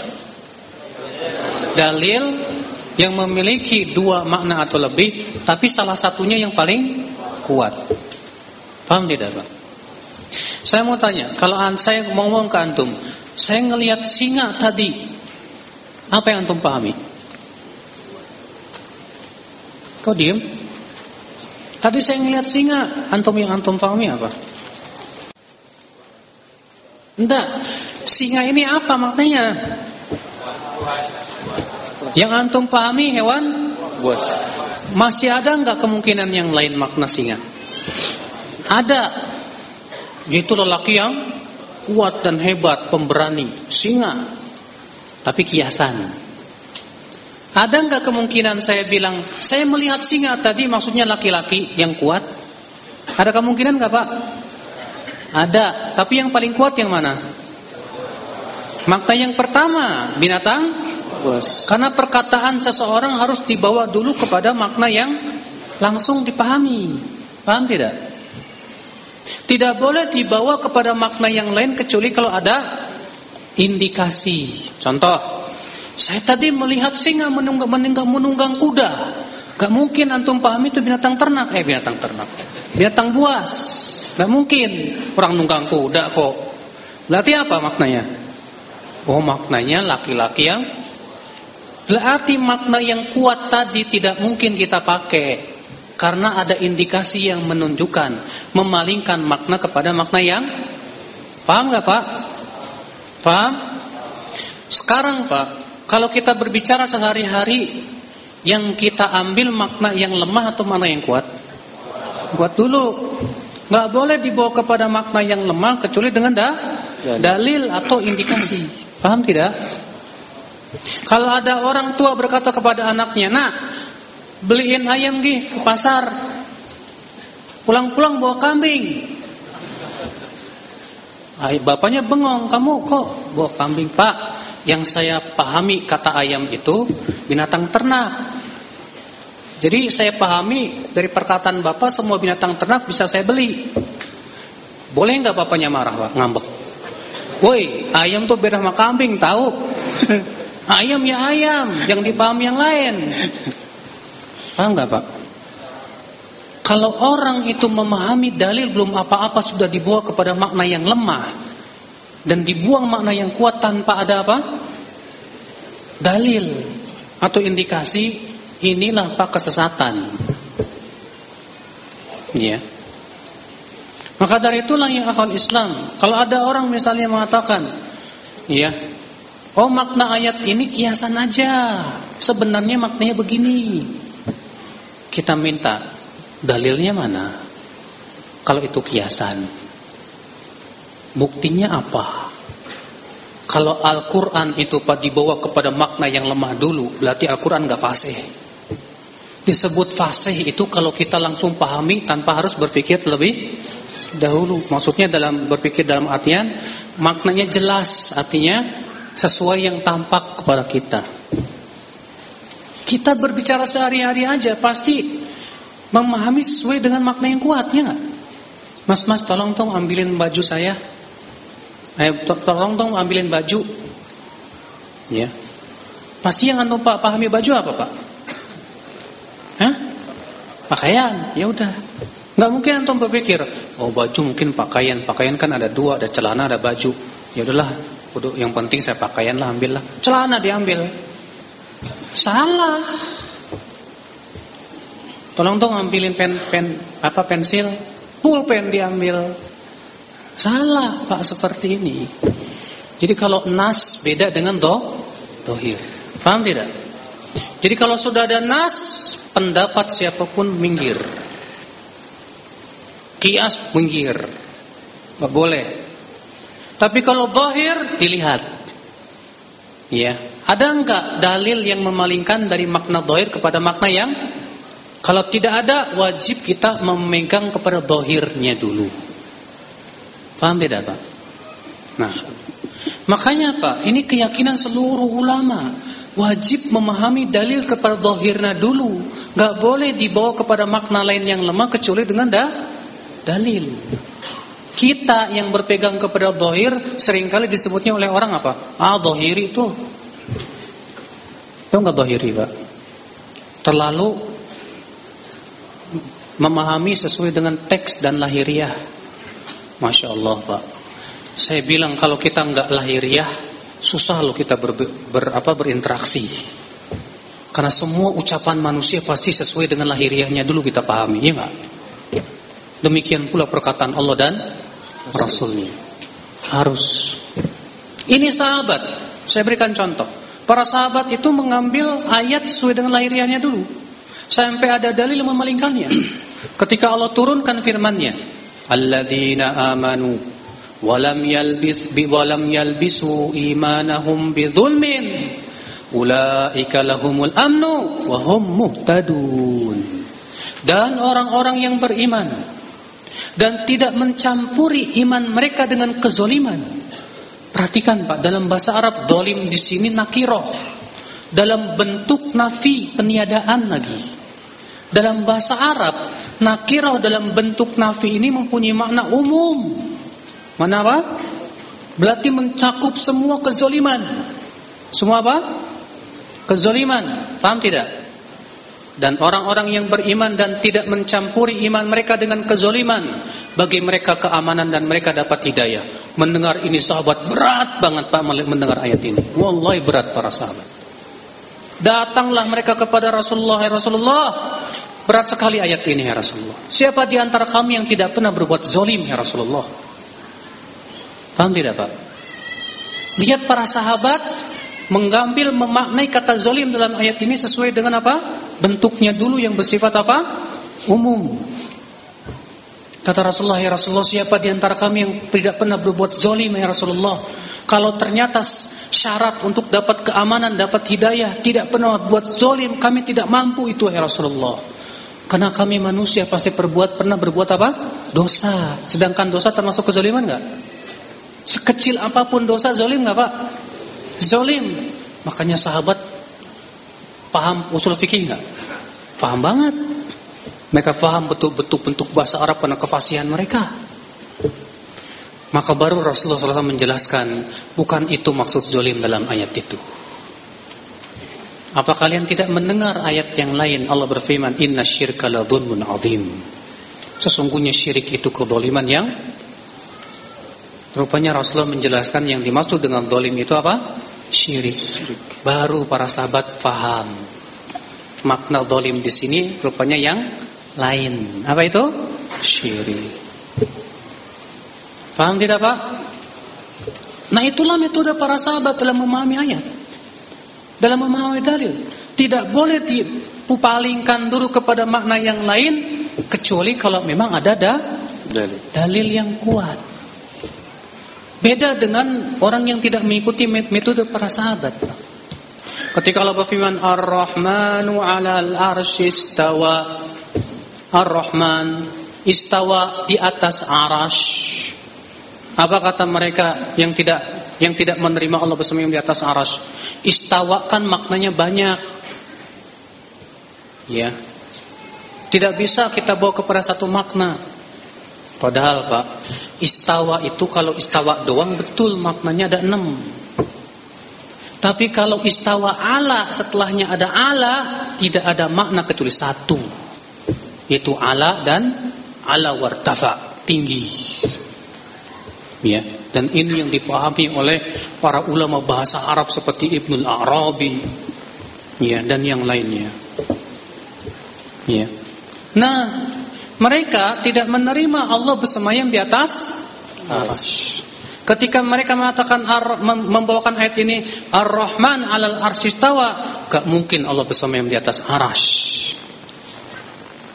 S1: Dalil yang memiliki dua makna atau lebih, tapi salah satunya yang paling kuat. Paham tidak, Pak? Saya mau tanya, kalau saya ngomong ke antum, saya ngelihat singa tadi, apa yang antum pahami? Kau diem? Tadi saya ngelihat singa, antum yang antum pahami apa? Enggak, singa ini apa maknanya? Yang antum pahami hewan
S2: buas.
S1: Masih ada nggak kemungkinan yang lain makna singa? Ada. Yaitu lelaki yang kuat dan hebat, pemberani, singa. Tapi kiasan. Ada nggak kemungkinan saya bilang saya melihat singa tadi maksudnya laki-laki yang kuat? Ada kemungkinan nggak pak? Ada. Tapi yang paling kuat yang mana? Makna yang pertama binatang. Karena perkataan seseorang harus dibawa dulu kepada makna yang langsung dipahami. Paham tidak? Tidak boleh dibawa kepada makna yang lain kecuali kalau ada indikasi. Contoh, saya tadi melihat singa menunggang, menunggang, menunggang kuda. Gak mungkin antum pahami itu binatang ternak. Eh binatang ternak. Binatang buas. Gak mungkin orang nunggang kuda kok. Berarti apa maknanya? Oh maknanya laki-laki yang Berarti makna yang kuat tadi tidak mungkin kita pakai karena ada indikasi yang menunjukkan memalingkan makna kepada makna yang paham nggak Pak? Paham? Sekarang Pak, kalau kita berbicara sehari-hari yang kita ambil makna yang lemah atau makna yang kuat? Kuat dulu. Nggak boleh dibawa kepada makna yang lemah kecuali dengan da dalil atau indikasi. Paham tidak? Kalau ada orang tua berkata kepada anaknya, "Nak, beliin ayam gih ke pasar. Pulang-pulang bawa kambing." Ay, bapaknya bengong, "Kamu kok bawa kambing, Pak?" Yang saya pahami kata ayam itu binatang ternak. Jadi saya pahami dari perkataan Bapak semua binatang ternak bisa saya beli. Boleh nggak bapaknya marah, Pak? Ngambek. Woi, ayam tuh beda sama kambing, tahu? (laughs) Ayam ya ayam, yang dipaham yang lain. Paham nggak Pak? Kalau orang itu memahami dalil belum apa-apa sudah dibawa kepada makna yang lemah dan dibuang makna yang kuat tanpa ada apa? Dalil atau indikasi inilah Pak kesesatan. Ya. Maka dari itulah yang akal Islam. Kalau ada orang misalnya mengatakan, ya, Oh makna ayat ini kiasan aja Sebenarnya maknanya begini Kita minta Dalilnya mana Kalau itu kiasan Buktinya apa Kalau Al-Quran itu dibawa kepada makna yang lemah dulu Berarti Al-Quran gak fasih Disebut fasih itu kalau kita langsung pahami Tanpa harus berpikir lebih dahulu Maksudnya dalam berpikir dalam artian Maknanya jelas Artinya sesuai yang tampak kepada kita. Kita berbicara sehari-hari aja pasti memahami sesuai dengan makna yang kuat ya gak? Mas mas tolong dong ambilin baju saya. Eh tolong dong ambilin baju. Ya. Pasti yang antum Pak pahami baju apa Pak? Hah? Pakaian. Ya udah. Nggak mungkin antum berpikir, oh baju mungkin pakaian. Pakaian kan ada dua, ada celana, ada baju. Ya udahlah, Udah, yang penting saya pakaian lah ambil lah. Celana diambil. Salah. Tolong dong ambilin pen pen apa pensil, pulpen diambil. Salah Pak seperti ini. Jadi kalau nas beda dengan do, dohir. Paham tidak? Jadi kalau sudah ada nas, pendapat siapa pun minggir. Kias minggir. Gak boleh. Tapi kalau dohir, dilihat. Ya, ada enggak dalil yang memalingkan dari makna dohir kepada makna yang kalau tidak ada wajib kita memegang kepada dohirnya dulu. Paham tidak Pak? Nah, makanya apa? Ini keyakinan seluruh ulama wajib memahami dalil kepada dohirnya dulu. Gak boleh dibawa kepada makna lain yang lemah kecuali dengan da dalil. Kita yang berpegang kepada dohir sering kali disebutnya oleh orang apa? Ah dohiri itu. Itu enggak dohiri pak. Terlalu memahami sesuai dengan teks dan lahiriah. Masya Allah pak. Saya bilang kalau kita enggak lahiriah, susah loh kita ber, ber, apa, berinteraksi. Karena semua ucapan manusia pasti sesuai dengan lahiriahnya dulu kita pahami, ya enggak? Demikian pula perkataan Allah dan Rasulnya. Harus. Ini sahabat. Saya berikan contoh. Para sahabat itu mengambil ayat sesuai dengan lahiriahnya dulu. Sampai ada dalil memalingkannya. Ketika Allah turunkan firman-Nya, "Alladzina amanu bi walam yalbisu imanahum bidzulmin ulaika lahumul amnu wa hum muhtadun." Dan orang-orang yang beriman dan tidak mencampuri iman mereka dengan kezoliman. Perhatikan Pak, dalam bahasa Arab dolim di sini nakiroh, dalam bentuk nafi peniadaan lagi. Dalam bahasa Arab, nakiroh dalam bentuk nafi ini mempunyai makna umum. Mana apa? Berarti mencakup semua kezoliman. Semua apa? Kezoliman. Paham tidak? dan orang-orang yang beriman dan tidak mencampuri iman mereka dengan kezoliman bagi mereka keamanan dan mereka dapat hidayah mendengar ini sahabat berat banget Pak mendengar ayat ini wallahi berat para sahabat datanglah mereka kepada Rasulullah ya Rasulullah berat sekali ayat ini ya Rasulullah siapa di antara kami yang tidak pernah berbuat zolim ya Rasulullah paham tidak Pak lihat para sahabat mengambil memaknai kata zolim dalam ayat ini sesuai dengan apa bentuknya dulu yang bersifat apa? Umum. Kata Rasulullah, ya Rasulullah siapa di antara kami yang tidak pernah berbuat zolim ya Rasulullah? Kalau ternyata syarat untuk dapat keamanan, dapat hidayah, tidak pernah buat zolim, kami tidak mampu itu ya Rasulullah. Karena kami manusia pasti berbuat pernah berbuat apa? Dosa. Sedangkan dosa termasuk kezoliman nggak? Sekecil apa pun dosa zolim nggak pak? Zolim. Makanya sahabat paham usul fikih nggak? Paham banget. Mereka paham betul-betul bentuk bahasa Arab karena kefasihan mereka. Maka baru Rasulullah SAW menjelaskan bukan itu maksud zolim dalam ayat itu. Apa kalian tidak mendengar ayat yang lain Allah berfirman inna syirka la dzulmun azim. Sesungguhnya syirik itu kezaliman yang rupanya Rasulullah menjelaskan yang dimaksud dengan zalim itu apa? syirik. Baru para sahabat faham makna dolim di sini rupanya yang lain. Apa itu? Syirik. Faham tidak Pak? Nah itulah metode para sahabat dalam memahami ayat. Dalam memahami dalil. Tidak boleh dipupalingkan dulu kepada makna yang lain kecuali kalau memang ada da dalil, dalil yang kuat. Beda dengan orang yang tidak mengikuti metode para sahabat. Ketika Allah berfirman Ar-Rahmanu 'alal arsy istawa. Ar-Rahman istawa di atas arash. Apa kata mereka yang tidak yang tidak menerima Allah bersama di atas arash? Istawa kan maknanya banyak. Ya. Tidak bisa kita bawa kepada satu makna. Padahal Pak, istawa itu kalau istawa doang betul maknanya ada enam. Tapi kalau istawa ala setelahnya ada ala tidak ada makna kecuali satu. Yaitu ala dan ala wartafa, tinggi. Ya, dan ini yang dipahami oleh para ulama bahasa Arab seperti Ibnul Arabi ya dan yang lainnya. Ya. Nah, mereka tidak menerima Allah bersemayam di atas aras. Ketika mereka mengatakan membawakan ayat ini Ar-Rahman 'alal arsyistawa, gak mungkin Allah bersemayam di atas aras.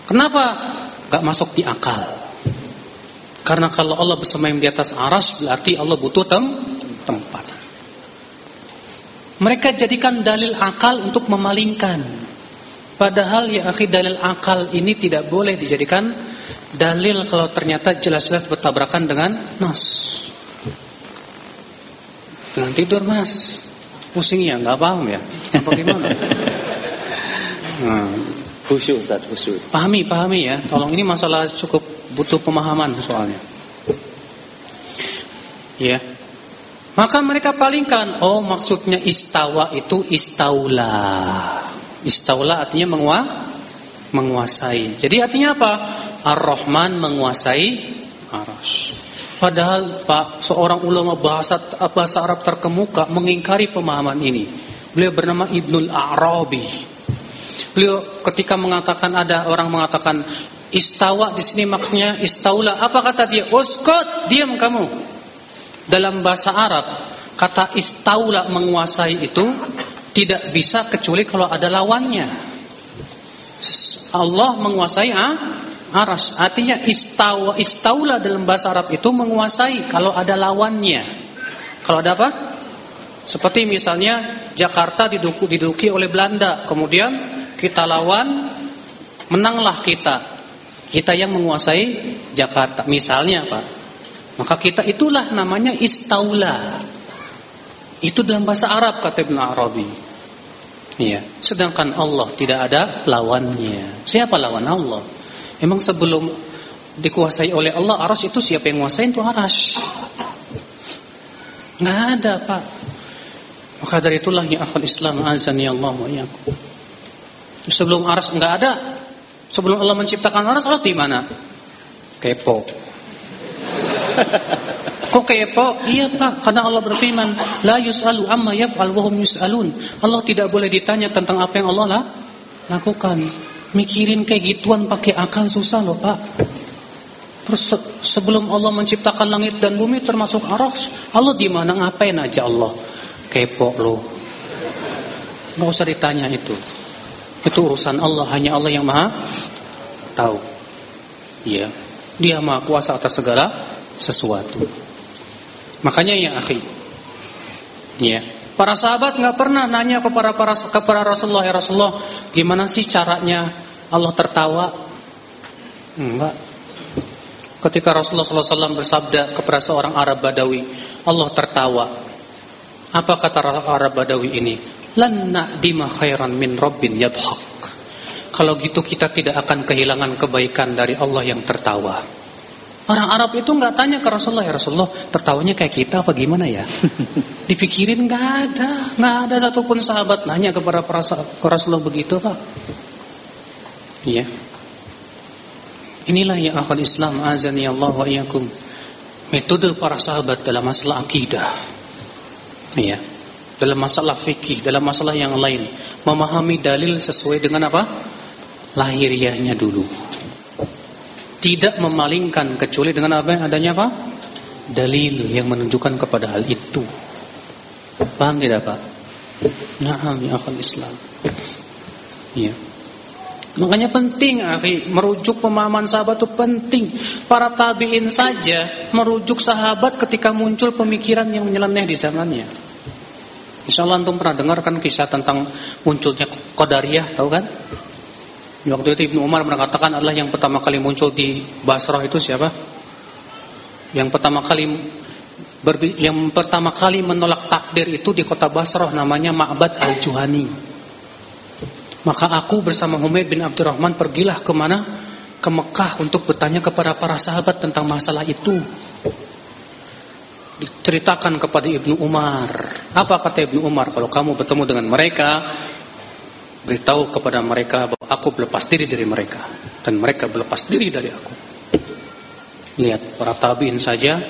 S1: Kenapa? Gak masuk di akal. Karena kalau Allah bersemayam di atas aras berarti Allah butuh tem tempat. Mereka jadikan dalil akal untuk memalingkan. Padahal ya akhi dalil akal ini tidak boleh dijadikan dalil kalau ternyata jelas-jelas bertabrakan dengan nas. Jangan tidur mas. Pusing ya, nggak paham ya? Apa gimana?
S2: nah. (laughs) Khusyuk Ustaz, khusyuk.
S1: Pahami, pahami ya. Tolong ini masalah cukup butuh pemahaman soalnya. Ya. Maka mereka palingkan Oh maksudnya istawa itu istaula Istaula artinya mengua, menguasai Jadi artinya apa? Ar-Rahman menguasai Arash Padahal Pak, seorang ulama bahasa bahasa Arab terkemuka mengingkari pemahaman ini. Beliau bernama Ibnul Arabi. Beliau ketika mengatakan ada orang mengatakan istawa di sini maksudnya istaula. Apa kata dia? Uskut, diam kamu. Dalam bahasa Arab, kata istaula menguasai itu tidak bisa kecuali kalau ada lawannya. Allah menguasai ah, aras. Artinya istawa, istaula dalam bahasa Arab itu menguasai kalau ada lawannya. Kalau ada apa? Seperti misalnya Jakarta diduki, diduki oleh Belanda, kemudian kita lawan, menanglah kita. Kita yang menguasai Jakarta. Misalnya apa? Maka kita itulah namanya istaula. Itu dalam bahasa Arab kata Ibn Arabi. Iya. Sedangkan Allah tidak ada lawannya. Siapa lawan Allah? Emang sebelum dikuasai oleh Allah aras itu siapa yang menguasai itu aras? Nggak ada pak. Maka dari itulah ya akhul Islam azan ya Allah wa Sebelum aras nggak ada. Sebelum Allah menciptakan aras Allah di mana? Kepo. (laughs) Kok kepo? Iya pak, karena Allah berfirman, la yus'alu amma yaf'al wa hum yus'alun. Allah tidak boleh ditanya tentang apa yang Allah lah lakukan. Mikirin kayak gituan pakai akal susah loh pak. Terus se sebelum Allah menciptakan langit dan bumi termasuk aras Allah di mana ngapain aja Allah? Kepo loh. Gak usah ditanya itu. Itu urusan Allah Hanya Allah yang maha tahu. Iya. Dia maha kuasa atas segala sesuatu Makanya ya akhi Ya Para sahabat nggak pernah nanya kepada para kepada Rasulullah ya Rasulullah, gimana sih caranya Allah tertawa? Enggak. Ketika Rasulullah SAW bersabda kepada seorang Arab Badawi, Allah tertawa. Apa kata Arab Badawi ini? Lanna dima khairan min Rabbin yadhak. Kalau gitu kita tidak akan kehilangan kebaikan dari Allah yang tertawa. Orang Arab itu nggak tanya ke Rasulullah ya Rasulullah tertawanya kayak kita apa gimana ya? (laughs) Dipikirin nggak ada, nggak ada satupun sahabat nanya kepada ke Rasulullah begitu pak. Iya. Inilah yang akal Islam azani Allah wa iyyakum. Metode para sahabat dalam masalah akidah. Iya. Dalam masalah fikih, dalam masalah yang lain, memahami dalil sesuai dengan apa? Lahiriahnya dulu tidak memalingkan kecuali dengan apa adanya apa? Dalil yang menunjukkan kepada hal itu. Paham tidak Pak? Nah, ya akal Islam. Iya. Makanya penting akhi, merujuk pemahaman sahabat itu penting. Para tabi'in saja merujuk sahabat ketika muncul pemikiran yang menyeleneh di zamannya. Insya Allah antum pernah dengar kan kisah tentang munculnya Qadariyah, tahu kan? Waktu itu Ibnu Umar mengatakan adalah yang pertama kali muncul di Basrah itu siapa? Yang pertama kali yang pertama kali menolak takdir itu di kota Basrah namanya Ma'bad Al-Juhani. Maka aku bersama Humaid bin Abdurrahman pergilah ke mana? Ke Mekah untuk bertanya kepada para sahabat tentang masalah itu. Diceritakan kepada Ibnu Umar. Apa kata Ibnu Umar? Kalau kamu bertemu dengan mereka, beritahu kepada mereka bahwa aku berlepas diri dari mereka dan mereka berlepas diri dari aku. Lihat para tabiin saja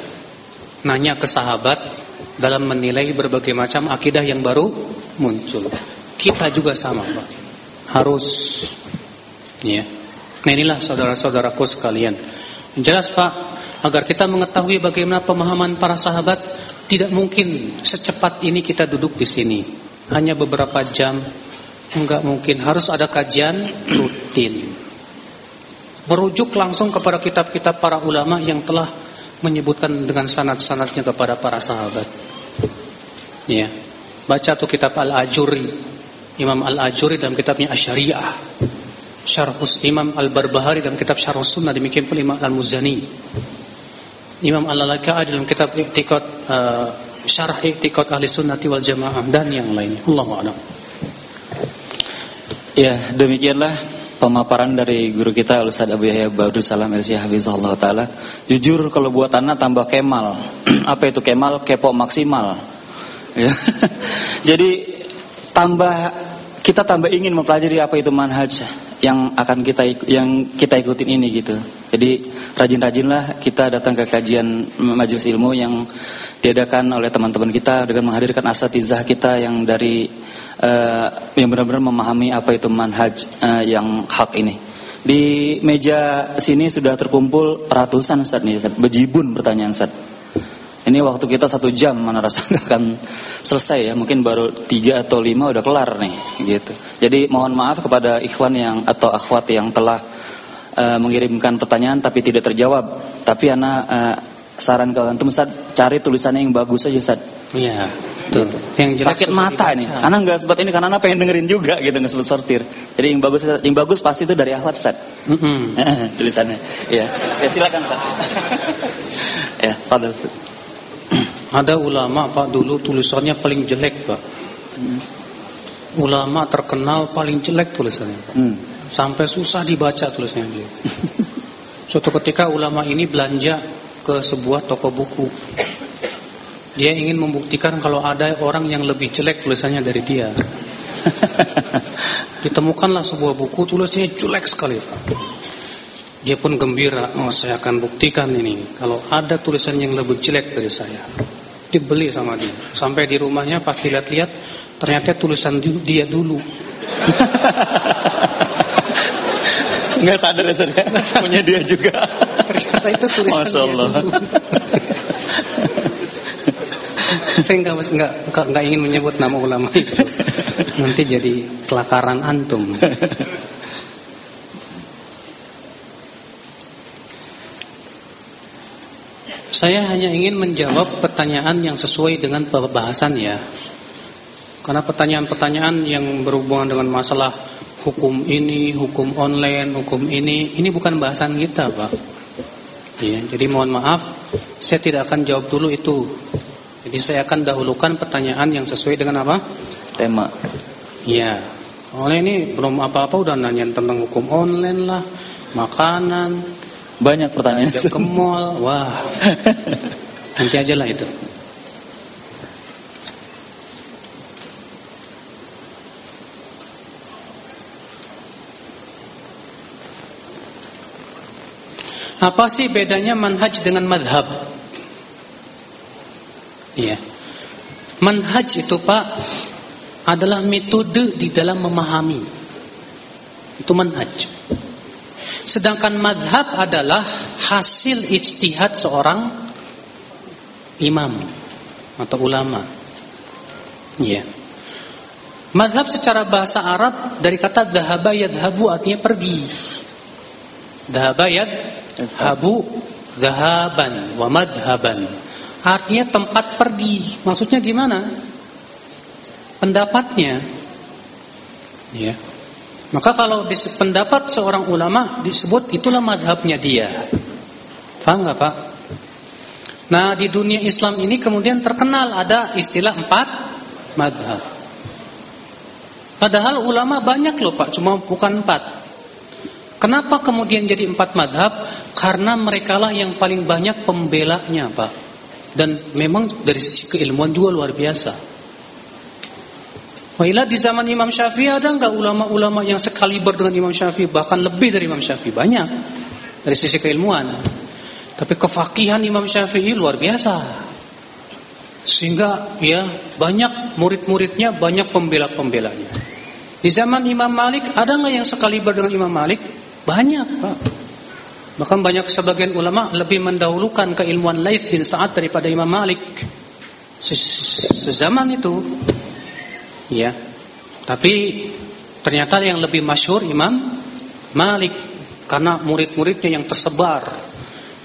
S1: nanya ke sahabat dalam menilai berbagai macam akidah yang baru muncul. Kita juga sama, Pak. Harus ya. Nah inilah saudara-saudaraku sekalian. Jelas Pak, agar kita mengetahui bagaimana pemahaman para sahabat, tidak mungkin secepat ini kita duduk di sini. Hanya beberapa jam, enggak mungkin. Harus ada kajian rutin. Merujuk langsung kepada kitab-kitab para ulama yang telah menyebutkan dengan sanad-sanadnya kepada para sahabat. Ya. Baca tuh kitab Al-Ajuri. Imam Al-Ajuri dalam kitabnya Asy-Syariah. Syarhus Imam Al-Barbahari dalam kitab Syarh Sunnah demikian pula Imam Al-Muzani. Imam Al-Laka'i dalam kitab I'tiqad uh, Syarh I'tiqad Ahli Sunnati wal Jamaah dan yang lainnya. Allahu a'lam.
S2: Ya, demikianlah pemaparan dari guru kita Ustaz Abu Yahya Badrul Salam LC taala. Jujur kalau buat anak tambah kemal. (clears throat) Apa itu kemal? Kepo maksimal. Ya. (laughs) Jadi tambah kita tambah ingin mempelajari apa itu manhaj yang akan kita yang kita ikutin ini gitu. Jadi rajin-rajinlah kita datang ke kajian majelis ilmu yang diadakan oleh teman-teman kita dengan menghadirkan asatizah kita yang dari uh, yang benar-benar memahami apa itu manhaj uh, yang hak ini. Di meja sini sudah terkumpul ratusan Ustaz nih, Ustaz. Bejibun pertanyaan Ustaz. Ini waktu kita satu jam mana rasa akan selesai ya Mungkin baru tiga atau lima udah kelar nih gitu. Jadi mohon maaf kepada ikhwan yang atau akhwat yang telah uh, mengirimkan pertanyaan tapi tidak terjawab Tapi anak uh, saran ke antum Ustaz cari tulisannya yang bagus aja Ustaz
S1: Iya
S2: Tuh. Yang sakit mata nih. Karena nggak sebut ini karena anak pengen dengerin juga gitu nggak sebut sortir. Jadi yang bagus yang bagus pasti itu dari akhwat Ustaz. Mm -hmm. (laughs) tulisannya. Ya. Ya silakan Ustaz. (laughs) ya, Fadil.
S1: Ada ulama Pak dulu tulisannya paling jelek Pak. Ulama terkenal paling jelek tulisannya Pak. Hmm. Sampai susah dibaca tulisannya dia. (laughs) Suatu ketika ulama ini belanja ke sebuah toko buku. Dia ingin membuktikan kalau ada orang yang lebih jelek tulisannya dari dia. (laughs) Ditemukanlah sebuah buku tulisannya jelek sekali Pak. Dia pun gembira, oh saya akan buktikan ini kalau ada tulisan yang lebih jelek dari saya dibeli sama dia. Sampai di rumahnya pas dilihat-lihat ternyata tulisan dia dulu. (laughs)
S2: Nggak sadar ya sadar punya dia juga.
S1: Ternyata itu tulisan Masya Allah. dia dulu. (laughs) (laughs) Saya nggak nggak nggak ingin menyebut nama ulama itu. (laughs) Nanti jadi kelakaran antum. Saya hanya ingin menjawab pertanyaan yang sesuai dengan pembahasan ya. Karena pertanyaan-pertanyaan yang berhubungan dengan masalah hukum ini, hukum online, hukum ini, ini bukan bahasan kita, Pak. Ya, jadi mohon maaf, saya tidak akan jawab dulu itu. Jadi saya akan dahulukan pertanyaan yang sesuai dengan apa?
S2: Tema.
S1: Ya. Oleh ini belum apa-apa udah nanya tentang hukum online lah, makanan,
S2: banyak pertanyaan.
S1: Ajak ke mall, wah. (laughs) Nanti aja lah itu. Apa sih bedanya manhaj dengan madhab? Iya. Manhaj itu Pak adalah metode di dalam memahami. Itu manhaj. Sedangkan madhab adalah hasil ijtihad seorang imam atau ulama. Ya. Madhab secara bahasa Arab dari kata dhahaba yadhabu artinya pergi. Dhahaba yadhabu dhahaban wa madhaban. Artinya tempat pergi. Maksudnya gimana? Pendapatnya. Ya. Maka kalau pendapat seorang ulama disebut itulah madhabnya dia. Paham nggak Pak? Nah di dunia Islam ini kemudian terkenal ada istilah empat madhab. Padahal ulama banyak loh Pak, cuma bukan empat. Kenapa kemudian jadi empat madhab? Karena merekalah yang paling banyak pembelanya Pak. Dan memang dari sisi keilmuan juga luar biasa. Wailah di zaman Imam Syafi'i ada enggak ulama-ulama yang sekaliber dengan Imam Syafi'i bahkan lebih dari Imam Syafi'i banyak dari sisi keilmuan. Tapi kefakihan Imam Syafi'i luar biasa. Sehingga ya banyak murid-muridnya, banyak pembela-pembelanya. Di zaman Imam Malik ada enggak yang sekaliber dengan Imam Malik? Banyak, Pak. Bahkan banyak sebagian ulama lebih mendahulukan keilmuan Laith bin Sa'ad daripada Imam Malik. Sezaman itu. Ya. Tapi ternyata yang lebih masyhur Imam Malik karena murid-muridnya yang tersebar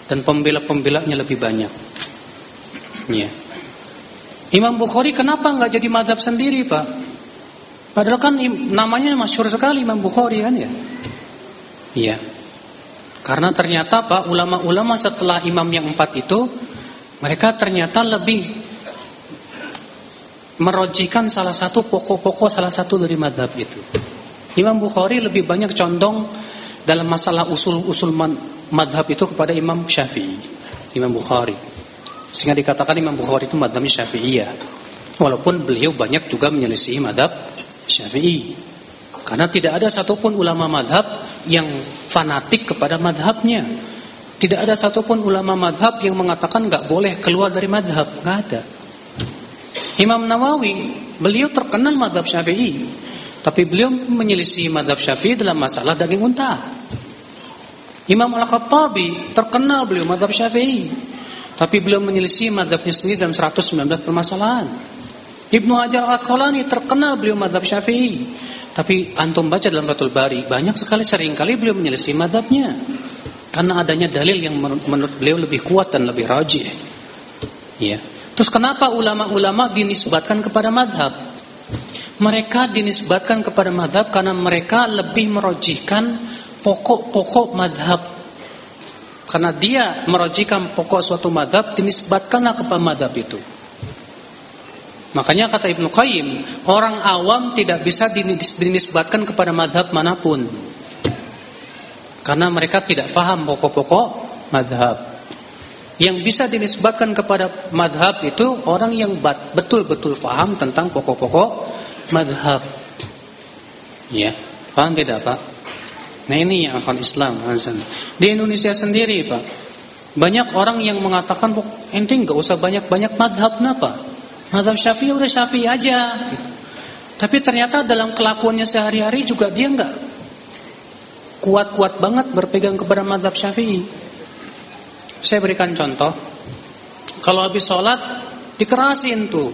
S1: dan pembela-pembelanya lebih banyak. Ya. Imam Bukhari kenapa nggak jadi madhab sendiri pak? Padahal kan namanya masyhur sekali Imam Bukhari kan ya. Iya. Karena ternyata pak ulama-ulama setelah imam yang empat itu mereka ternyata lebih merojikan salah satu pokok-pokok salah satu dari madhab itu. Imam Bukhari lebih banyak condong dalam masalah usul-usul madhab itu kepada Imam Syafi'i, Imam Bukhari. Sehingga dikatakan Imam Bukhari itu madhabnya Syafi'iyah. Walaupun beliau banyak juga menyelisihi madhab Syafi'i. Karena tidak ada satupun ulama madhab yang fanatik kepada madhabnya. Tidak ada satupun ulama madhab yang mengatakan nggak boleh keluar dari madhab. Nggak ada. Imam Nawawi, beliau terkenal madhab Syafi'i. Tapi beliau menyelisih madhab Syafi'i dalam masalah daging unta. Imam Al-Khattabi terkenal beliau madhab Syafi'i. Tapi beliau menyelisih madhabnya sendiri dalam 119 permasalahan. Ibnu Hajar Al-Asqalani terkenal beliau madhab syafi'i. Tapi antum baca dalam Fathul Bari, banyak sekali sering kali beliau menyelisih madhabnya. Karena adanya dalil yang menurut beliau lebih kuat dan lebih rajih. Ya. Terus kenapa ulama-ulama dinisbatkan kepada madhab? Mereka dinisbatkan kepada madhab karena mereka lebih merojihkan pokok-pokok madhab karena dia merojikan pokok suatu madhab Dinisbatkanlah kepada madhab itu Makanya kata Ibnu Qayyim Orang awam tidak bisa dinisbatkan kepada madhab mana pun Karena mereka tidak faham pokok-pokok madhab Yang bisa dinisbatkan kepada madhab itu Orang yang betul-betul faham tentang pokok-pokok madhab Ya, paham tidak Pak? Nah ini yang akan Islam. Di Indonesia sendiri Pak Banyak orang yang mengatakan Ente nggak usah banyak-banyak madhab Kenapa? Madhab syafi'i udah syafi'i aja Tapi ternyata dalam kelakuannya sehari-hari juga dia nggak Kuat-kuat banget berpegang kepada madhab syafi'i. Saya berikan contoh. Kalau habis sholat Dikerasin tuh.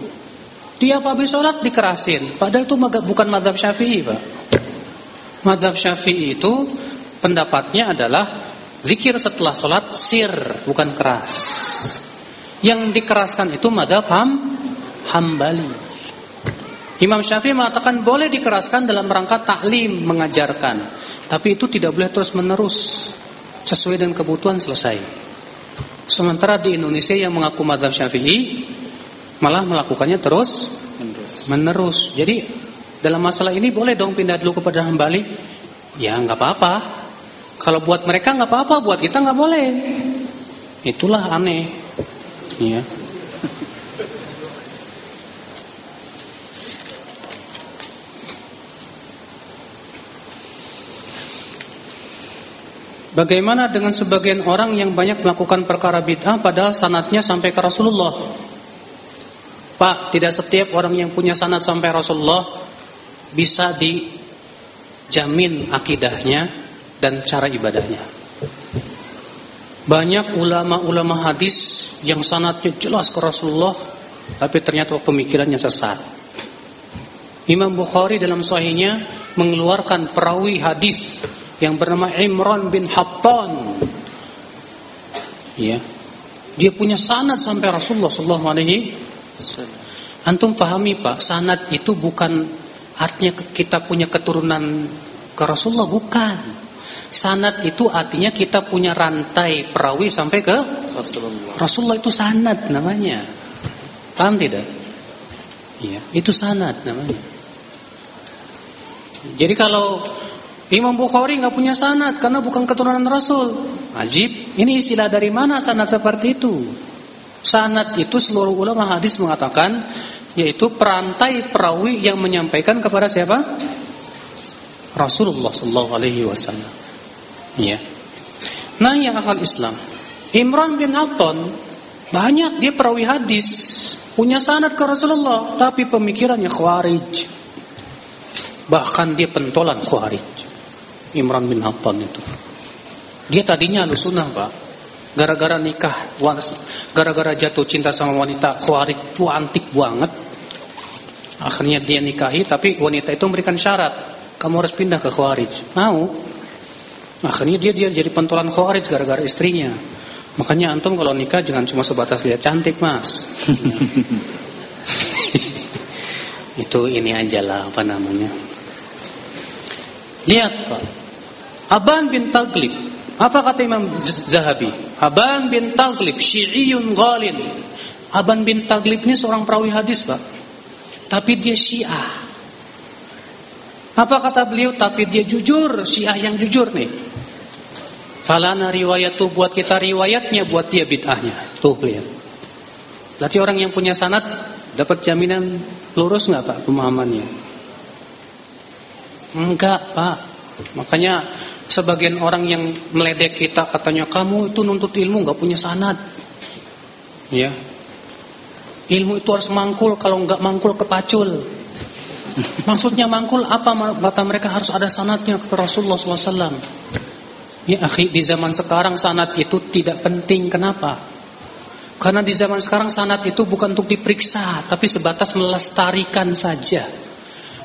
S1: Tiap habis sholat dikerasin. Padahal itu bukan madhab syafi'i Pak. Madhab syafi'i itu pendapatnya adalah zikir setelah sholat sir, bukan keras. Yang dikeraskan itu madhab ham, hambali. Imam Syafi'i mengatakan boleh dikeraskan dalam rangka taklim, mengajarkan. Tapi itu tidak boleh terus menerus. Sesuai dengan kebutuhan selesai. Sementara di Indonesia yang mengaku madhab syafi'i malah melakukannya terus menerus. Jadi dalam masalah ini boleh dong pindah dulu kepada hambali? Ya nggak apa-apa. Kalau buat mereka nggak apa-apa, buat kita nggak boleh. Itulah aneh. Ya. Bagaimana dengan sebagian orang yang banyak melakukan perkara bid'ah padahal sanatnya sampai ke Rasulullah? Pak, tidak setiap orang yang punya sanat sampai Rasulullah bisa dijamin akidahnya dan cara ibadahnya. Banyak ulama-ulama hadis yang sanatnya jelas ke Rasulullah tapi ternyata pemikirannya sesat. Imam Bukhari dalam sahihnya mengeluarkan perawi hadis yang bernama Imran bin Hattan. Ya. Dia punya sanad sampai Rasulullah sallallahu alaihi Antum pahami Pak, sanad itu bukan Artinya kita punya keturunan ke Rasulullah bukan. Sanat itu artinya kita punya rantai perawi sampai ke Rasulullah. Rasulullah itu sanat namanya. Paham tidak? Iya, itu sanat namanya. Jadi kalau Imam Bukhari nggak punya sanat karena bukan keturunan Rasul. Ajib. Ini istilah dari mana sanat seperti itu? Sanat itu seluruh ulama hadis mengatakan yaitu perantai perawi yang menyampaikan kepada siapa? Rasulullah sallallahu alaihi wasallam. Ya. Nah, yang akal Islam. Imran bin Atton banyak dia perawi hadis, punya sanad ke Rasulullah, tapi pemikirannya khawarij. Bahkan dia pentolan khawarij. Imran bin Atton itu. Dia tadinya sunnah pak. Gara-gara nikah, gara-gara jatuh cinta sama wanita khawarij antik banget. Akhirnya dia nikahi, tapi wanita itu memberikan syarat, kamu harus pindah ke khawarij. Mau? Akhirnya dia dia jadi pentolan khawarij gara-gara istrinya. Makanya antum kalau nikah jangan cuma sebatas lihat cantik, Mas. (laughs) itu ini aja lah apa namanya. Lihat Pak. Aban bin Taglib. Apa kata Imam Zahabi? Aban bin Taglib syi'iyun ghalin. Aban bin Taglib ini seorang perawi hadis, Pak. Tapi dia Syiah. Apa kata beliau? Tapi dia jujur, Syiah yang jujur nih. Falana riwayat tuh buat kita riwayatnya, buat dia bid'ahnya. Tuh lihat. Berarti orang yang punya sanat dapat jaminan lurus nggak Pak pemahamannya? Enggak Pak. Makanya sebagian orang yang meledek kita katanya kamu itu nuntut ilmu nggak punya sanad. Ya. Ilmu itu harus mangkul kalau nggak mangkul kepacul. (laughs) Maksudnya mangkul apa kata mereka harus ada sanatnya ke Rasulullah SAW. Ya akhi di zaman sekarang sanat itu tidak penting kenapa? Karena di zaman sekarang sanat itu bukan untuk diperiksa tapi sebatas melestarikan saja.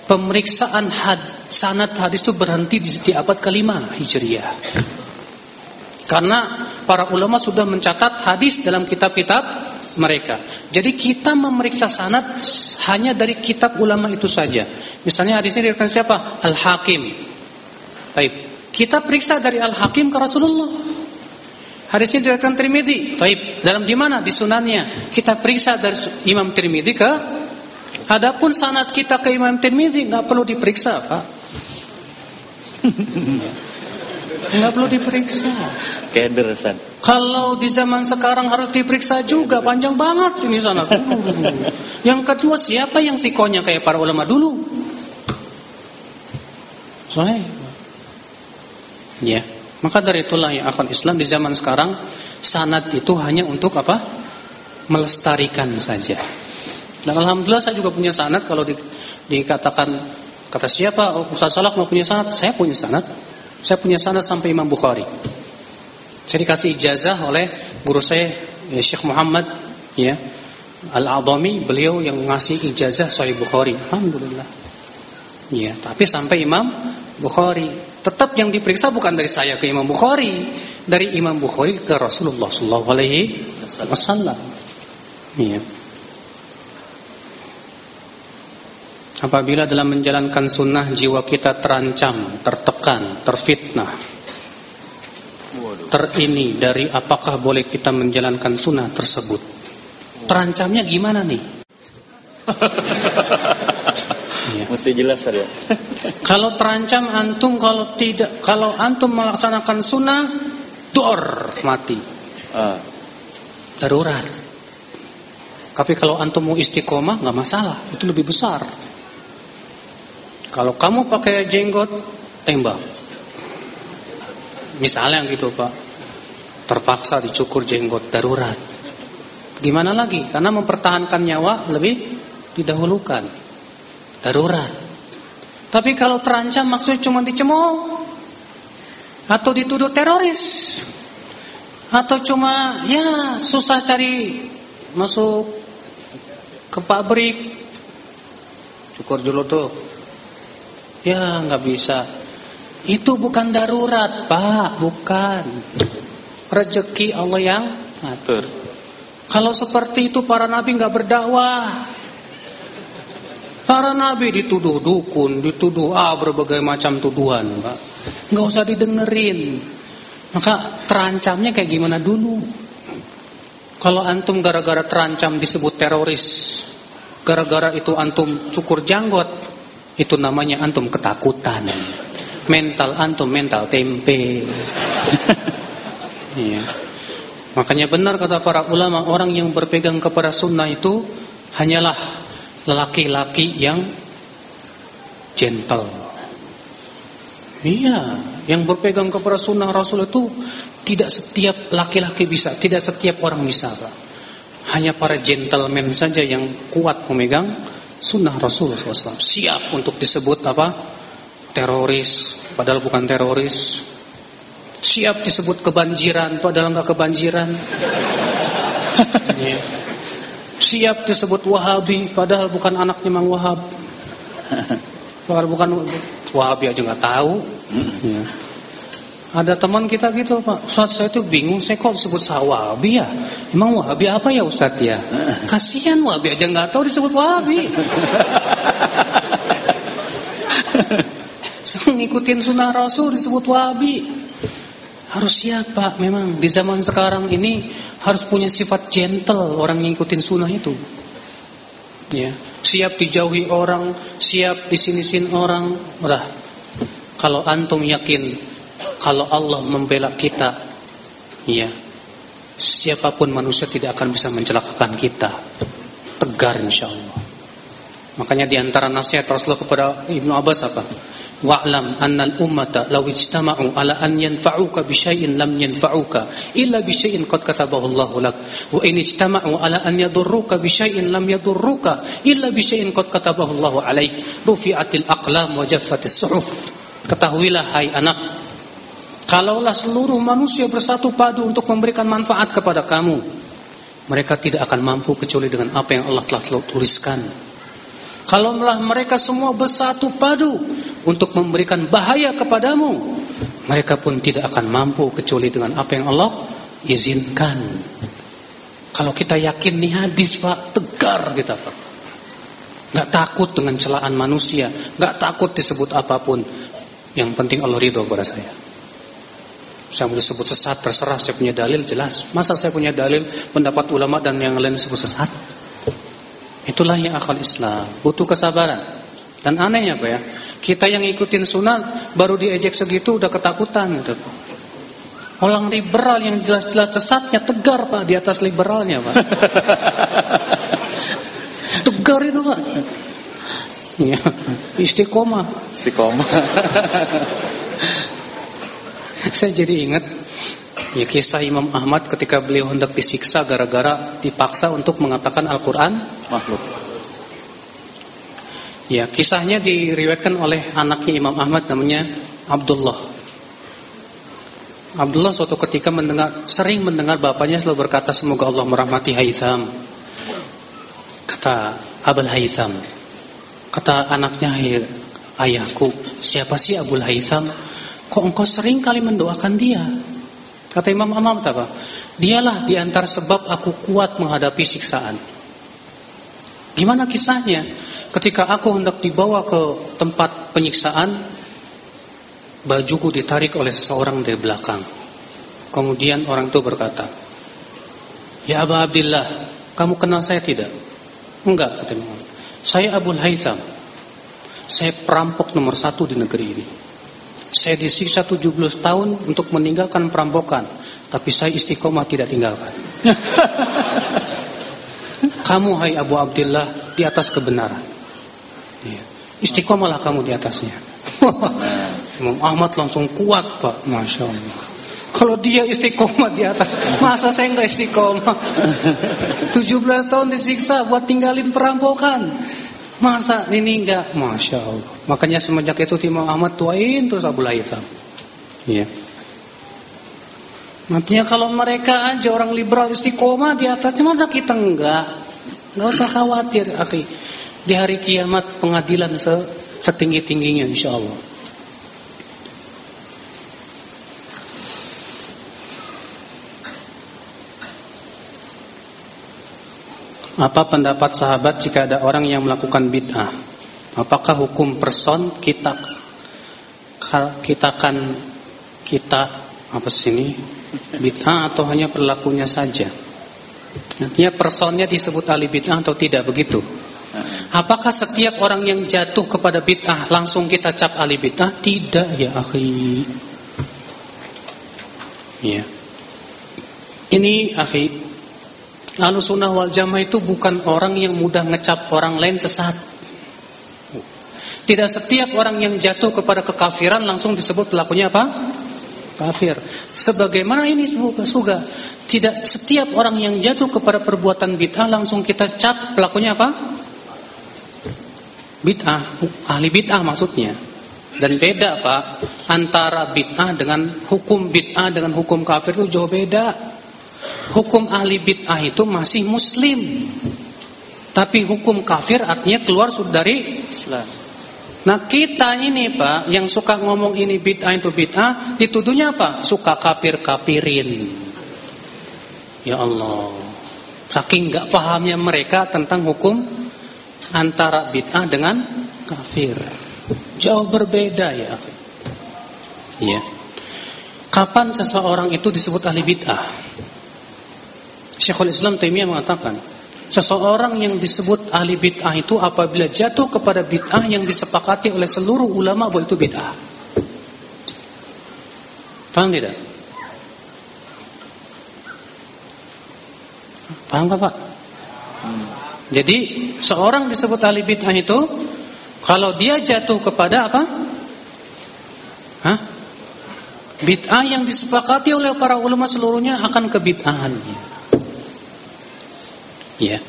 S1: Pemeriksaan had, sanat hadis itu berhenti di, di abad kelima Hijriah. Karena para ulama sudah mencatat hadis dalam kitab-kitab mereka. Jadi kita memeriksa sanat hanya dari kitab ulama itu saja. Misalnya hadisnya diriwayatkan siapa? Al-Hakim. Baik. Kita periksa dari Al-Hakim ke Rasulullah. Hadisnya diriwayatkan Tirmizi. Baik, dalam di mana? Di sunannya. Kita periksa dari Imam Tirmizi ke Adapun sanad kita ke Imam Tirmizi nggak perlu diperiksa, Pak. (laughs) Nggak perlu diperiksa.
S2: Keder, San.
S1: Kalau di zaman sekarang harus diperiksa juga, panjang banget ini sanad. (laughs) Yang kedua, siapa yang sikonya kayak para ulama dulu? Soalnya Ya. Maka dari itulah ya akhwan Islam di zaman sekarang sanad itu hanya untuk apa? Melestarikan saja. Dan alhamdulillah saya juga punya sanad kalau di, dikatakan kata siapa oh, Ustaz Salak mau punya sanad? Saya punya sanad. Saya punya sanad sampai Imam Bukhari. Saya dikasih ijazah oleh guru saya ya, Syekh Muhammad ya Al-Adhami, beliau yang ngasih ijazah Sahih Bukhari. Alhamdulillah. Ya, tapi sampai Imam Bukhari. Tetap yang diperiksa bukan dari saya ke Imam Bukhari, dari Imam Bukhari ke Rasulullah sallallahu alaihi wasallam. Iya. Apabila dalam menjalankan sunnah jiwa kita terancam, tertekan, terfitnah, terini dari apakah boleh kita menjalankan sunnah tersebut. Terancamnya gimana nih? (laughs)
S2: Ya. Mesti jelas ya.
S1: kalau terancam antum kalau tidak kalau antum melaksanakan sunnah dor mati. Uh. Darurat. Tapi kalau antum mau istiqomah nggak masalah, itu lebih besar. Kalau kamu pakai jenggot tembak. Misalnya gitu Pak. Terpaksa dicukur jenggot darurat. Gimana lagi? Karena mempertahankan nyawa lebih didahulukan darurat. Tapi kalau terancam maksudnya cuma dicemooh atau dituduh teroris atau cuma ya susah cari masuk ke pabrik cukur dulu tuh ya nggak bisa itu bukan darurat pak bukan rezeki Allah yang atur kalau seperti itu para nabi nggak berdakwah Para nabi dituduh dukun, dituduh ah berbagai macam tuduhan, Pak. Enggak usah didengerin. Maka terancamnya kayak gimana dulu? Kalau antum gara-gara terancam disebut teroris, gara-gara itu antum cukur janggot, itu namanya antum ketakutan. Mental antum mental tempe. (laughs) Iya. Makanya benar kata para ulama, orang yang berpegang kepada sunnah itu hanyalah laki-laki yang gentle. Iya, yang berpegang kepada sunnah Rasul itu tidak setiap laki-laki bisa, tidak setiap orang bisa. Hanya para gentleman saja yang kuat memegang sunnah Rasul SAW. Siap untuk disebut apa? Teroris, padahal bukan teroris. Siap disebut kebanjiran padahal nggak kebanjiran. (laughs) ya. Siap disebut Wahabi padahal bukan anaknya Mang Wahab. (laughs) Padahal bukan Wahabi aja nggak tahu. Ya. Ada teman kita gitu Pak. Ustaz saya tuh bingung Saya kok disebut Wahabi ya? Emang Wahabi apa ya Ustaz ya? (laughs) Kasihan Wahabi aja nggak tahu disebut Wahabi. (laughs) Saya ngikutin sunnah Rasul disebut Wahabi. Harus siapa memang Di zaman sekarang ini Harus punya sifat gentle Orang ngikutin sunnah itu. Ya. Siap dijauhi orang Siap disinisin orang. Udah Kalau antum yakin kalau Allah membela kita, ya, siapa pun manusia tidak akan bisa mencelakakan kita. Tegar insya Allah. Makanya di antara nasihat Rasulullah kepada Ibnu Abbas apa? Wa'lam annal ummata law ijtama'u ala an yanfa'uka bi syai'in lam yanfa'uka illa bi syai'in qad katabahu Allah lak wa in ijtama'u ala an yadurruka bi syai'in lam yadurruka illa bi syai'in qad katabahu Allah alaik rufi'atil aqlam wa jaffatis suhuf ketahuilah hai anak Kalaulah seluruh manusia bersatu padu untuk memberikan manfaat kepada kamu, mereka tidak akan mampu kecuali dengan apa yang Allah telah tuliskan. Kalaulah mereka semua bersatu padu untuk memberikan bahaya kepadamu, mereka pun tidak akan mampu kecuali dengan apa yang Allah izinkan. Kalau kita yakin nih hadis Pak, tegar kita Pak. Gak takut dengan celaan manusia, gak takut disebut apa pun. Yang penting Allah ridho kepada saya. Saya mau disebut sesat terserah saya punya dalil jelas. Masa saya punya dalil pendapat ulama dan yang lain disebut sesat? Itulah yang akal Islam. Butuh kesabaran. Dan anehnya apa ya? Kita yang ikutin sunnah baru diejek segitu udah ketakutan gitu. Orang liberal yang jelas-jelas sesatnya tegar Pak di atas liberalnya Pak. (laughs) tegar itu Pak. Ya, istiqomah.
S2: Istiqomah. (laughs) (laughs)
S1: Saya jadi ingat ya kisah Imam Ahmad ketika beliau hendak disiksa gara-gara dipaksa untuk mengatakan Al-Qur'an makhluk. Ya, kisahnya diriwayatkan oleh anaknya Imam Ahmad namanya Abdullah. Abdullah suatu ketika mendengar sering mendengar bapaknya selalu berkata semoga Allah merahmati Haitham. Kata Abul Haitham. Kata anaknya ayahku, siapa sih Abul Haitham? Kok engkau sering kali mendoakan dia? Kata Imam Ahmad apa? Dialah diantar sebab aku kuat menghadapi siksaan. Gimana kisahnya? Ketika aku hendak dibawa ke tempat penyiksaan, bajuku ditarik oleh seseorang dari belakang. Kemudian orang itu berkata, Ya Abu Abdillah, kamu kenal saya tidak? Enggak, kata Imam Saya Abu Haytham. Saya perampok nomor satu di negeri ini. Saya disiksa 17 tahun untuk meninggalkan perampokan, tapi saya istiqomah tidak tinggalkan. (laughs) kamu hai Abu Abdullah di atas kebenaran. Ya. Istiqomahlah kamu di atasnya. (laughs) Imam Ahmad langsung kuat pak, masya Allah. Kalau dia istiqomah di atas, masa saya nggak istiqomah? (laughs) 17 tahun disiksa buat tinggalin perampokan. Masa ini enggak? Masya Allah. Makanya semenjak itu Imam Ahmad tuain terus Abu Laitham. Iya. Nantinya kalau mereka aja orang liberal istiqomah di atasnya masa kita enggak? Enggak usah khawatir, akhi. Di hari kiamat pengadilan setinggi-tingginya insya Allah. Apa pendapat sahabat jika ada orang yang melakukan bid'ah? Apakah hukum person kita kita kan kita apa sih ini bid'ah atau hanya perilakunya saja? Nantinya personnya disebut ahli bid'ah atau tidak begitu? Apakah setiap orang yang jatuh kepada bid'ah langsung kita cap ahli bid'ah? Tidak ya akhi. Ya. Ini akhi Ahlu sunnah wal jamaah itu bukan orang yang mudah ngecap orang lain sesat. Tidak setiap orang yang jatuh kepada kekafiran langsung disebut pelakunya apa? Kafir. Sebagaimana ini juga tidak setiap orang yang jatuh kepada perbuatan bid'ah langsung kita cap pelakunya apa? Bid'ah, ahli bid'ah maksudnya. Dan beda Pak Antara bid'ah dengan Hukum bid'ah dengan hukum kafir itu jauh beda Hukum ahli bid'ah itu masih muslim Tapi hukum kafir artinya keluar dari Islam Nah kita ini Pak Yang suka ngomong ini bid'ah itu bid'ah Dituduhnya apa? Suka kafir-kafirin Ya Allah Saking gak pahamnya mereka tentang hukum Antara bid'ah dengan kafir Jauh berbeda ya. Ya. Kapan seseorang itu disebut ahli bid'ah? Syekhul Islam Taimiyah mengatakan, seseorang yang disebut ahli bid'ah itu apabila jatuh kepada bid'ah yang disepakati oleh seluruh ulama bahwa itu bid'ah. Paham tidak? Paham Pak? Jadi seorang disebut ahli bid'ah itu kalau dia jatuh kepada apa? Hah? Bid'ah yang disepakati oleh para ulama seluruhnya akan kebid'ahan. Ya.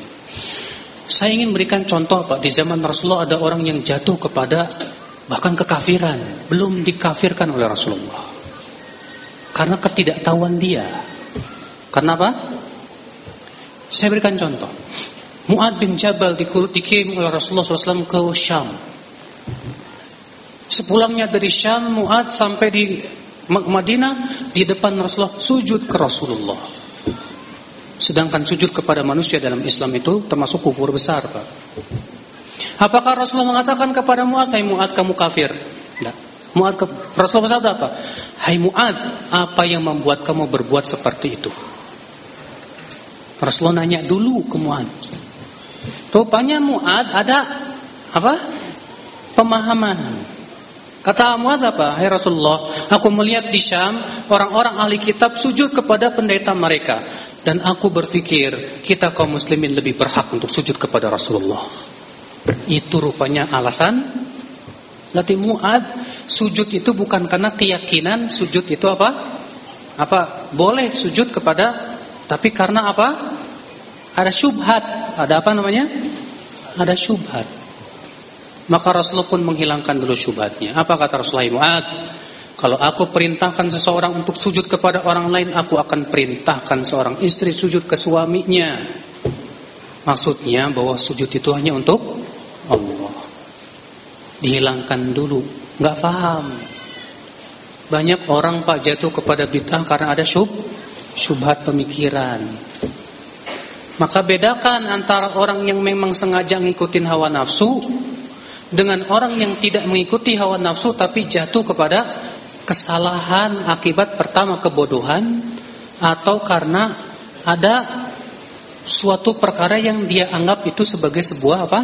S1: Saya ingin berikan contoh Pak, di zaman Rasulullah ada orang yang jatuh kepada bahkan kekafiran, belum dikafirkan oleh Rasulullah. Karena ketidaktahuan dia. Karena apa? Saya berikan contoh. Mu'ad bin Jabal dikirim oleh Rasulullah SAW ke Syam. Sepulangnya dari Syam, Mu'ad sampai di Madinah, di depan Rasulullah sujud ke Rasulullah. Sedangkan sujud kepada manusia dalam Islam itu termasuk kufur besar, Pak. Apakah Rasulullah mengatakan kepada Mu'ad, "Hai Mu'ad, kamu kafir?" Tidak. Mu'ad Rasulullah bersabda apa? "Hai Mu'ad, apa yang membuat kamu berbuat seperti itu?" Rasulullah nanya dulu ke Mu'ad. Rupanya Mu'ad ada apa? Pemahaman. Kata Mu'ad apa? Hai Rasulullah, aku melihat di Syam orang-orang ahli kitab sujud kepada pendeta mereka dan aku berpikir kita kaum muslimin lebih berhak untuk sujud kepada Rasulullah. Itu rupanya alasan Lati Mu'ad sujud itu bukan karena keyakinan sujud itu apa? Apa? Boleh sujud kepada tapi karena apa? Ada syubhat. Ada apa namanya? Ada syubhat. Maka Rasulullah pun menghilangkan dulu syubhatnya. Apa kata Rasulullah Mu'ad? Kalau aku perintahkan seseorang untuk sujud kepada orang lain, aku akan perintahkan seorang istri sujud ke suaminya. Maksudnya bahwa sujud itu hanya untuk Allah. Dihilangkan dulu. Gak paham. Banyak orang pak jatuh kepada bid'ah karena ada syub, syubhat pemikiran. Maka bedakan antara orang yang memang sengaja ngikutin hawa nafsu dengan orang yang tidak mengikuti hawa nafsu tapi jatuh kepada kesalahan akibat pertama kebodohan atau karena ada suatu perkara yang dia anggap itu sebagai sebuah apa?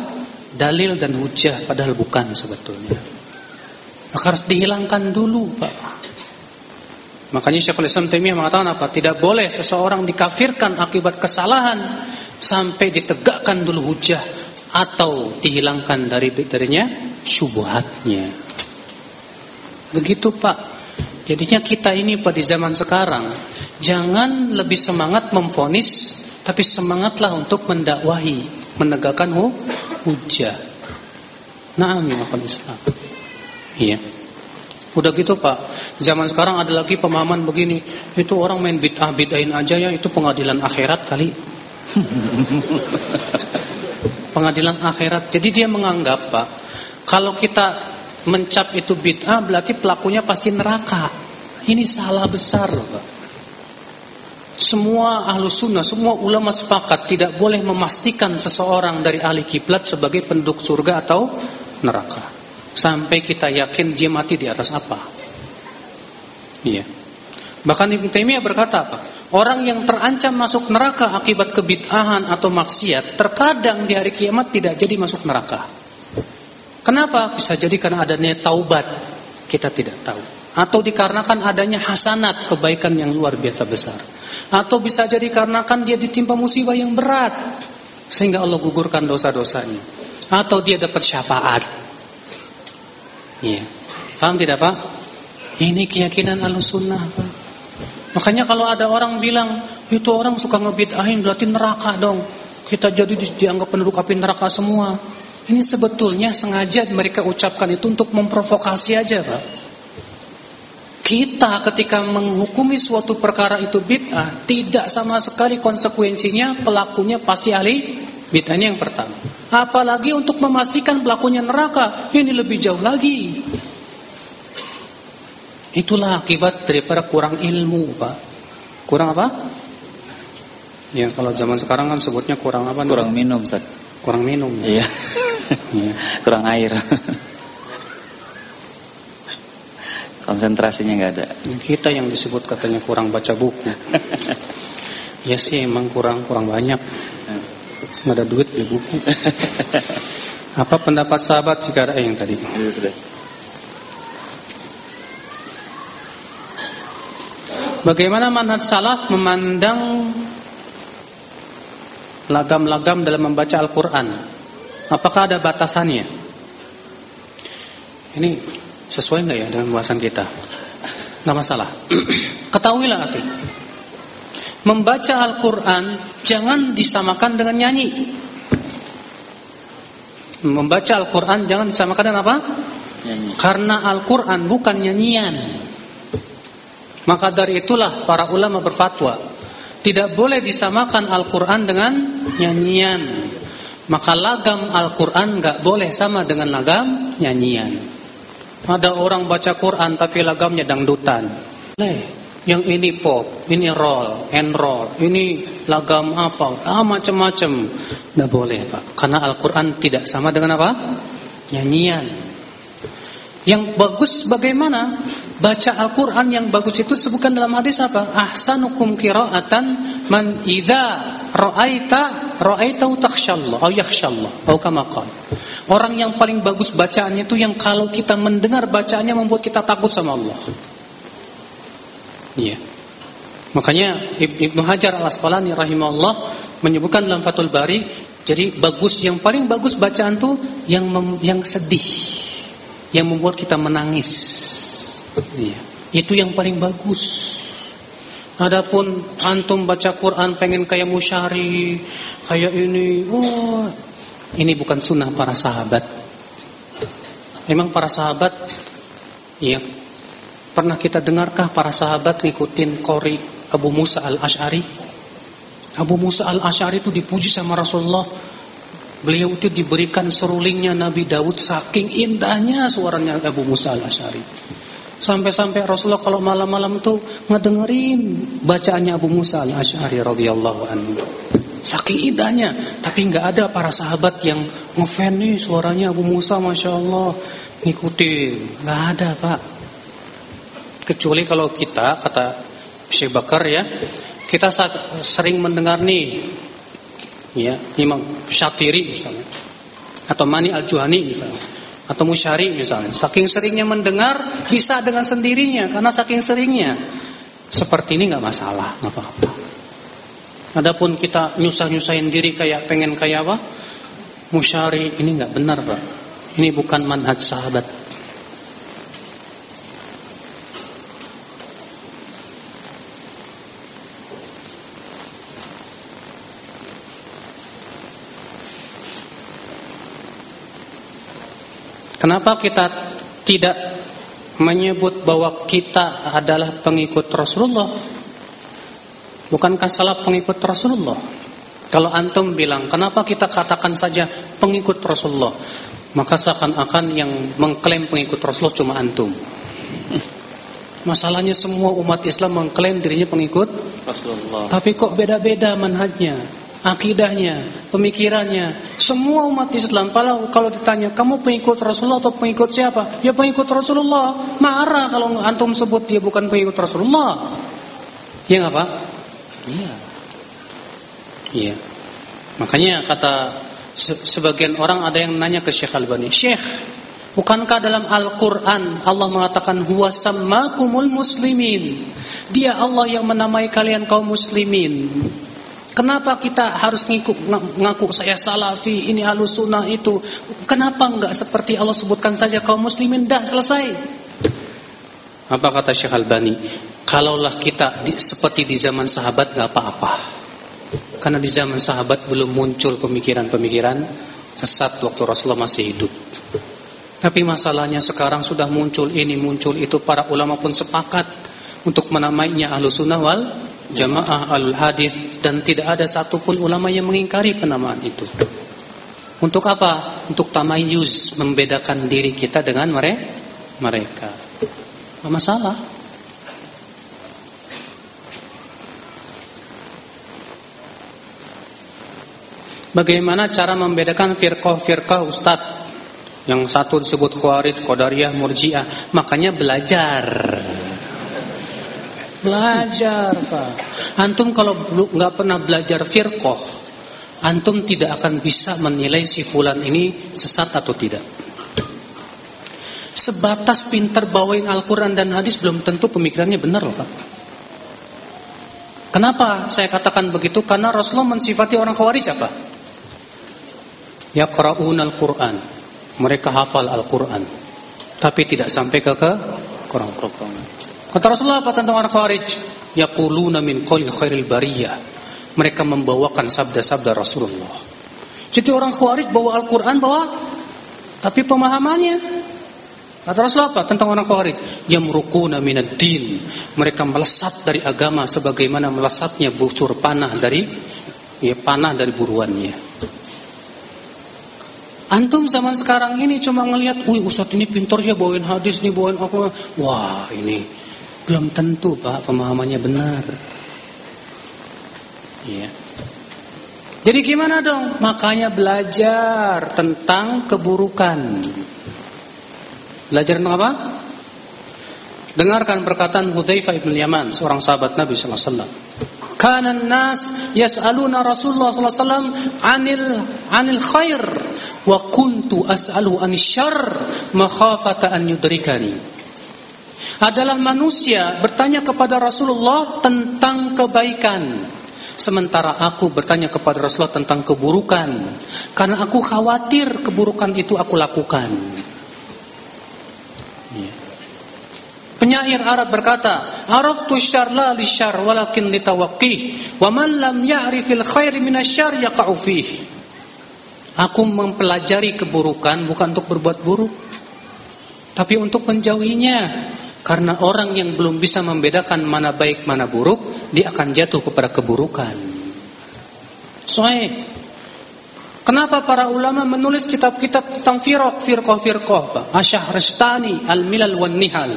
S1: dalil dan hujah padahal bukan sebetulnya. Maka harus dihilangkan dulu, Pak. Makanya Syekhul Islam Taimiyah mengatakan apa? Tidak boleh seseorang dikafirkan akibat kesalahan sampai ditegakkan dulu hujah atau dihilangkan dari darinya syubhatnya. Begitu Pak. Jadinya kita ini pada zaman sekarang jangan lebih semangat memfonis tapi semangatlah untuk mendakwahi, menegakkan hujah. Naam ya Islam. Iya. Udah gitu Pak, zaman sekarang ada lagi pemahaman begini, itu orang main bid'ah bid'ahin aja ya, itu pengadilan akhirat kali. (laughs) pengadilan akhirat. Jadi dia menganggap Pak, kalau kita mencap itu bid'ah berarti pelakunya pasti neraka. Ini salah besar loh Pak. Semua ahlu sunnah, semua ulama sepakat tidak boleh memastikan seseorang dari ahli kiblat sebagai penduduk surga atau neraka. Sampai kita yakin dia mati di atas apa Iya Bahkan Ibn Taimiyah berkata apa Orang yang terancam masuk neraka akibat kebid'ahan atau maksiat Terkadang di hari kiamat tidak jadi masuk neraka Kenapa? Bisa jadi karena adanya taubat Kita tidak tahu Atau dikarenakan adanya hasanat Kebaikan yang luar biasa besar Atau bisa jadi karena kan dia ditimpa musibah yang berat Sehingga Allah gugurkan dosa-dosanya Atau dia dapat syafaat Iya. Faham tidak Pak? Ini keyakinan al-sunnah Pak. Makanya kalau ada orang bilang itu orang suka ngebid'ahin berarti neraka dong. Kita jadi di, dianggap penduduk api neraka semua. Ini sebetulnya sengaja mereka ucapkan itu untuk memprovokasi aja Pak. Kita ketika menghukumi suatu perkara itu bid'ah, tidak sama sekali konsekuensinya pelakunya pasti ahli bid'ah ini yang pertama. Apalagi untuk memastikan pelakunya neraka, ini lebih jauh lagi. Itulah akibat daripada kurang ilmu, Pak. Kurang apa? Ya, kalau zaman sekarang kan sebutnya kurang apa?
S2: Kurang minum, Ustaz.
S1: Kurang minum.
S2: Iya. (laughs) iya. (laughs) kurang air. Konsentrasinya nggak ada.
S1: Kita yang disebut katanya kurang baca buku. (laughs) ya sih emang kurang kurang banyak. Nggak ada duit beli buku. (laughs) Apa pendapat sahabat jika ada yang tadi? Ya, sudah. Bagaimana manhaj salaf memandang lagam-lagam dalam membaca Al-Quran? Apakah ada batasannya? Ini Sesuai nggak ya dengan bahasan kita? Nggak masalah. (clears throat) Ketahuilah akhi. Membaca Al-Quran jangan disamakan dengan nyanyi. Membaca Al-Quran jangan disamakan dengan apa? Nyanyi. Karena Al-Quran bukan nyanyian. Maka dari itulah para ulama berfatwa tidak boleh disamakan Al-Quran dengan nyanyian. Maka lagam Al-Quran nggak boleh sama dengan lagam nyanyian. Ada orang baca Quran tapi lagamnya dangdutan. Leh, yang ini pop, ini roll, and roll, ini lagam apa? Ah macam-macam. Tidak boleh, Pak. Karena Al-Qur'an tidak sama dengan apa? Nyanyian. Yang bagus bagaimana? Baca Al-Quran yang bagus itu sebutkan dalam hadis apa? Ahsanukum kira'atan man idza ra'aita ra'aitahu takhshallah atau yakhshallah atau kama Orang yang paling bagus bacaannya itu yang kalau kita mendengar bacaannya membuat kita takut sama Allah. Iya. Makanya Ibnu Hajar Al-Asqalani rahimahullah menyebutkan dalam Fathul Bari, jadi bagus yang paling bagus bacaan tuh yang mem, yang sedih, yang membuat kita menangis. Iya. Itu yang paling bagus. Adapun antum baca Quran pengen kayak musyari, kayak ini, oh, ini bukan sunnah para sahabat. Memang para sahabat, ya, pernah kita dengarkah para sahabat ngikutin kori Abu Musa al Ashari? Abu Musa al Ashari itu dipuji sama Rasulullah. Beliau itu diberikan serulingnya Nabi Dawud saking indahnya suaranya Abu Musa al Ashari. Sampai-sampai Rasulullah kalau malam-malam tuh ngedengerin bacaannya Abu Musa al-Ash'ari radhiyallahu anhu. Saking indahnya, tapi nggak ada para sahabat yang ngefan nih suaranya Abu Musa, masya Allah, ngikutin, nggak ada pak. Kecuali kalau kita kata Syekh Bakar ya, kita sering mendengar nih, ya Imam Syatiri misalnya, atau Mani Al Juhani misalnya atau musyari misalnya. Saking seringnya mendengar bisa dengan sendirinya karena saking seringnya. Seperti ini nggak masalah, nggak apa-apa. Adapun kita nyusah-nyusahin diri kayak pengen kayak apa? Musyari ini nggak benar, Pak. Ini bukan manhaj sahabat. Kenapa kita tidak menyebut bahwa kita adalah pengikut Rasulullah? Bukankah salah pengikut Rasulullah? Kalau antum bilang, kenapa kita katakan saja pengikut Rasulullah? Maka seakan-akan yang mengklaim pengikut Rasulullah cuma antum. Masalahnya semua umat Islam mengklaim dirinya pengikut Rasulullah. Tapi kok beda-beda manhajnya? Akidahnya, pemikirannya. Semua umat Islam kalau kalau ditanya, "Kamu pengikut Rasulullah atau pengikut siapa?" Ya pengikut Rasulullah. Marah kalau antum sebut dia bukan pengikut Rasulullah. Enggak, Pak? Iya. Iya. Makanya kata se sebagian orang ada yang nanya ke Syekh Albani, "Syekh, bukankah dalam Al-Qur'an Allah mengatakan huwa sammakumul muslimin?" Dia Allah yang menamai kalian kaum muslimin. Kenapa kita harus ngikut ngaku saya salafi, ini halus sunnah itu? Kenapa enggak seperti Allah sebutkan saja kaum muslimin dah selesai? Apa kata Syekh Albani? Kalaulah kita di, seperti di zaman sahabat enggak apa-apa. Karena di zaman sahabat belum muncul pemikiran-pemikiran sesat waktu Rasulullah masih hidup. Tapi masalahnya sekarang sudah muncul ini, muncul itu. Para ulama pun sepakat untuk menamainya ahlu sunnah wal jamaah al hadis dan tidak ada satupun ulama yang mengingkari penamaan itu. Untuk apa? Untuk tamayuz, membedakan diri kita dengan mereka. Tidak masalah. Bagaimana cara membedakan firqah-firqah Ustadz Yang satu disebut Khawarij, Qadariyah, Murji'ah Makanya belajar Belajar Pak Antum kalau nggak pernah belajar firqah Antum tidak akan bisa menilai si fulan ini sesat atau tidak Sebatas pintar bawain Al-Quran dan hadis Belum tentu pemikirannya benar loh Pak Kenapa saya katakan begitu? Karena Rasulullah mensifati orang Khawarij apa? yaqra'un al-Qur'an. Mereka hafal Al-Qur'an. Tapi tidak sampai ke ke Quran. Kata Rasulullah apa tentang orang Khawarij? Yaquluna min qawli khairil bariyah. Mereka membawakan sabda-sabda Rasulullah. Jadi orang Khawarij bawa Al-Qur'an bawa tapi pemahamannya Kata Rasulullah apa tentang orang Khawarij? Yamrukuna minad din. Mereka melesat dari agama sebagaimana melesatnya busur panah dari ya panah dari buruannya. Antum zaman sekarang ini cuma ngelihat, wih Ustaz ini pintar ya bawain hadis nih, bawain apa. Wah ini belum tentu Pak pemahamannya benar. Iya. Jadi gimana dong? Makanya belajar tentang keburukan. Belajar tentang apa? Dengarkan perkataan Hudzaifah bin Yaman, seorang sahabat Nabi sallallahu alaihi wasallam. Kana nas yas'aluna Rasulullah sallallahu alaihi wasallam 'anil 'anil khair wa kuntu as'alu 'anil syarr makhafata an yudrikani. Adalah manusia bertanya kepada Rasulullah tentang kebaikan. Sementara aku bertanya kepada Rasulullah tentang keburukan Karena aku khawatir keburukan itu aku lakukan Penyair Arab berkata, "Araftu syar la li syar walakin li tawaqqih, wa man lam ya'rifil khair minasyar yaqa'u fih." Aku mempelajari keburukan bukan untuk berbuat buruk, tapi untuk menjauhinya. Karena orang yang belum bisa membedakan mana baik mana buruk, dia akan jatuh kepada keburukan. Soalnya Kenapa para ulama menulis kitab-kitab tentang firq, firqah, firqah, Asyah Rastani, Al-Milal wan Nihal.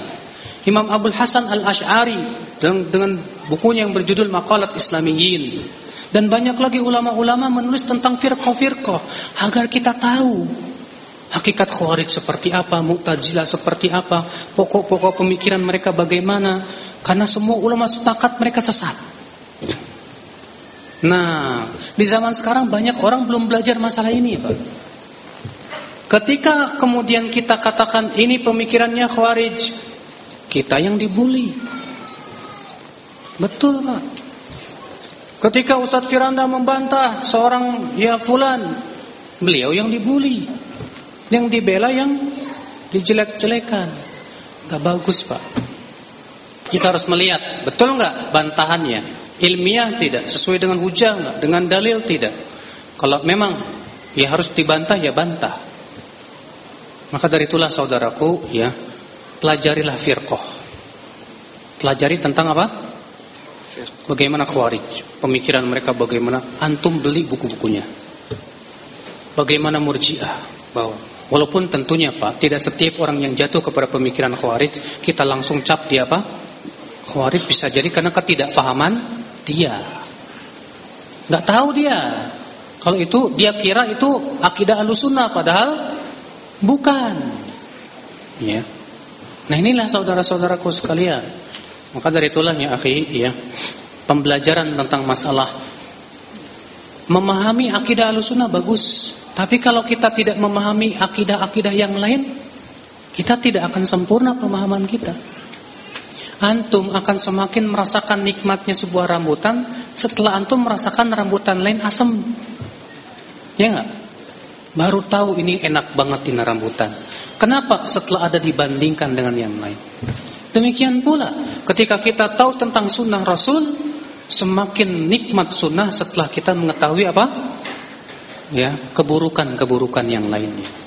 S1: Imam Abdul Hasan Al-Ash'ari dengan, dengan bukunya yang berjudul Maqalat Islamiyin dan banyak lagi ulama-ulama menulis tentang firqah-firqah agar kita tahu hakikat khawarij seperti apa, mu'tazilah seperti apa, pokok-pokok pemikiran mereka bagaimana karena semua ulama sepakat mereka sesat. Nah, di zaman sekarang banyak orang belum belajar masalah ini, Pak. Ketika kemudian kita katakan ini pemikirannya khawarij, kita yang dibully. Betul Pak. Ketika Ustadz Firanda membantah seorang ya fulan, beliau yang dibully. Yang dibela yang dijelek-jelekan. Gak bagus Pak. Kita harus melihat, betul nggak bantahannya? Ilmiah tidak, sesuai dengan hujah nggak, dengan dalil tidak. Kalau memang ya harus dibantah ya bantah. Maka dari itulah saudaraku ya pelajarilah firqah. Pelajari tentang apa? Bagaimana khawarij, pemikiran mereka bagaimana, antum beli buku-bukunya. Bagaimana murjiah, bahwa walaupun tentunya Pak, tidak setiap orang yang jatuh kepada pemikiran khawarij kita langsung cap dia apa? Khawarij bisa jadi karena ketidakfahaman dia. Nggak tahu dia. Kalau itu dia kira itu akidah alusunnah padahal bukan. Ya. Nah inilah saudara-saudaraku sekalian. Maka dari itulah ya akhi, ya, pembelajaran tentang masalah memahami akidah alusuna bagus. Tapi kalau kita tidak memahami akidah-akidah yang lain, kita tidak akan sempurna pemahaman kita. Antum akan semakin merasakan nikmatnya sebuah rambutan setelah antum merasakan rambutan lain asam. Ya enggak? Baru tahu ini enak banget ini rambutan. Kenapa setelah ada dibandingkan dengan yang lain? Demikian pula ketika kita tahu tentang sunnah Rasul, semakin nikmat sunnah setelah kita mengetahui apa? Ya keburukan-keburukan yang lainnya.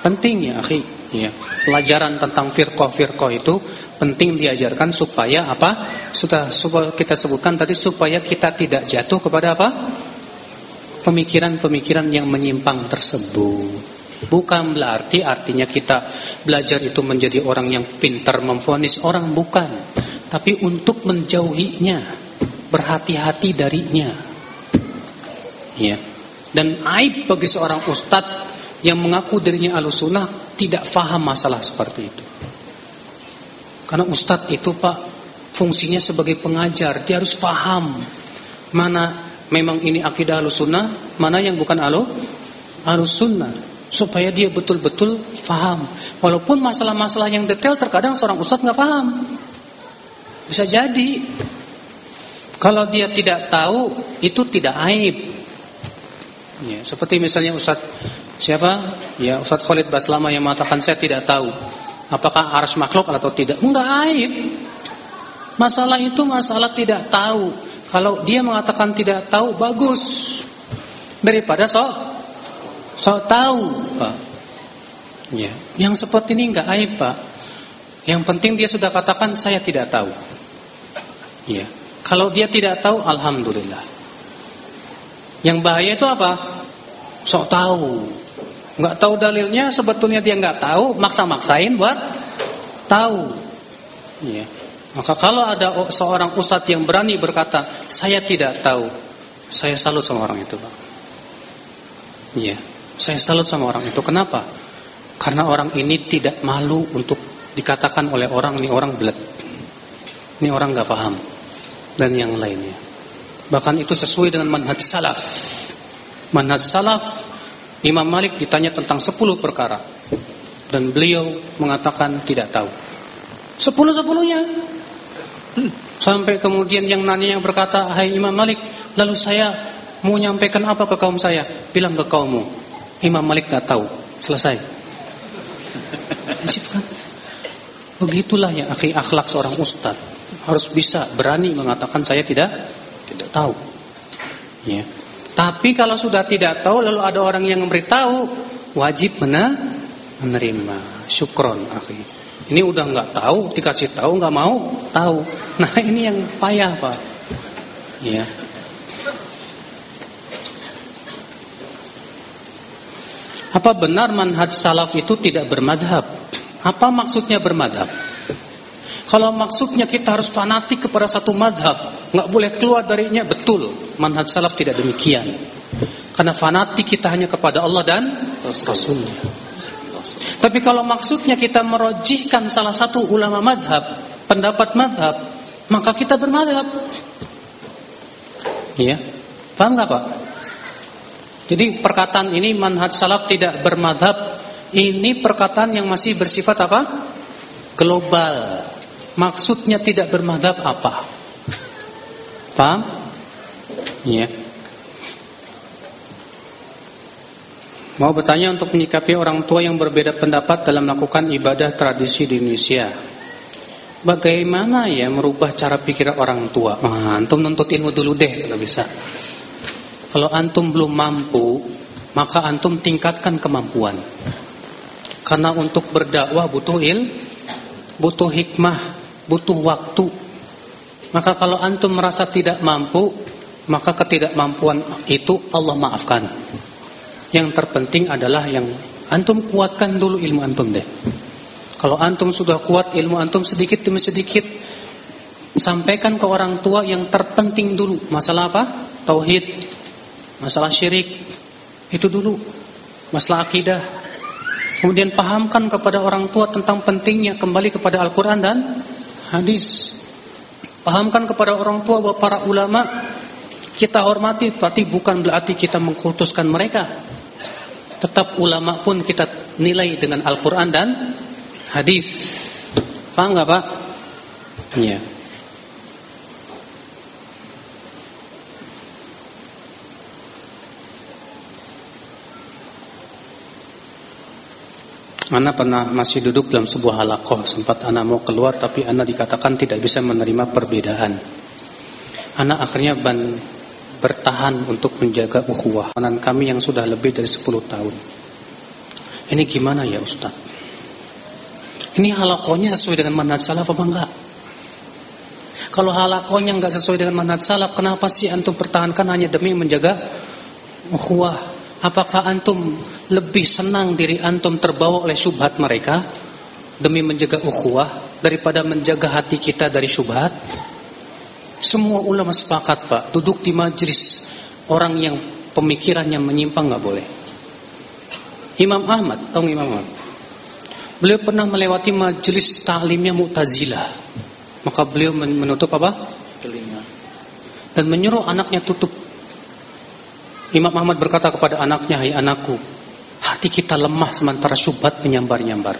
S1: Penting ya, akhi, ya. Pelajaran tentang firqah-firqah itu penting diajarkan supaya apa? Sudah kita sebutkan tadi supaya kita tidak jatuh kepada apa? Pemikiran-pemikiran yang menyimpang tersebut. Bukan berarti artinya kita belajar itu menjadi orang yang pintar memfonis orang bukan, tapi untuk menjauhinya, berhati-hati darinya. Ya. Dan aib bagi seorang ustadz yang mengaku dirinya alusunah tidak faham masalah seperti itu. Karena ustadz itu pak fungsinya sebagai pengajar, dia harus paham mana memang ini akidah alusunah, mana yang bukan alu alusunah supaya dia betul-betul faham. Walaupun masalah-masalah yang detail terkadang seorang ustadz nggak paham, bisa jadi kalau dia tidak tahu itu tidak aib. Ya, seperti misalnya Ustadz siapa? Ya Ustadz Khalid Baslama yang mengatakan saya tidak tahu apakah ars makhluk atau tidak. Enggak aib. Masalah itu masalah tidak tahu. Kalau dia mengatakan tidak tahu bagus daripada sok So tahu, Pak. Ya, yang seperti ini enggak aib, Pak. Yang penting dia sudah katakan saya tidak tahu. Ya. Kalau dia tidak tahu, alhamdulillah. Yang bahaya itu apa? Sok tahu. Enggak tahu dalilnya, sebetulnya dia enggak tahu, maksa-maksain buat tahu. Ya. Maka kalau ada seorang ustadz yang berani berkata, saya tidak tahu, saya salut sama orang itu, Pak. Iya. Saya salut sama orang itu. Kenapa? Karena orang ini tidak malu untuk dikatakan oleh orang ini orang belat. Ini orang gak paham dan yang lainnya. Bahkan itu sesuai dengan manhaj salaf. Manhaj salaf Imam Malik ditanya tentang 10 perkara dan beliau mengatakan tidak tahu. Sepuluh-sepuluhnya. Sampai kemudian yang nanya yang berkata, "Hai Imam Malik, lalu saya mau nyampaikan apa ke kaum saya?" Bilang ke kaummu, Imam Malik tak tahu. Selesai. (laughs) kan? Begitulah ya akhi akhlak seorang ustaz. Harus bisa berani mengatakan saya tidak tidak tahu. Ya. Tapi kalau sudah tidak tahu lalu ada orang yang memberitahu, wajib mana menerima. Syukron akhi. Ini udah nggak tahu, dikasih tahu nggak mau tahu. (laughs) Nah ini yang payah pak. Ya. Apa benar manhaj salaf itu tidak bermadhab? Apa maksudnya bermadhab? Kalau maksudnya kita harus fanatik kepada satu madhab, nggak boleh keluar darinya, betul. Manhaj salaf tidak demikian. Karena fanatik kita hanya kepada Allah dan Rasulnya. Tapi kalau maksudnya kita merojihkan salah satu ulama madhab, pendapat madhab, maka kita bermadhab. Iya, paham nggak pak? Jadi perkataan ini manhaj salaf tidak bermadhab Ini perkataan yang masih bersifat apa? Global Maksudnya tidak bermadhab apa? Paham? Ya Mau bertanya untuk menyikapi orang tua yang berbeda pendapat dalam melakukan ibadah tradisi di Indonesia Bagaimana ya merubah cara pikir orang tua? Ah, antum nuntut ilmu dulu deh kalau bisa kalau antum belum mampu, maka antum tingkatkan kemampuan. Karena untuk berdakwah butuh il, butuh hikmah, butuh waktu. Maka kalau antum merasa tidak mampu, maka ketidakmampuan itu Allah maafkan. Yang terpenting adalah yang antum kuatkan dulu ilmu antum deh. Kalau antum sudah kuat ilmu antum sedikit demi sedikit sampaikan ke orang tua yang terpenting dulu. Masalah apa? Tauhid, masalah syirik itu dulu, masalah akidah. Kemudian pahamkan kepada orang tua tentang pentingnya kembali kepada Al-Quran dan hadis. Pahamkan kepada orang tua bahwa para ulama kita hormati, tapi bukan berarti kita mengkultuskan mereka. Tetap ulama pun kita nilai dengan Al-Quran dan hadis. Paham nggak Pak? Iya. Ana pernah masih duduk dalam sebuah halakoh Sempat Ana mau keluar tapi Ana dikatakan tidak bisa menerima perbedaan Ana akhirnya ban bertahan untuk menjaga ukhuwah kami yang sudah lebih dari 10 tahun. Ini gimana ya Ustaz? Ini halakonya sesuai dengan manhaj salaf apa enggak? Kalau halakonya enggak sesuai dengan manhaj salaf, kenapa sih antum pertahankan hanya demi menjaga ukhuwah? Apakah antum lebih senang diri antum terbawa oleh syubhat mereka demi menjaga ukhuwah daripada menjaga hati kita dari syubhat? Semua ulama sepakat pak, duduk di majlis orang yang pemikirannya menyimpang nggak boleh. Imam Ahmad, tahu Imam Ahmad? Beliau pernah melewati majlis taklimnya Mu'tazilah. Maka beliau menutup apa? Telinga. Dan menyuruh anaknya tutup. Imam Ahmad berkata kepada anaknya, "Hai anakku, hati kita lemah sementara syubhat menyambar-nyambar."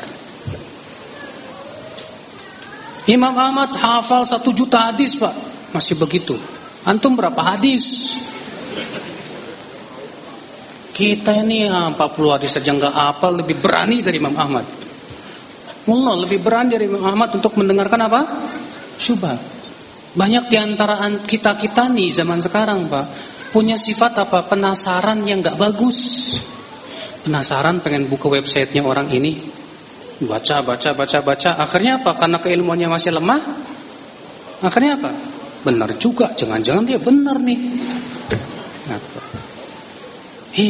S1: Imam Ahmad hafal satu juta hadis, Pak. Masih begitu. Antum berapa hadis? Kita ini ya, 40 hadis saja nggak apa lebih berani dari Imam Ahmad. Allah lebih berani dari Imam Ahmad untuk mendengarkan apa? Syubhat. Banyak di antara kita kita nih zaman sekarang pak punya sifat apa? Penasaran yang nggak bagus. Penasaran pengen buka websitenya orang ini, baca baca baca baca. Akhirnya apa? Karena keilmuannya masih lemah. Akhirnya apa? benar juga, jangan-jangan dia benar nih. Hi,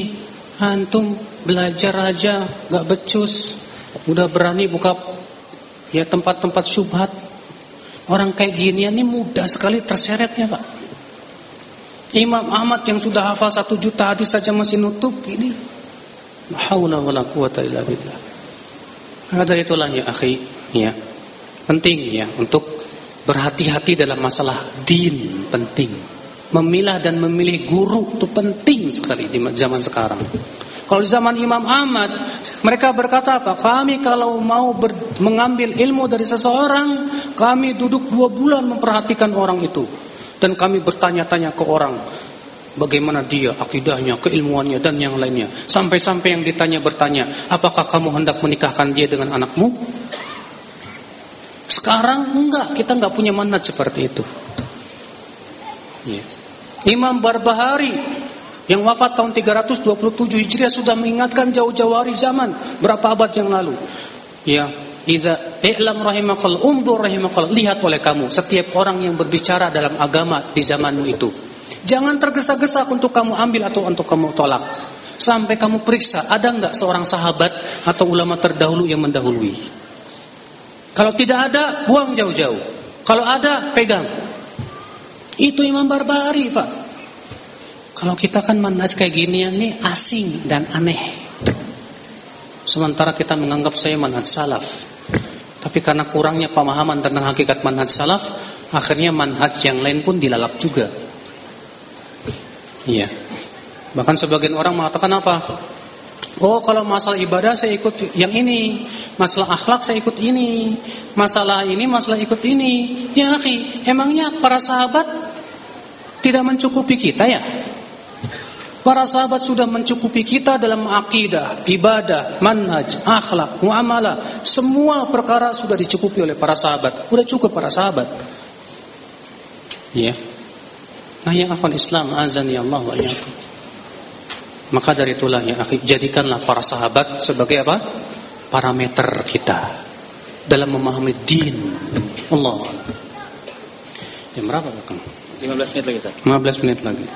S1: antum belajar aja gak becus, udah berani buka ya tempat-tempat syubhat. Orang kayak gini ini mudah sekali terseretnya pak. Imam Ahmad yang sudah hafal satu juta hadis saja masih nutup gini. Haula wala quwata illa billah. Ada itulah ya akhi, ya. Penting ya untuk Berhati-hati dalam masalah din penting. Memilah dan memilih guru itu penting sekali di zaman sekarang. Kalau di zaman Imam Ahmad, mereka berkata apa? Kami kalau mau ber, mengambil ilmu dari seseorang, kami duduk dua bulan memperhatikan orang itu. Dan kami bertanya-tanya ke orang, bagaimana dia, akidahnya, keilmuannya, dan yang lainnya. Sampai-sampai yang ditanya bertanya, apakah kamu hendak menikahkan dia dengan anakmu? Sekarang enggak, kita enggak punya manat seperti itu. Ya. Imam Barbahari yang wafat tahun 327 Hijriah sudah mengingatkan jauh-jauh hari zaman berapa abad yang lalu. Ya, Iza i'lam rahimakallah, undur rahimakallah, lihat oleh kamu setiap orang yang berbicara dalam agama di zamanmu itu. Jangan tergesa-gesa untuk kamu ambil atau untuk kamu tolak. Sampai kamu periksa ada enggak seorang sahabat atau ulama terdahulu yang mendahului. Kalau tidak ada, buang jauh-jauh. Kalau ada, pegang. Itu Imam Barbari, Pak. Kalau kita kan manhaj kayak gini ini asing dan aneh. Sementara kita menganggap saya manhaj salaf. Tapi karena kurangnya pemahaman tentang hakikat manhaj salaf, akhirnya manhaj yang lain pun dilalap juga. Iya. Bahkan sebagian orang mengatakan apa? Oh kalau masalah ibadah saya ikut yang ini Masalah akhlak saya ikut ini Masalah ini, masalah ikut ini Ya akhi, emangnya para sahabat Tidak mencukupi kita ya Para sahabat sudah mencukupi kita dalam akidah, ibadah, manhaj, akhlak, muamalah Semua perkara sudah dicukupi oleh para sahabat Sudah cukup para sahabat Ya Nah yang akhwan Islam azan ya Allah wa maka dari itulah ya akhi, jadikanlah para sahabat sebagai apa? Parameter kita dalam memahami din. Allah. Jam berapa, Kang?
S2: 15 menit lagi, Ustaz.
S1: 15 menit lagi.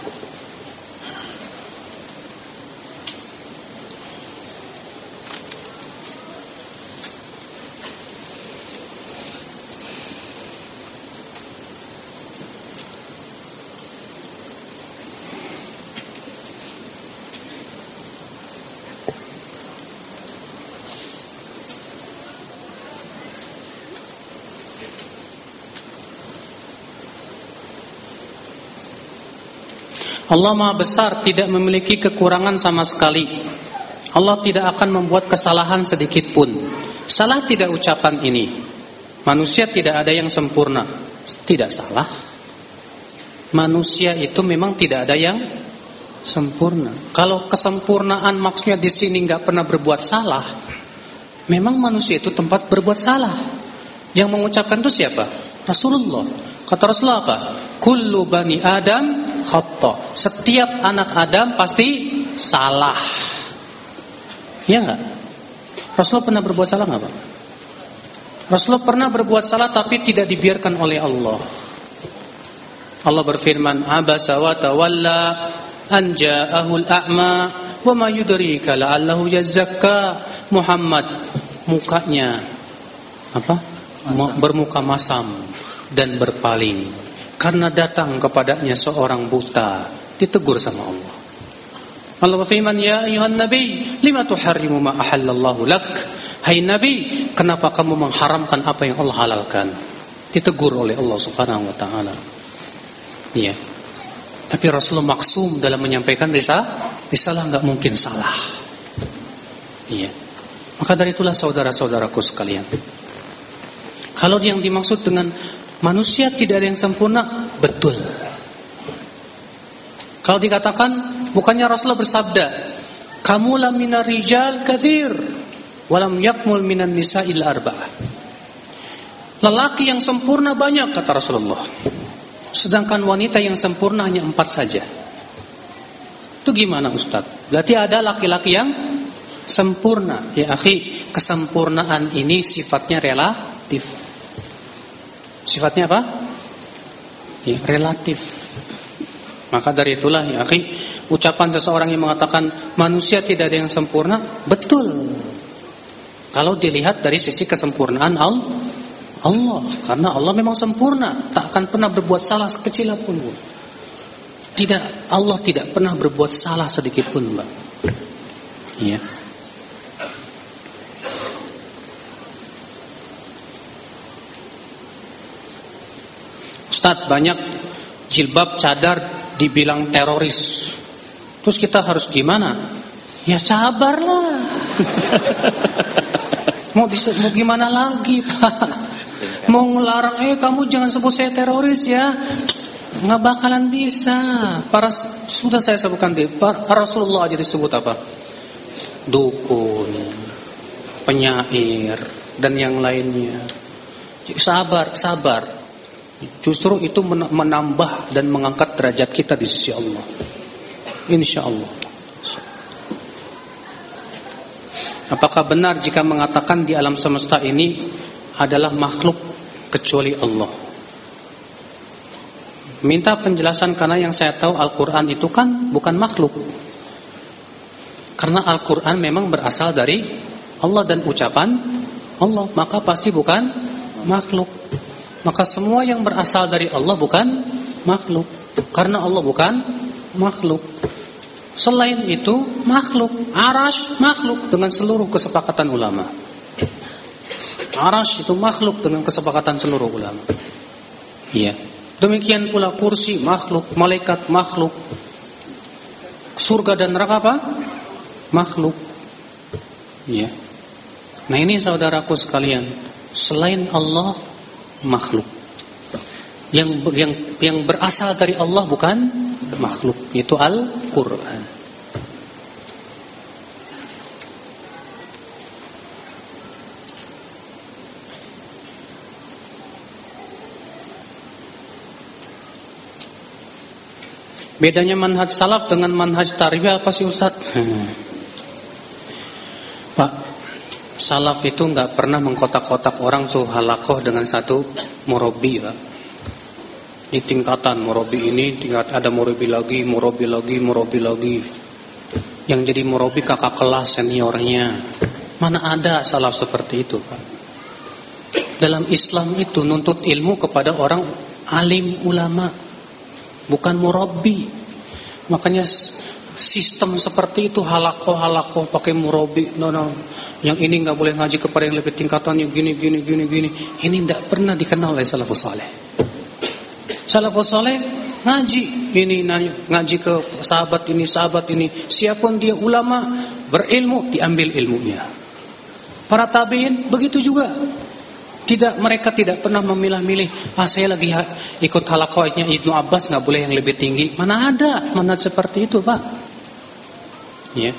S1: Allah Maha Besar tidak memiliki kekurangan sama sekali. Allah tidak akan membuat kesalahan sedikit pun. Salah tidak ucapan ini. Manusia tidak ada yang sempurna. Tidak salah. Manusia itu memang tidak ada yang sempurna. Kalau kesempurnaan maksudnya di sini nggak pernah berbuat salah, memang manusia itu tempat berbuat salah. Yang mengucapkan itu siapa? Rasulullah. Kata Rasulullah apa? Kullu bani Adam khata. Setiap anak Adam psti salah. Iya enggak? Rasulullah pernah berbuat salah enggak, Pak? Rasulullah pernah berbuat salah tapi tidak dibiarkan oleh Allah. Allah berfirman, "Abasa wa tawalla an ja'ahul a'ma wa ma yudrika la'allahu yazakka." Muhammad mukanya apa? Masam. Bermuka masam dan berpaling karena datang kepadanya seorang buta, ditegur sama Allah. Allah berfirman, "Ya ayuhan nabi, lima tuharrimu ma ahallallahu lak?" Hai nabi, kenapa kamu mengharamkan apa yang Allah halalkan? Ditegur oleh Allah Subhanahu wa taala. Iya. Tapi Rasulullah maksum dalam menyampaikan risalah, risalah enggak mungkin salah. Iya. Maka dari itulah saudara-saudaraku sekalian. Kalau yang dimaksud dengan manusia tidak ada yang sempurna, betul. Kalau dikatakan bukannya Rasulullah bersabda, "Kamu la minar rijal kathir, walam yakmul minan nisa'il arba'ah." Lelaki yang sempurna banyak kata Rasulullah. Sedangkan wanita yang sempurna hanya empat saja. Itu gimana Ustaz? Berarti ada laki-laki yang sempurna. Ya akhi, kesempurnaan ini sifatnya relatif. Sifatnya apa? Ya, relatif. Maka dari itulah ya akhi, ucapan seseorang yang mengatakan manusia tidak ada yang sempurna, betul. Kalau dilihat dari sisi kesempurnaan Allah, karena Allah memang sempurna, tak akan pernah berbuat salah sekecil pun. Tidak, Allah tidak pernah berbuat salah sedikit pun, Mbak. Iya. Ustadz banyak jilbab cadar dibilang teroris. Terus kita harus gimana? Ya sabarlah. (laughs) mau, mau gimana lagi Pak? Mau ngelarang, eh kamu jangan sebut saya teroris ya. Nggak bakalan bisa. Para sudah saya sebutkan di Rasulullah aja disebut apa? Dukun, penyair dan yang lainnya. Sabar, sabar. Justru itu menambah dan mengangkat derajat kita di sisi Allah. Insya Allah. Apakah benar jika mengatakan di alam semesta ini adalah makhluk kecuali Allah? Minta penjelasan karena yang saya tahu Al-Quran itu kan bukan makhluk. Karena Al-Quran memang berasal dari Allah dan ucapan Allah, maka pasti bukan makhluk. Maka semua yang berasal dari Allah bukan makhluk. Karena Allah bukan makhluk. Selain itu makhluk, arash makhluk dengan seluruh kesepakatan ulama. Arash itu makhluk dengan kesepakatan seluruh ulama. Iya. Demikian pula kursi makhluk, malaikat makhluk. Surga dan neraka apa? Makhluk. Iya. Nah ini saudaraku sekalian, selain Allah makhluk. Yang yang yang berasal dari Allah bukan makhluk, itu Al-Qur'an. Bedanya manhaj salaf dengan manhaj tarwiyah apa sih Ustaz? Hmm. (laughs) Pak, salaf itu nggak pernah mengkotak-kotak orang suh halakoh dengan satu murabi Pak. Ini tingkatan murabi ini tingkat ada murabi lagi, murabi lagi, murabi lagi. Yang jadi murabi kakak kelas seniornya. Mana ada salaf seperti itu Pak. Dalam Islam itu nuntut ilmu kepada orang alim ulama, bukan murabi. Makanya sistem seperti itu halako halako pakai murabi. No no. Yang ini nggak boleh ngaji kepada yang lebih tingkatannya gini gini gini gini. Ini tidak pernah dikenal oleh salafus saleh. Salafus saleh ngaji. Ini ngaji ke sahabat ini sahabat ini. Siapa pun dia ulama berilmu diambil ilmunya. Para tabiin begitu juga. Tidak mereka tidak pernah memilah-milih ah saya lagi ikut halakohnya Ibnu Abbas nggak boleh yang lebih tinggi. Mana ada mana seperti itu pak Ya.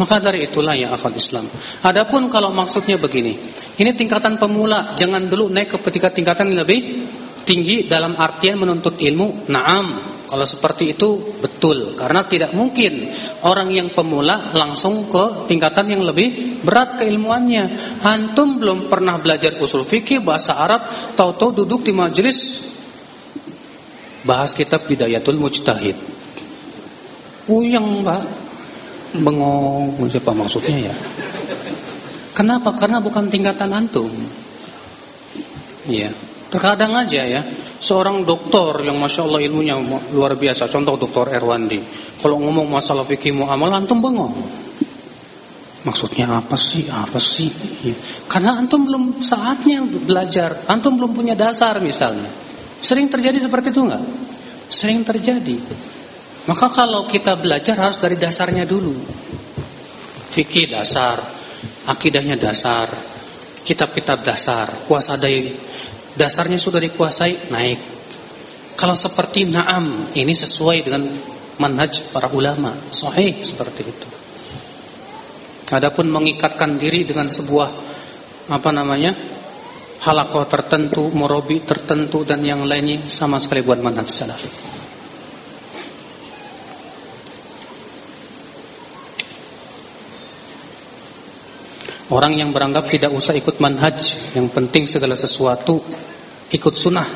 S1: Maka dari itulah ya akal Islam. Adapun kalau maksudnya begini, ini tingkatan pemula, jangan dulu naik ke tingkatan lebih tinggi dalam artian menuntut ilmu. Naam, Kalau seperti itu betul karena tidak mungkin orang yang pemula langsung ke tingkatan yang lebih berat keilmuannya. Antum belum pernah belajar usul fikih bahasa Arab, tahu-tahu duduk di majelis bahas kitab Bidayatul Mujtahid. Uyang, Pak. Bengong, siapa maksudnya ya? Kenapa? Karena bukan tingkatan antum. Iya. Terkadang aja ya, seorang dokter yang masya Allah ilmunya luar biasa, contoh dokter Erwandi, kalau ngomong masalah fikih muamalah antum bengong. Maksudnya apa sih? Apa sih? Ya. Karena antum belum saatnya belajar, antum belum punya dasar misalnya. Sering terjadi seperti itu enggak? Sering terjadi. Maka kalau kita belajar harus dari dasarnya dulu. Fikih dasar, akidahnya dasar, kitab-kitab dasar, kuasa daya dasarnya sudah dikuasai naik. Kalau seperti na'am ini sesuai dengan manhaj para ulama, sahih seperti itu. Adapun mengikatkan diri dengan sebuah apa namanya? halakoh tertentu, morobi tertentu dan yang lainnya sama sekali buat manhaj salaf. Orang yang beranggap tidak usah ikut manhaj Yang penting segala sesuatu Ikut sunnah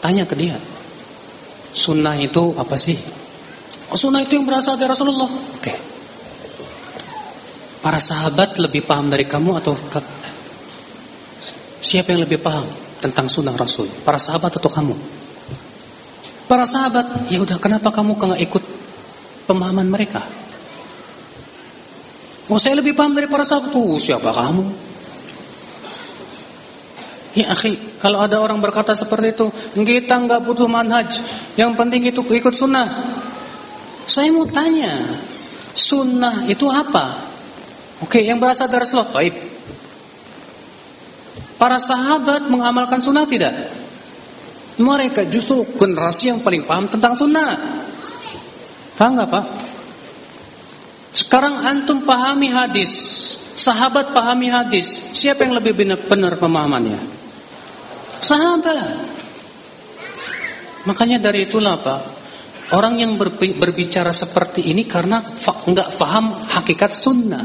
S1: Tanya ke dia Sunnah itu apa sih? Oh, sunnah itu yang berasal dari Rasulullah Oke Para sahabat lebih paham dari kamu atau Siapa yang lebih paham tentang sunnah Rasul? Para sahabat atau kamu? Para sahabat, ya udah kenapa kamu nggak ikut pemahaman mereka? Oh saya lebih paham dari para sahabat. Oh, siapa kamu? Ya akhi, kalau ada orang berkata seperti itu, kita nggak butuh manhaj. Yang penting itu ikut sunnah. Saya mau tanya, sunnah itu apa? Oke, yang berasal dari Rasulullah. Baik. Para sahabat mengamalkan sunnah tidak? Mereka justru generasi yang paling paham tentang sunnah. Paham nggak Pak? Sekarang antum pahami hadis, sahabat pahami hadis. Siapa yang lebih benar, pemahamannya? Sahabat. Makanya dari itulah Pak, orang yang berbicara seperti ini karena enggak paham hakikat sunnah.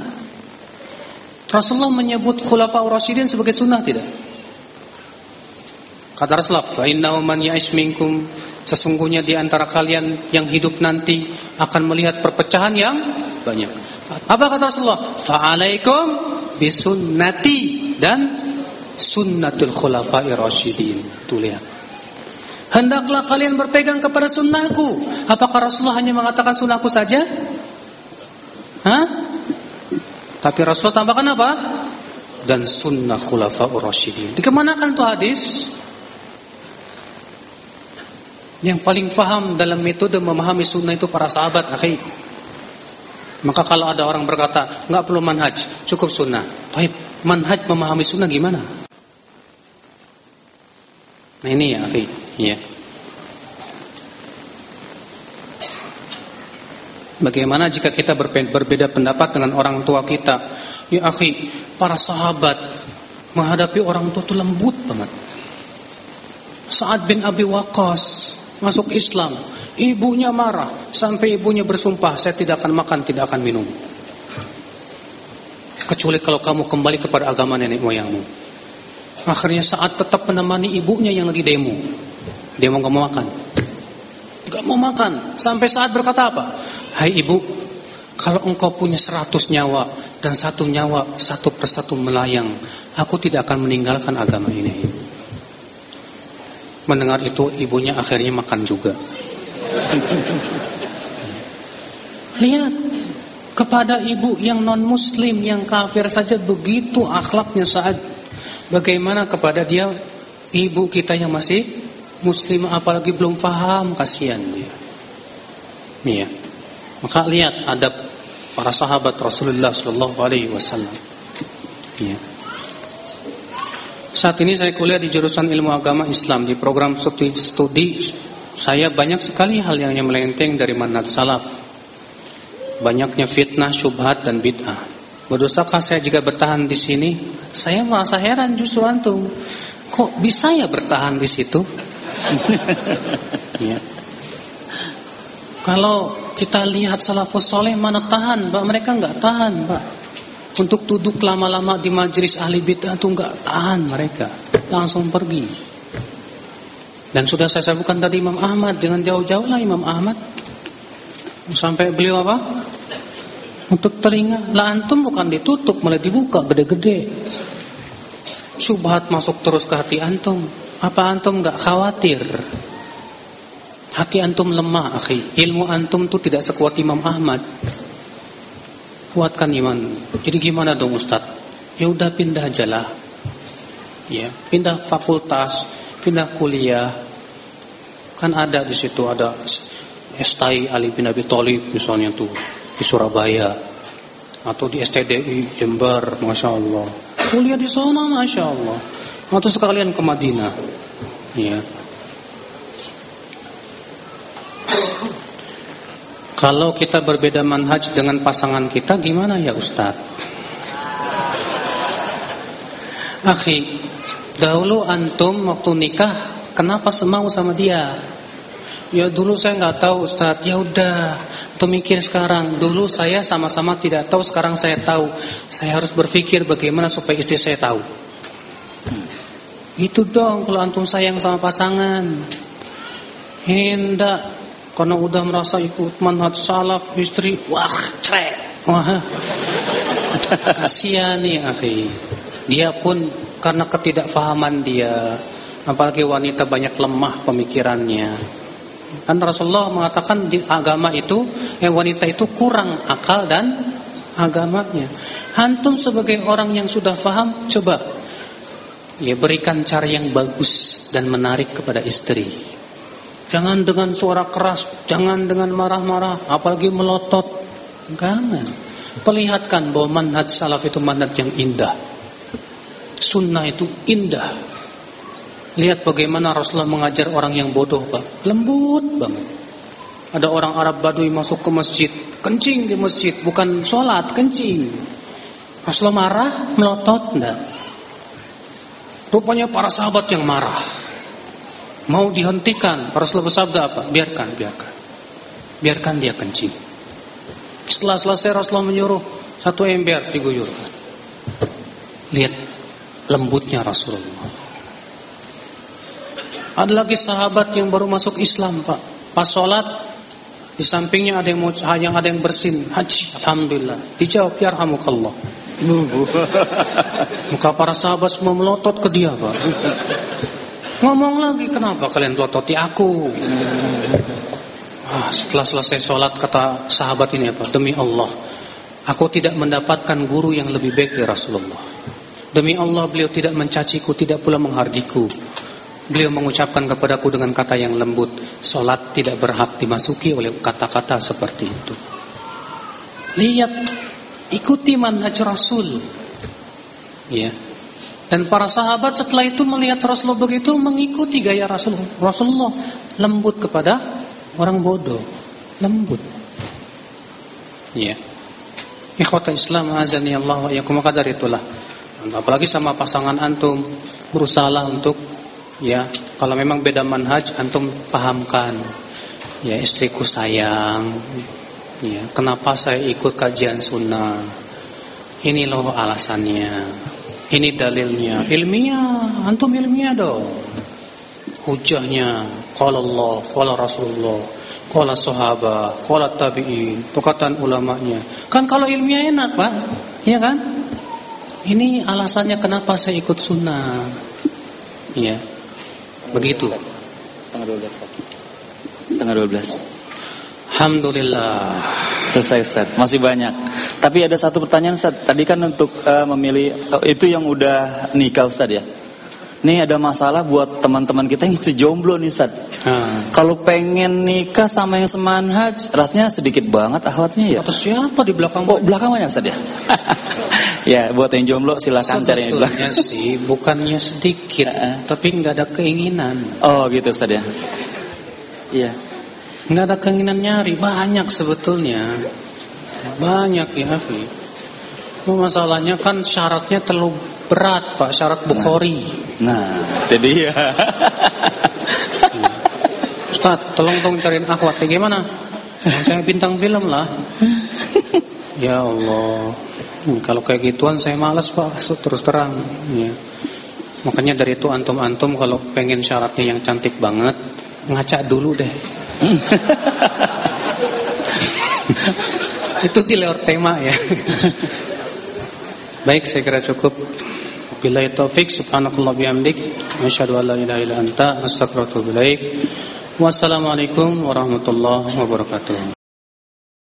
S1: Rasulullah menyebut khulafaur rasyidin sebagai sunnah tidak? Kata Rasulullah, "Fa innahu man ya'ish minkum" Sesungguhnya di antara kalian yang hidup nanti akan melihat perpecahan yang banyak. Apa kata Rasulullah? Fa'alaikum bisunnati dan sunnatul khulafai rasyidin. Tuh lihat. Hendaklah kalian berpegang kepada sunnahku. Apakah Rasulullah hanya mengatakan sunnahku saja? Hah? Tapi Rasulullah tambahkan apa? Dan sunnah khulafaur rasyidin. Dikemanakan tuh hadis? Yang paling faham dalam metode memahami sunnah itu para sahabat, akhir. Maka kalau ada orang berkata nggak perlu manhaj, cukup sunnah. Baik, manhaj memahami sunnah gimana? Nah ini ya, akhi, ya. Bagaimana jika kita berbeda pendapat dengan orang tua kita? Ya akhi, para sahabat menghadapi orang tua itu lembut banget. Saat bin Abi Waqqas masuk Islam, Ibunya marah sampai ibunya bersumpah saya tidak akan makan, tidak akan minum. Kecuali kalau kamu kembali kepada agama nenek moyangmu. Akhirnya saat tetap menemani ibunya yang lagi demo. Demo gak mau makan. Gak mau makan. Sampai saat berkata apa? Hai ibu, kalau engkau punya seratus nyawa dan satu nyawa satu persatu melayang, aku tidak akan meninggalkan agama ini. Mendengar itu ibunya akhirnya makan juga. Lihat kepada ibu yang non muslim yang kafir saja begitu akhlaknya saat bagaimana kepada dia ibu kita yang masih muslim apalagi belum paham kasihan dia. Iya. Maka lihat adab para sahabat Rasulullah sallallahu alaihi wasallam. Iya. Saat ini saya kuliah di jurusan ilmu agama Islam di program studi, studi saya banyak sekali hal yang melenceng dari manhaj salaf. Banyaknya fitnah, syubhat dan bid'ah. Berdosakah saya jika bertahan di sini? Saya merasa heran justru antum. Kok bisa ya bertahan di situ? (laughs) ya. Kalau kita lihat salafus soleh mana tahan, Pak? Mereka nggak tahan, Pak. Untuk duduk lama-lama di majelis ahli bid'ah itu nggak tahan mereka, langsung pergi. Dan sudah saya sebutkan tadi Imam Ahmad dengan jauh-jauh lah Imam Ahmad sampai beliau apa? Untuk telinga, lah antum bukan ditutup malah dibuka gede-gede. Subhat masuk terus ke hati antum. Apa antum nggak khawatir? Hati antum lemah, akhi. Ilmu antum tuh tidak sekuat Imam Ahmad. Kuatkan iman. Jadi gimana dong Ustaz? Ya udah pindah aja lah. Ya, pindah fakultas, pindah kuliah. Kan ada di situ ada STI Ali bin Abi Thalib misalnya tuh di Surabaya atau di STDI Jember, masya Allah. Kuliah di sana, masya Allah. Atau sekalian ke Madinah, ya. Kalau kita berbeda manhaj dengan pasangan kita gimana ya Ustaz? Akhi, dahulu antum waktu nikah kenapa semau sama dia? Ya dulu saya nggak tahu Ustaz. Ya udah, tuh mikir sekarang. Dulu saya sama-sama tidak tahu, sekarang saya tahu. Saya harus berpikir bagaimana supaya istri saya tahu. Itu dong kalau antum sayang sama pasangan. Ini enggak karena udah merasa ikut manhaj salaf istri wah cerek. Wah. (laughs) Kasihan nih akhi. Dia pun karena ketidakfahaman dia, apalagi wanita banyak lemah pemikirannya. Kan Rasulullah mengatakan di agama itu eh, wanita itu kurang akal dan agamanya. Antum sebagai orang yang sudah faham coba ya berikan cara yang bagus dan menarik kepada istri. Jangan dengan suara keras, jangan dengan marah-marah, apalagi melotot. Jangan. Perlihatkan bahwa manhaj salaf itu manhaj yang indah. Sunnah itu indah. Lihat bagaimana Rasulullah mengajar orang yang bodoh, Pak. Lembut banget. Ada orang Arab Badui masuk ke masjid, kencing di masjid, bukan sholat, kencing. Rasulullah marah, melotot, enggak. Rupanya para sahabat yang marah mau dihentikan Rasulullah bersabda apa biarkan biarkan biarkan dia kencing setelah selesai Rasulullah menyuruh satu ember diguyurkan lihat lembutnya Rasulullah ada lagi sahabat yang baru masuk Islam pak pas sholat di sampingnya ada yang mau yang ada yang bersin haji alhamdulillah dijawab ya rahmukallah (laughs) muka para sahabat semua melotot ke dia pak Ngomong lagi, kenapa kalian pelototi aku? Ah, setelah selesai sholat kata sahabat ini apa? Demi Allah, aku tidak mendapatkan guru yang lebih baik dari Rasulullah. Demi Allah beliau tidak mencaciku, tidak pula menghardiku. Beliau mengucapkan kepadaku dengan kata yang lembut, sholat tidak berhak dimasuki oleh kata-kata seperti itu. Lihat, ikuti manhaj Rasul. Ya, dan para sahabat setelah itu melihat Rasulullah begitu mengikuti gaya Rasulullah. Rasulullah lembut kepada orang bodoh, lembut. Ya. Ikhwata Islam azani Allah wa yakum qadar itulah. Apalagi sama pasangan antum berusaha untuk ya kalau memang beda manhaj antum pahamkan. Ya istriku sayang. Ya, kenapa saya ikut kajian sunnah? Ini loh alasannya. Ini dalilnya. Ilmiah, antum ilmiah dong. Hujahnya qala Allah, qala Rasulullah, qala sahabat, qala tabi'in, perkataan ulamanya. Kan kalau ilmiah enak, Pak. Iya kan? Ini alasannya kenapa saya ikut sunnah. Iya. Begitu.
S2: Tanggal 12. Tanggal 12.
S1: Alhamdulillah.
S2: Selesai Ustaz. Masih banyak. Tapi ada satu pertanyaan Ustaz. Tadi kan untuk uh, memilih uh, itu yang udah nikah Ustaz ya. Ini ada masalah buat teman-teman kita yang masih jomblo nih Ustaz. Hmm. Kalau pengen nikah sama yang semanhaj, rasanya sedikit banget ahwatnya ya.
S1: Atau siapa di belakang?
S2: Oh, belakang banyak Ustaz ya. (laughs) ya, buat yang jomblo silakan cari yang belakang.
S1: sih, bukannya sedikit, tapi nggak ada keinginan.
S2: Oh, gitu Ustaz ya. Iya
S1: nggak ada keinginan nyari banyak sebetulnya banyak ya Hafi masalahnya kan syaratnya terlalu berat pak syarat Bukhari
S2: nah, nah jadi ya
S1: Ustaz, tolong dong cariin akhwat. Gimana? Yang bintang film lah. (laughs) Ya Allah. Hmm, kalau kayak gituan saya malas Pak, terus terang. Ya. Makanya dari itu antum-antum kalau pengen syaratnya yang cantik banget, ngaca dulu deh. (laughs) itu di lewat tema ya. (laughs) Baik, saya kira cukup. Bila taufik subhanakallah bihamdik asyhadu an la ilaha illa anta astaghfiruka wa atubu. Wassalamualaikum warahmatullahi wabarakatuh.